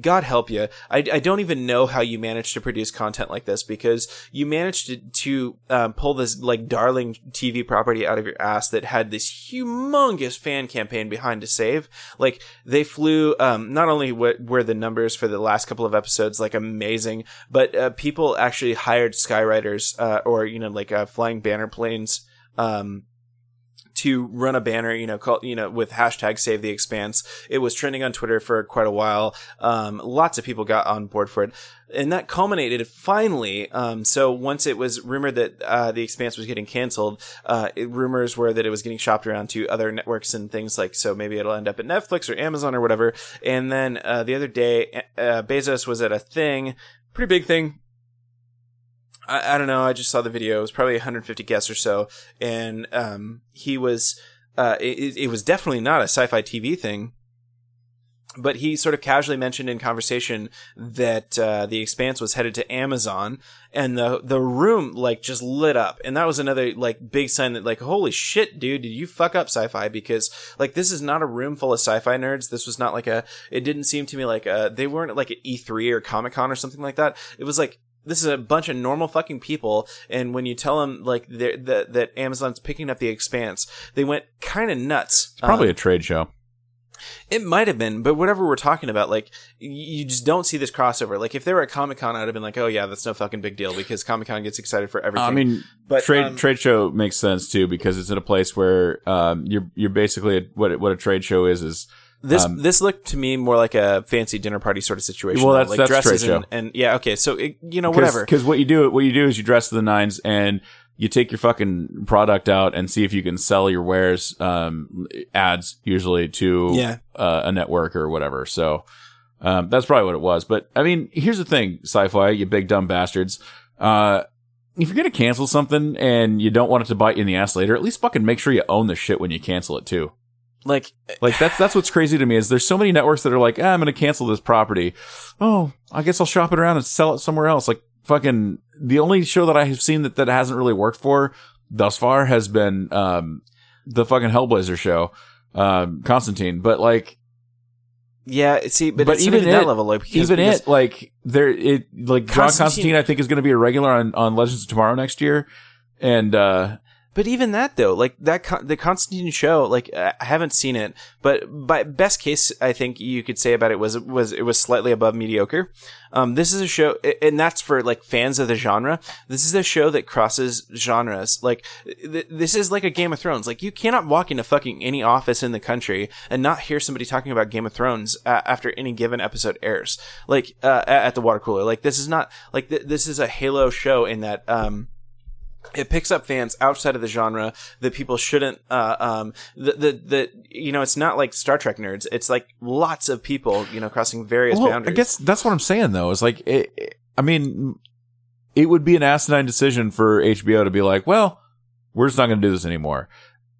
God help you. I, I don't even know how you managed to produce content like this because you managed to, to um, pull this like darling TV property out of your ass that had this humongous fan campaign behind to save. Like they flew, um, not only w- were the numbers for the last couple of episodes like amazing, but uh, people actually hired skywriters uh, or, you know, like uh, flying banner planes. Um, to run a banner, you know, call, you know, with hashtag Save the Expanse. It was trending on Twitter for quite a while. Um, lots of people got on board for it, and that culminated finally. Um, so once it was rumored that uh, the Expanse was getting canceled, uh, it, rumors were that it was getting shopped around to other networks and things like. So maybe it'll end up at Netflix or Amazon or whatever. And then uh, the other day, uh, Bezos was at a thing, pretty big thing I, I don't know. I just saw the video. It was probably 150 guests or so, and um, he was. Uh, it, it was definitely not a sci-fi TV thing, but he sort of casually mentioned in conversation that uh, the Expanse was headed to Amazon, and the the room like just lit up, and that was another like big sign that like holy shit, dude, did you fuck up Syfy? Because like this is not a room full of sci-fi nerds. This was not like a. It didn't seem to me like a. They weren't like at E3 or Comic Con or something like that. It was like this is a bunch of normal fucking people and when you tell them like that that amazon's picking up the expanse they went kind of nuts Probably Um, a trade show. it might have been but whatever we're talking about like you just don't see this crossover. Like if they were at comic-con i'd have been like oh yeah that's no fucking big deal because comic-con gets excited for everything. I mean, But, trade um, trade show makes sense too because it's in a place where um, you're you're basically what what a trade show is is this um, this looked to me more like a fancy dinner party sort of situation Well, that's- like that's dresses trade and, show. and yeah okay so it, you know whatever Because what you do what you do is you dress to the nines and you take your fucking product out and see if you can sell your wares um, ads usually to Yeah. uh, a network or whatever. So um, that's probably what it was. But I mean, here's the thing, Syfy, you big dumb bastards. Uh, if you're gonna cancel something and you don't want it to bite you in the ass later, at least fucking make sure you own the shit when you cancel it too. Like Like that's that's what's crazy to me is there's so many networks that are like, ah, I'm gonna cancel this property. Oh, I guess I'll shop it around and sell it somewhere else. Like fucking the only show that I have seen that that hasn't really worked for thus far has been um the fucking Hellblazer show, um Constantine. But like yeah see but, But it's even even that level like because, even because- it like there it like John Constantine- Constantine I think is gonna be a regular on on Legends of Tomorrow next year. And uh But even that though, like that, the Constantine show, like I haven't seen it, but by best case, I think you could say about it was was it was slightly above mediocre. Um, this is a show, and that's for like fans of the genre. This is a show that crosses genres. Like th- this is like a Game of Thrones. Like you cannot walk into fucking any office in the country and not hear somebody talking about Game of Thrones uh, after any given episode airs. Like uh, at at the water cooler. Like this is not like th- this is a Halo show in that. Um, it picks up fans outside of the genre that people shouldn't uh um the the, the you know it's not like star trek nerds it's like lots of people you know crossing various well, boundaries I guess that's what I'm saying though. Is like, it, it- I mean, it would be an asinine decision for HBO to be like, well, we're just not going to do this anymore.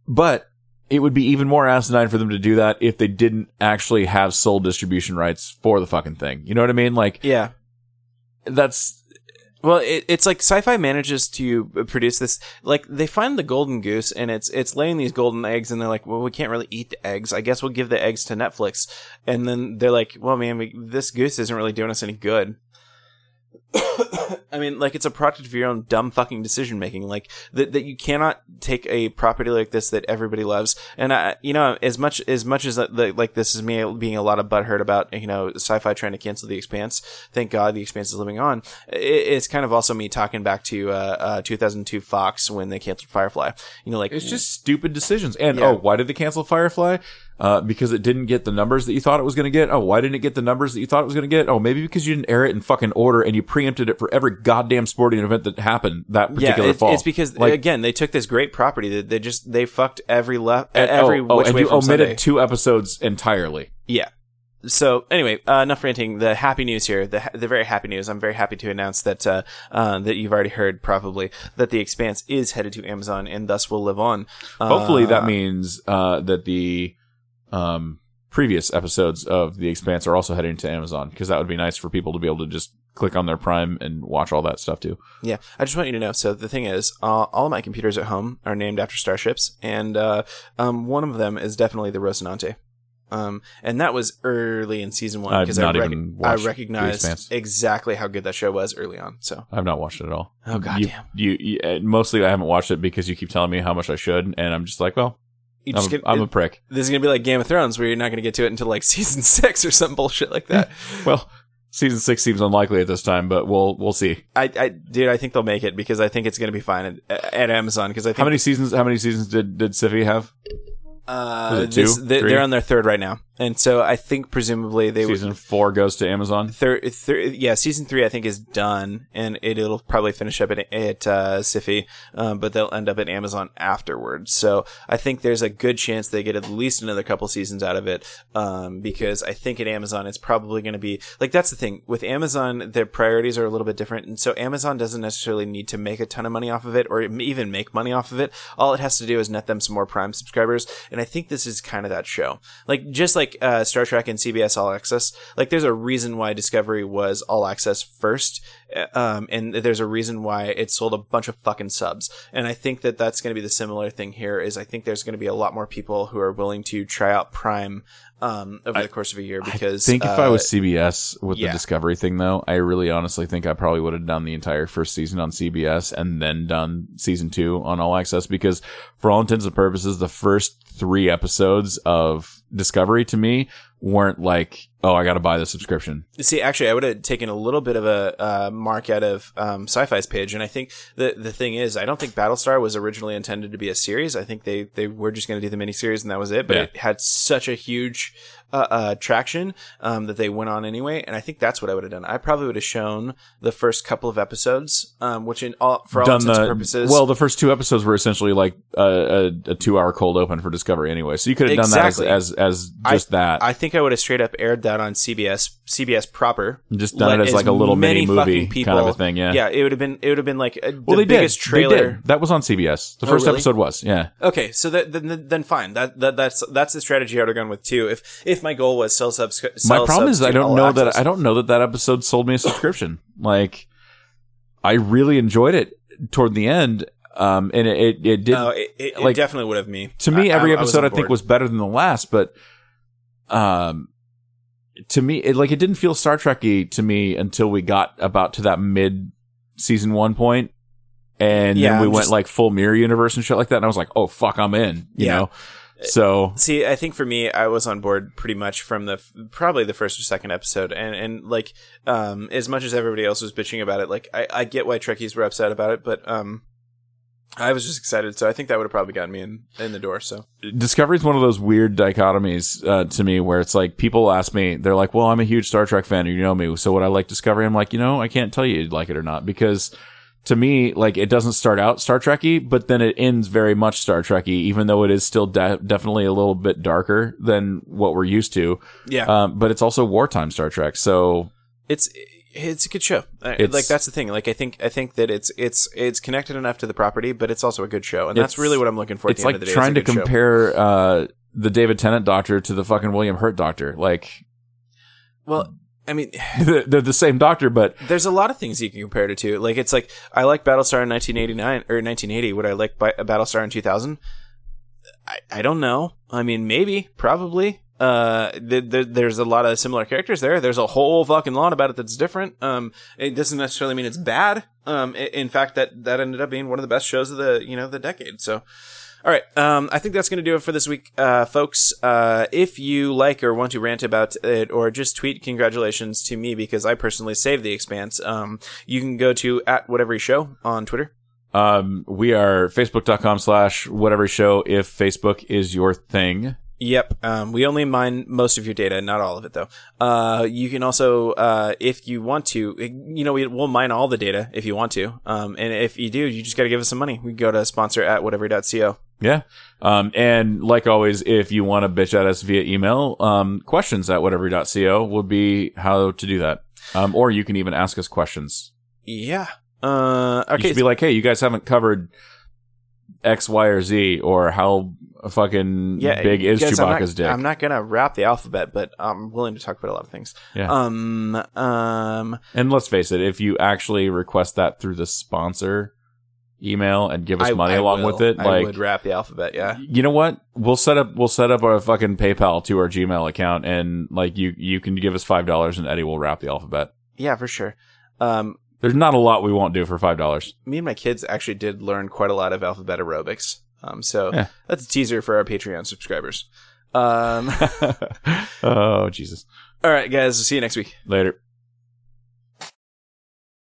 But it would be even more asinine for them to do that if they didn't actually have sole distribution rights for the fucking thing. You know what I mean? Like, yeah that's well it, it's like Syfy manages to produce this like they find the golden goose and it's it's laying these golden eggs and they're like well we can't really eat the eggs. I guess we'll give the eggs to netflix. And then they're like well man we, this goose isn't really doing us any good I mean, like it's a product of your own dumb fucking decision making. Like that, that you cannot take a property like this that everybody loves. And I, you know, as much as much as the, like this is me being a lot of butthurt about you know Syfy trying to cancel the Expanse. Thank God the Expanse is living on. It, it's kind of also me talking back to uh, uh, 2002 Fox when they canceled Firefly. You know, like It's just stupid decisions. And Yeah. oh, why did they cancel Firefly? Uh, because it didn't get the numbers that you thought it was going to get. Oh, why didn't it get the numbers that you thought it was going to get? Oh, maybe because you didn't air it in fucking order and you preempted it for every goddamn sporting event that happened that yeah, particular it- fall. it's because Like, again they took this great property that they just they fucked every left and- every oh, oh, which and way you omitted Sunday. two episodes entirely. Yeah. So anyway, uh, enough ranting. The happy news here, the the very happy news. I'm very happy to announce that uh, uh, that you've already heard probably that the Expanse is headed to Amazon and thus will live on. Uh, Hopefully that means uh, that the um, previous episodes of The Expanse are also heading to Amazon because that would be nice for people to be able to just click on their Prime and watch all that stuff too. Yeah, I just want you to know. So the thing is, uh, all of my computers at home are named after starships, and uh, um, one of them is definitely the Rocinante. Um, and that was early in season one because I, rec- I recognized exactly how good that show was early on. So I've not watched it at all. Oh, You- goddamn. You, you, uh, mostly I haven't watched it because you keep telling me how much I should, and I'm just like, well, you I'm, get, I'm a prick. this is gonna be like Game of Thrones, where you're not gonna get to it until like season six or some bullshit like that. Well, season six seems unlikely at this time, but we'll we'll see. I, I, dude, I think they'll make it because I think it's gonna be fine at, at Amazon because I think How many seasons? How many seasons did did Siffy have? uh, it this- two? they, they're on their third right now, and so I think presumably they would Season four goes to Amazon. third, thir- yeah, season three I think is done, and it, it'll probably finish up at at uh, Siffy, um, but they'll end up at Amazon afterwards. So I think there's a good chance they get at least another couple seasons out of it, um, because I think at Amazon it's probably going to be like that's the thing with Amazon, their priorities are a little bit different, and so Amazon doesn't necessarily need to make a ton of money off of it or even make money off of it. All it has to do is net them some more Prime subscribers, and I think this is kind of that show. Like just like uh, Star Trek and CBS All Access, like there's a reason why Discovery was All Access first, um, and there's a reason why it sold a bunch of fucking subs. And I think that that's going to be the similar thing here. Is I think there's going to be a lot more people who are willing to try out Prime um, over the course of a year because I think if I uh, was CBS with yeah. the Discovery thing, though, I really honestly think I probably would have done the entire first season on CBS and then done season two on All Access because, for all intents and purposes, the first three episodes of Discovery to me weren't like, oh, I got to buy the subscription. See, actually, I would have taken a little bit of a uh, mark out of um, Sci-Fi's page, and I think the the thing is, I don't think Battlestar was originally intended to be a series. I think they they were just going to do the miniseries, and that was it. But Yeah. it had such a huge uh, uh, traction um, that they went on anyway, and I think that's what I would have done. I probably would have shown the first couple of episodes, um, which in all for all done intents the and purposes, well, the first two episodes were essentially like a, a, a two-hour cold open for Discovery anyway, so you could have done that as as, as just that. I think I would have straight up aired that on CBS, CBS proper. Just done it as like a little mini movie people- kind of a thing, yeah. yeah. It would have been it would have been like a, well, the they biggest did. trailer. They did. That was on CBS. The Oh, first really? episode was, yeah. Okay, so that, then then fine. That, that that's that's the strategy I would have gone with too. If if my goal was sell subs, My problem is I don't know that. I don't know that that episode sold me a subscription. like, I really enjoyed it toward the end, um, and it it, it did. No, it, it, it definitely would have me. to me, I- every I- I episode on I, think was better than the last, but um, to me, it like it didn't feel Star Trekky to me until we got about to that mid season one point, and Yeah, then we I'm went just- like full mirror universe and shit like that, and I was like, oh fuck, I'm in, you Yeah. know. So See, I think for me, I was on board pretty much from the probably the first or second episode, and and like um as much as everybody else was bitching about it, like I, I get why Trekkies were upset about it, but um I was just excited, so I think that would have probably gotten me in in the door. So Discovery is one of those weird dichotomies uh, to me where it's like people ask me, they're like, well, I'm a huge Star Trek fan, and you know me, so would I like Discovery? I'm like, you know, I can't tell you you'd like it or not because to me, like, it doesn't start out Star Trekky, but then it ends very much Star Trekky, even though it is still de- definitely a little bit darker than what we're used to. yeah, Um, but it's also wartime Star Trek, so it's it's a good show. Like that's the thing. Like I think I think that it's it's it's connected enough to the property, but it's also a good show, and that's really what I'm looking for. It's like day. trying It's to a good show. compare uh, the David Tennant Doctor to the fucking William Hurt Doctor. Like, Well, I mean. they're they're the same doctor, but There's a lot of things you can compare it to. Like it's like I like Battlestar in 1989 or 1980. Would I like Bi- Battlestar in 2000? I, I don't know. I mean, maybe, probably. Uh, th- th- there's a lot of similar characters there. There's a whole fucking lot about it that's different. Um, it doesn't necessarily mean it's bad. Um, i- in fact, that that ended up being one of the best shows of the you know the decade. So. All right. Um, I think that's going to do it for this week, uh, folks. Uh, if you like or want to rant about it or just tweet congratulations to me because I personally saved the expanse, um, you can go to at whatever show on Twitter. Um, we are facebook.com slash whatever show if Facebook is your thing. Yep. Um, we only mine most of your data, not all of it though. Uh, you can also, uh, if you want to, you know, we, we'll mine all the data if you want to. Um, and if you do, you just got to give us some money. We go to sponsor at whatever.co. Yeah. Um, and like always, if you want to bitch at us via email, um, questions at whatever.co will be how to do that. Um, or you can even ask us questions. Yeah. Uh, You okay. should be like, hey, you guys haven't covered X, Y, or Z, or how fucking big is guys, I'm not- Chewbacca's dick. I'm not gonna wrap the alphabet, but I'm willing to talk about a lot of things. Yeah. Um. Um. and let's face it, if you actually request that through the sponsor email and give us I- money I along will. with it, I like would wrap the alphabet. Yeah. you know what? We'll set up we'll set up our fucking PayPal to our Gmail account, and like you you can give us five dollars, and Eddie will wrap the alphabet. Yeah, for sure. Um. There's not a lot we won't do for five dollars. Me and my kids actually did learn quite a lot of alphabet aerobics. Um. So Yeah. that's a teaser for our Patreon subscribers. Um. oh Jesus! all right, guys. See you next week. Later.